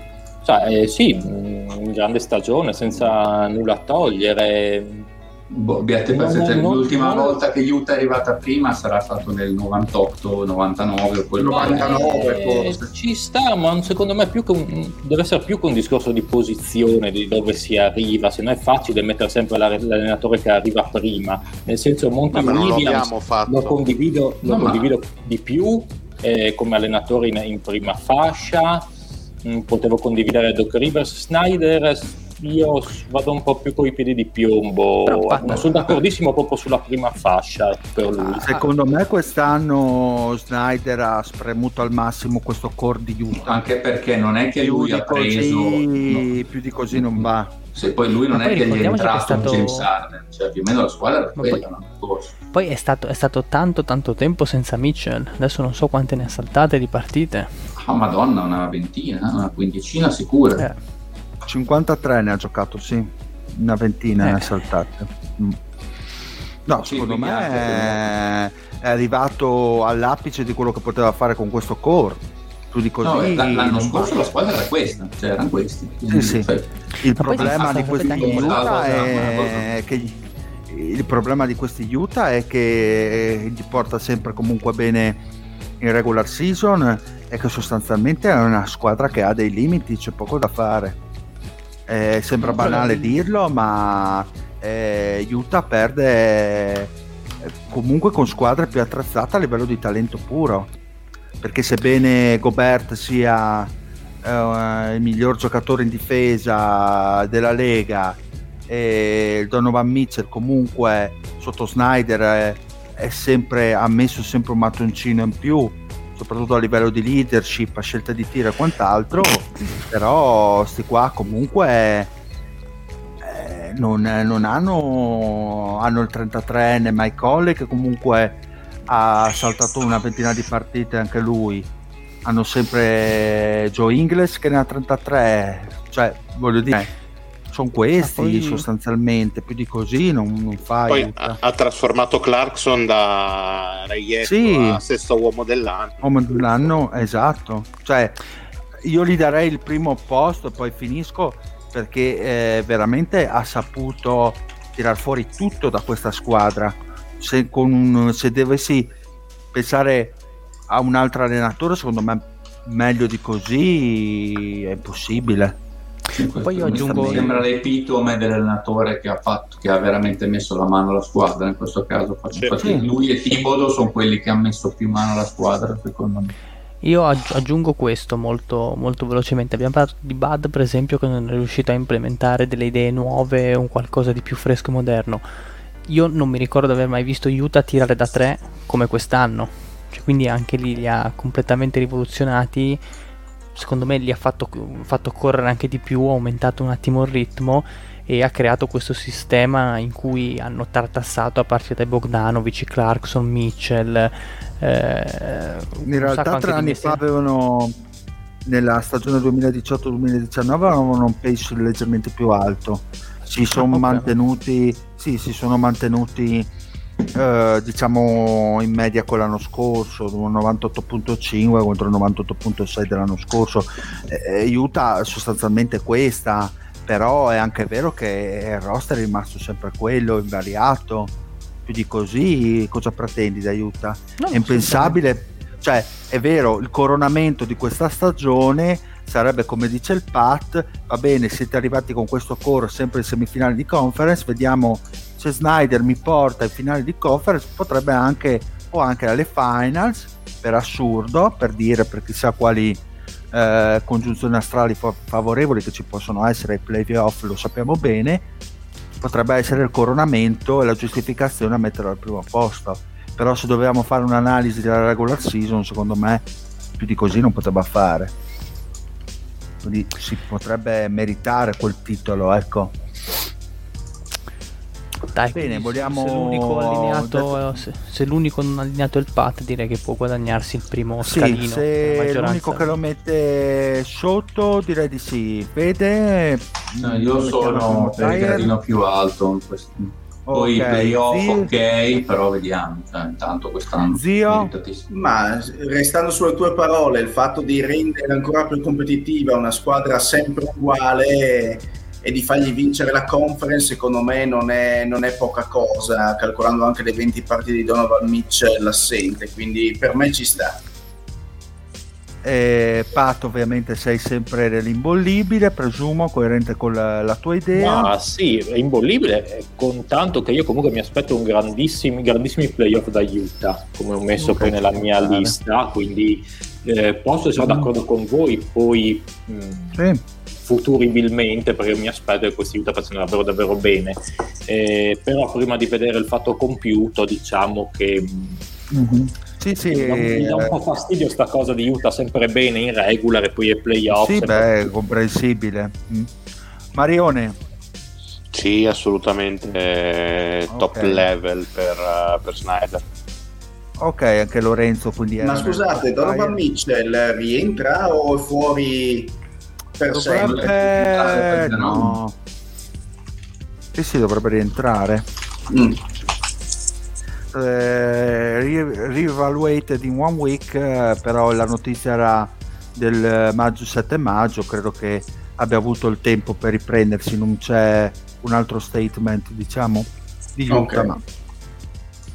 cioè, eh, sì, in grande stagione, senza nulla togliere. Boh, Biate no, no, no, l'ultima volta che Utah è arrivata prima sarà stato nel 98, 99 o quello 99 forse. Ci sta, ma secondo me più un, deve essere più che un discorso di posizione, di dove si arriva, se no è facile mettere sempre l'allenatore che arriva prima, nel senso Monty Williams lo condivido, lo condivido di più eh, come allenatore in, in prima fascia, mm, potevo condividere Doc Rivers, Snyder io vado un po' più con i piedi di piombo. Non sono d'accordissimo proprio sulla prima fascia per lui. Secondo me quest'anno Snyder ha spremuto al massimo questo core di Utah. Anche perché non è che più lui ha preso... Così, no. Più di così non va. Se poi lui non Ma è che gli è entrato stato... James Harden, cioè più o meno la squadra era quella poi, poi è stato, è stato tanto tanto tempo senza Mitchell, adesso non so quante ne ha saltate di partite. Oh madonna, una ventina, una quindicina sicura. Eh. 53 ne ha giocato, sì, una ventina eh. ne ha saltate. Mm. No, secondo me è, è, arrivato all'apice di quello che poteva fare con questo core. Più di così. No, l'anno scorso la squadra era questa, cioè erano questi. Sì, sì. Cioè, il problema di questi Utah è che il problema di questi Utah è che gli porta sempre comunque bene in regular season e che sostanzialmente è una squadra che ha dei limiti, c'è poco da fare. Eh, sembra banale dirlo, ma eh, Utah perde eh, comunque con squadre più attrezzate a livello di talento puro. Perché sebbene Gobert sia eh, il miglior giocatore in difesa della Lega e il Donovan Mitchell comunque sotto Snyder è, è sempre, ha messo sempre un mattoncino in più soprattutto a livello di leadership, a scelta di tiro e quant'altro, però sti qua comunque eh, non, non, hanno, hanno il 33enne Mike Colley che comunque ha saltato una ventina di partite anche lui, hanno sempre Joe Ingles che ne ha 33, cioè voglio dire sono questi poi... sostanzialmente, più di così non, non fai. Poi ha, ha, trasformato Clarkson da reietto sì. a sesto uomo dell'anno. Uomo dell'anno, esatto. Cioè, io gli darei il primo posto e poi finisco perché eh, veramente ha saputo tirar fuori tutto da questa squadra. Se, un, se dovessi pensare a un altro allenatore, secondo me meglio di così è impossibile. Poi io aggiungo... Mi sembra l'epitome dell'allenatore che ha, fatto, che ha veramente messo la mano alla squadra. In questo caso, faccio, sì. lui e Tibodo sono quelli che hanno messo più mano alla squadra, secondo me. Io aggiungo questo molto, molto velocemente. Abbiamo parlato di Bud, per esempio, che non è riuscito a implementare delle idee nuove, un qualcosa di più fresco e moderno. Io non mi ricordo di aver mai visto Utah tirare da tre come quest'anno. Cioè, quindi anche lì li ha completamente rivoluzionati secondo me li ha fatto, fatto correre anche di più, ha aumentato un attimo il ritmo e ha creato questo sistema in cui hanno tartassato a partire da Bogdanovic, Clarkson, Mitchell. Eh, in realtà tre anni fa avevano nella stagione 2018-2019 avevano un pace leggermente più alto. Si sono okay. mantenuti, sì, si sono mantenuti eh, diciamo in media con l'anno scorso 98.5 contro il 98.6 dell'anno scorso. Eh, Utah sostanzialmente questa però è anche vero che il roster è rimasto sempre quello invariato. Più di così cosa pretendi da Utah? No, è impensabile, cioè è vero, il coronamento di questa stagione sarebbe come dice il Pat, va bene, siete arrivati con questo core sempre in semifinale di conference, vediamo se Snyder mi porta ai finali di conference, potrebbe anche, o anche alle finals, per assurdo, per dire per chissà quali eh, congiunzioni astrali fa- favorevoli che ci possono essere ai playoff, lo sappiamo bene, potrebbe essere il coronamento e la giustificazione a metterlo al primo posto. Però se dovevamo fare un'analisi della regular season, secondo me più di così non poteva fare. Quindi si potrebbe meritare quel titolo, ecco. Dai, Bene, vogliamo- se l'unico allineato, detto- se, se l'unico non allineato è il Pat, direi che può guadagnarsi il primo Sì, scalino. se l'unico che lo mette sotto direi di sì. Vede? No, io sono per il gradino più alto. in questo- Poi i Ok, playoff, zio- ok, però vediamo. Cioè, intanto quest'anno Zio? Ma restando sulle tue parole, il fatto di rendere ancora più competitiva una squadra sempre uguale e di fargli vincere la conference, secondo me non è, non è poca cosa, calcolando anche le 20 partite di Donovan Mitchell assente, quindi per me ci sta. Eh, Pat, ovviamente sei sempre nell'imbollibile, presumo, coerente con la, la tua idea. Ma sì, è imbollibile, eh, con tanto che io comunque mi aspetto un grandissimi, grandissimi playoff da Utah, come ho messo Ok, poi nella mia bene. lista, quindi eh, posso essere d'accordo con voi, poi mh, Sì. futuribilmente, perché mi aspetto che questi Utah facciano davvero davvero bene, Eh, però prima di vedere il fatto compiuto diciamo che mh, Mhm. Sì, sì, mi, dà, un eh, po' fastidio sta cosa di Utah sempre bene in regular e poi ai playoff. sì, sempre- beh, è comprensibile. Mm. Marione, Sì, assolutamente eh, top level per, eh, per Snyder. ok, anche Lorenzo quindi Ma scusate, Donovan Mitchell rientra o è fuori per sempre? Dovrebbe... No. no. Sì, sì, dovrebbe rientrare. Mm. Eh, re- reevaluated in one week, eh, però la notizia era del maggio 7 maggio, credo che abbia avuto il tempo per riprendersi, non c'è un altro statement diciamo di Utah, Ok. ma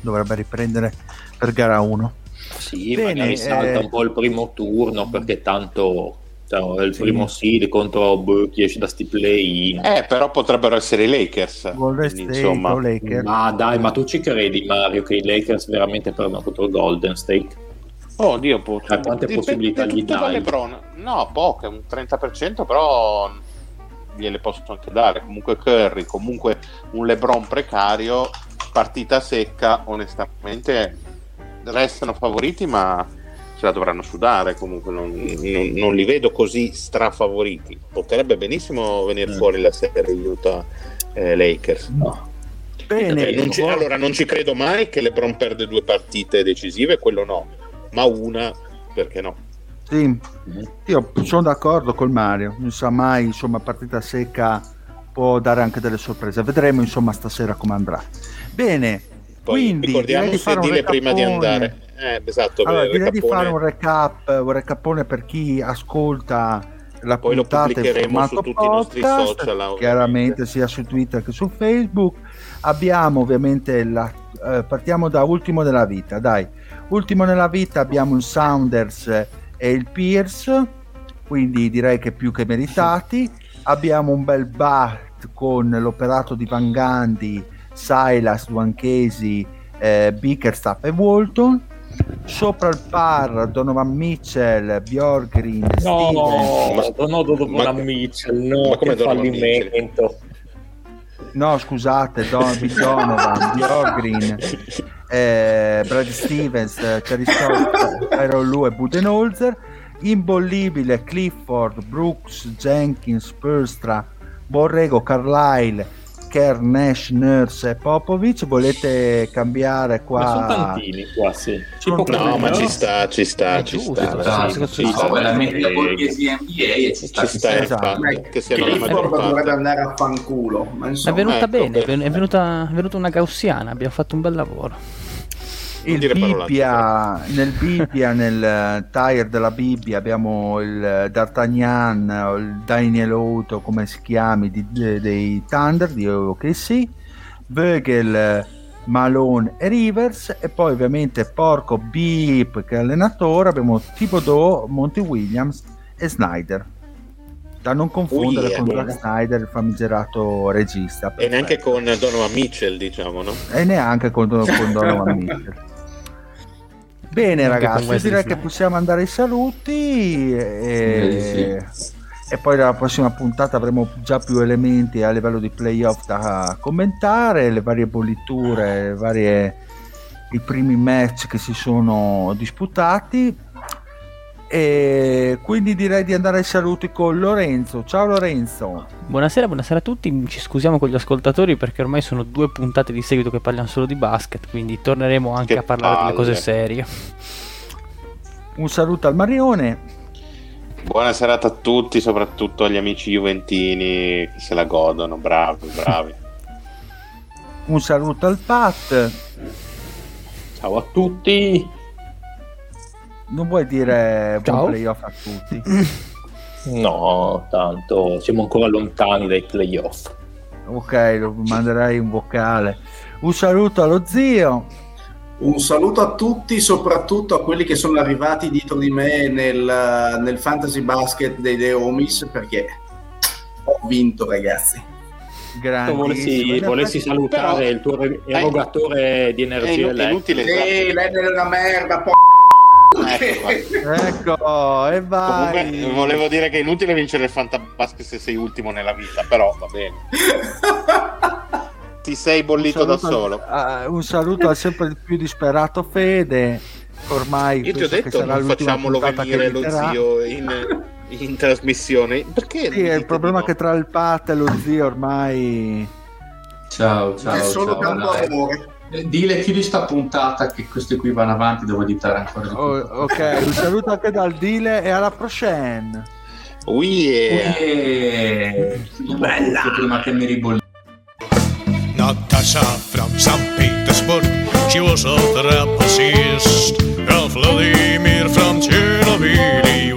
dovrebbe riprendere per gara 1. Sì, Bene, magari salta eh, un po' il primo turno perché tanto cioè, il Sì. primo seed contro boh, chi esce da sti play Eh, però potrebbero essere i Lakers. Quindi, State insomma, Lakers. Ma dai, ma tu ci credi Mario che i Lakers veramente perdono contro il Golden State? Oh Dio, po- Cioè, quante dipende possibilità gli dai? LeBron. No, poche, un 30%, però gliele posso anche dare. Comunque Curry, comunque un LeBron precario, partita secca, onestamente restano favoriti, ma ce la dovranno sudare. Comunque non, non- non li vedo così strafavoriti. Potrebbe benissimo venire Mm. fuori la serie Utah eh, Lakers. No. Bene, non ci- allora non ci credo mai che LeBron perde due partite decisive, quello no, ma una perché no? sì, io sono d'accordo col Mario, non sa mai, insomma, partita secca può dare anche delle sorprese. Vedremo insomma stasera come andrà. Bene, Poi quindi ricordiamo direi di fare un sedile prima di andare. Eh, esatto, Allora, il direi di fare un recap, un recapone per chi ascolta la Poi lo puntata in pubblicheremo su tutti i nostri podcast, social, ovviamente. chiaramente sia su Twitter che su Facebook. Abbiamo ovviamente la, eh, partiamo da ultimo nella vita, dai. Ultimo nella vita abbiamo il Sounders e il Pierce, quindi direi che più che meritati. Abbiamo un bel bat con l'operato di Van Gandhi, Silas, Duanchesi, eh, Bickerstaff e Walton. Sopra il par Donovan Mitchell, Bjorgrin, No, Stevens. no, no, dopo Ma- Mitchell, no, ma come che Donovan fallimento. No, scusate, Don, Donovan, Bjorgrin, eh, Brad Stevens, Scott, Tyron Lue e Budenholzer. Imbollibile Clifford, Brooks, Jenkins, Purstra, Borrego, Carlisle, Kerr, Nash, Nurse e Popovic. Volete cambiare qua? Ma sono tantini qua, sì. Ci No, ma credere, ci sta, ci sta, È ci giusto, sta. sì, no, metti la borghesi NBA e ci sta. Ci sta, Esatto. che sia la maggior Clifford dovrebbe andare a fanculo, ma È insomma, venuta ecco, bene, per- è è venuta, è venuta una gaussiana, abbiamo fatto un bel lavoro. Il Bibbia, nel Bibbia, nel eh, tire della Bibbia abbiamo il eh, D'Artagnan il Daniel Auto, come si chiami, di- de- dei Thunder di OKC, Vögel, Malone e Rivers e poi ovviamente Porco Beep che è allenatore, abbiamo Thibodeau, Monty Williams e Snyder. Da non confondere Oh yeah. con Zack Snyder, il famigerato regista. E neanche con Donovan Mitchell, diciamo, no? E neanche con, con Donovan Mitchell. Bene Neanche ragazzi, direi che possiamo andare ai saluti e, Sì, e poi nella prossima puntata avremo già più elementi a livello di playoff da commentare, le varie bolliture, le varie, i primi match che si sono disputati e quindi direi di andare ai saluti con Lorenzo. Ciao Lorenzo. Buonasera, buonasera a tutti. Ci scusiamo con gli ascoltatori perché ormai sono due puntate di seguito che parliamo solo di basket, quindi torneremo anche Che a parlare delle palle. cose serie. Un saluto al Marione. Buona serata a tutti, soprattutto agli amici juventini che se la godono, bravi, bravi. Un saluto al Pat. Ciao a tutti. Non vuoi dire buon Ciao. playoff a tutti? No, tanto siamo ancora lontani dai playoff. ok, lo manderai un vocale. Un saluto allo zio. Un saluto a tutti, soprattutto a quelli che sono arrivati dietro di me nel, nel fantasy basket dei The Homies, perché ho vinto, ragazzi. Grande. Volessi, volessi salutare Però- il tuo erogatore di È energia inu- inutile. Ehi, lei è una merda, po'. Ecco. Ecco, e vai. Comunque volevo dire che è inutile vincere il Fantabasket se sei ultimo nella vita, però va bene. Ti sei bollito da solo. al- ah, un saluto al sempre più disperato Fede. Ormai Io ti ho detto non facciamolo venire lo zio in, in trasmissione. Perché? Sì, è il problema no? che tra il Pat e lo zio ormai Ciao, ciao. è solo ciao, tanto amore. Eh, Dile, chiudi sta puntata che questi qui vanno avanti, devo editare ancora di più. Oh, ok, un saluto anche dal Dile e alla prochaine. Oh yeah. Eh, Bella. prima che mi ribolli. Natasha from St. Petersburg, she was a trapezist. Vladimir from Chernobyl,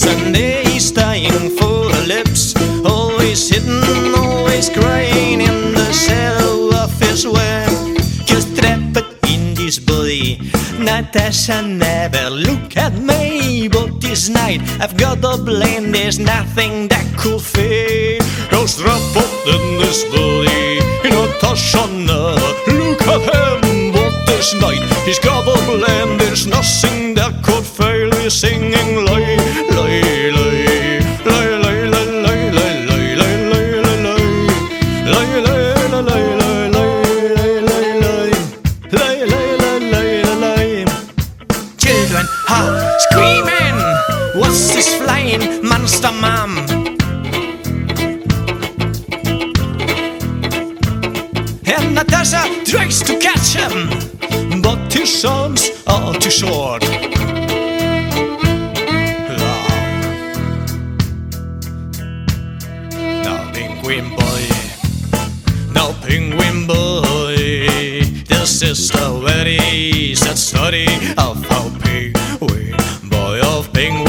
the he's dying for her lips. Always hidden, always crying in the shadow of his web. Just trapped in this body. Natasha never look at me, but this night I've got a blame. There's nothing that could fade. Cause trapped in this body. Natasha never look at him, but this night he's got a blame. There's nothing that could fail. He's singing lay, And Natasha tries to catch him, but his arms are too short. Now, penguin boy. Now, penguin boy, this is the very sad story of how penguin boy, of penguin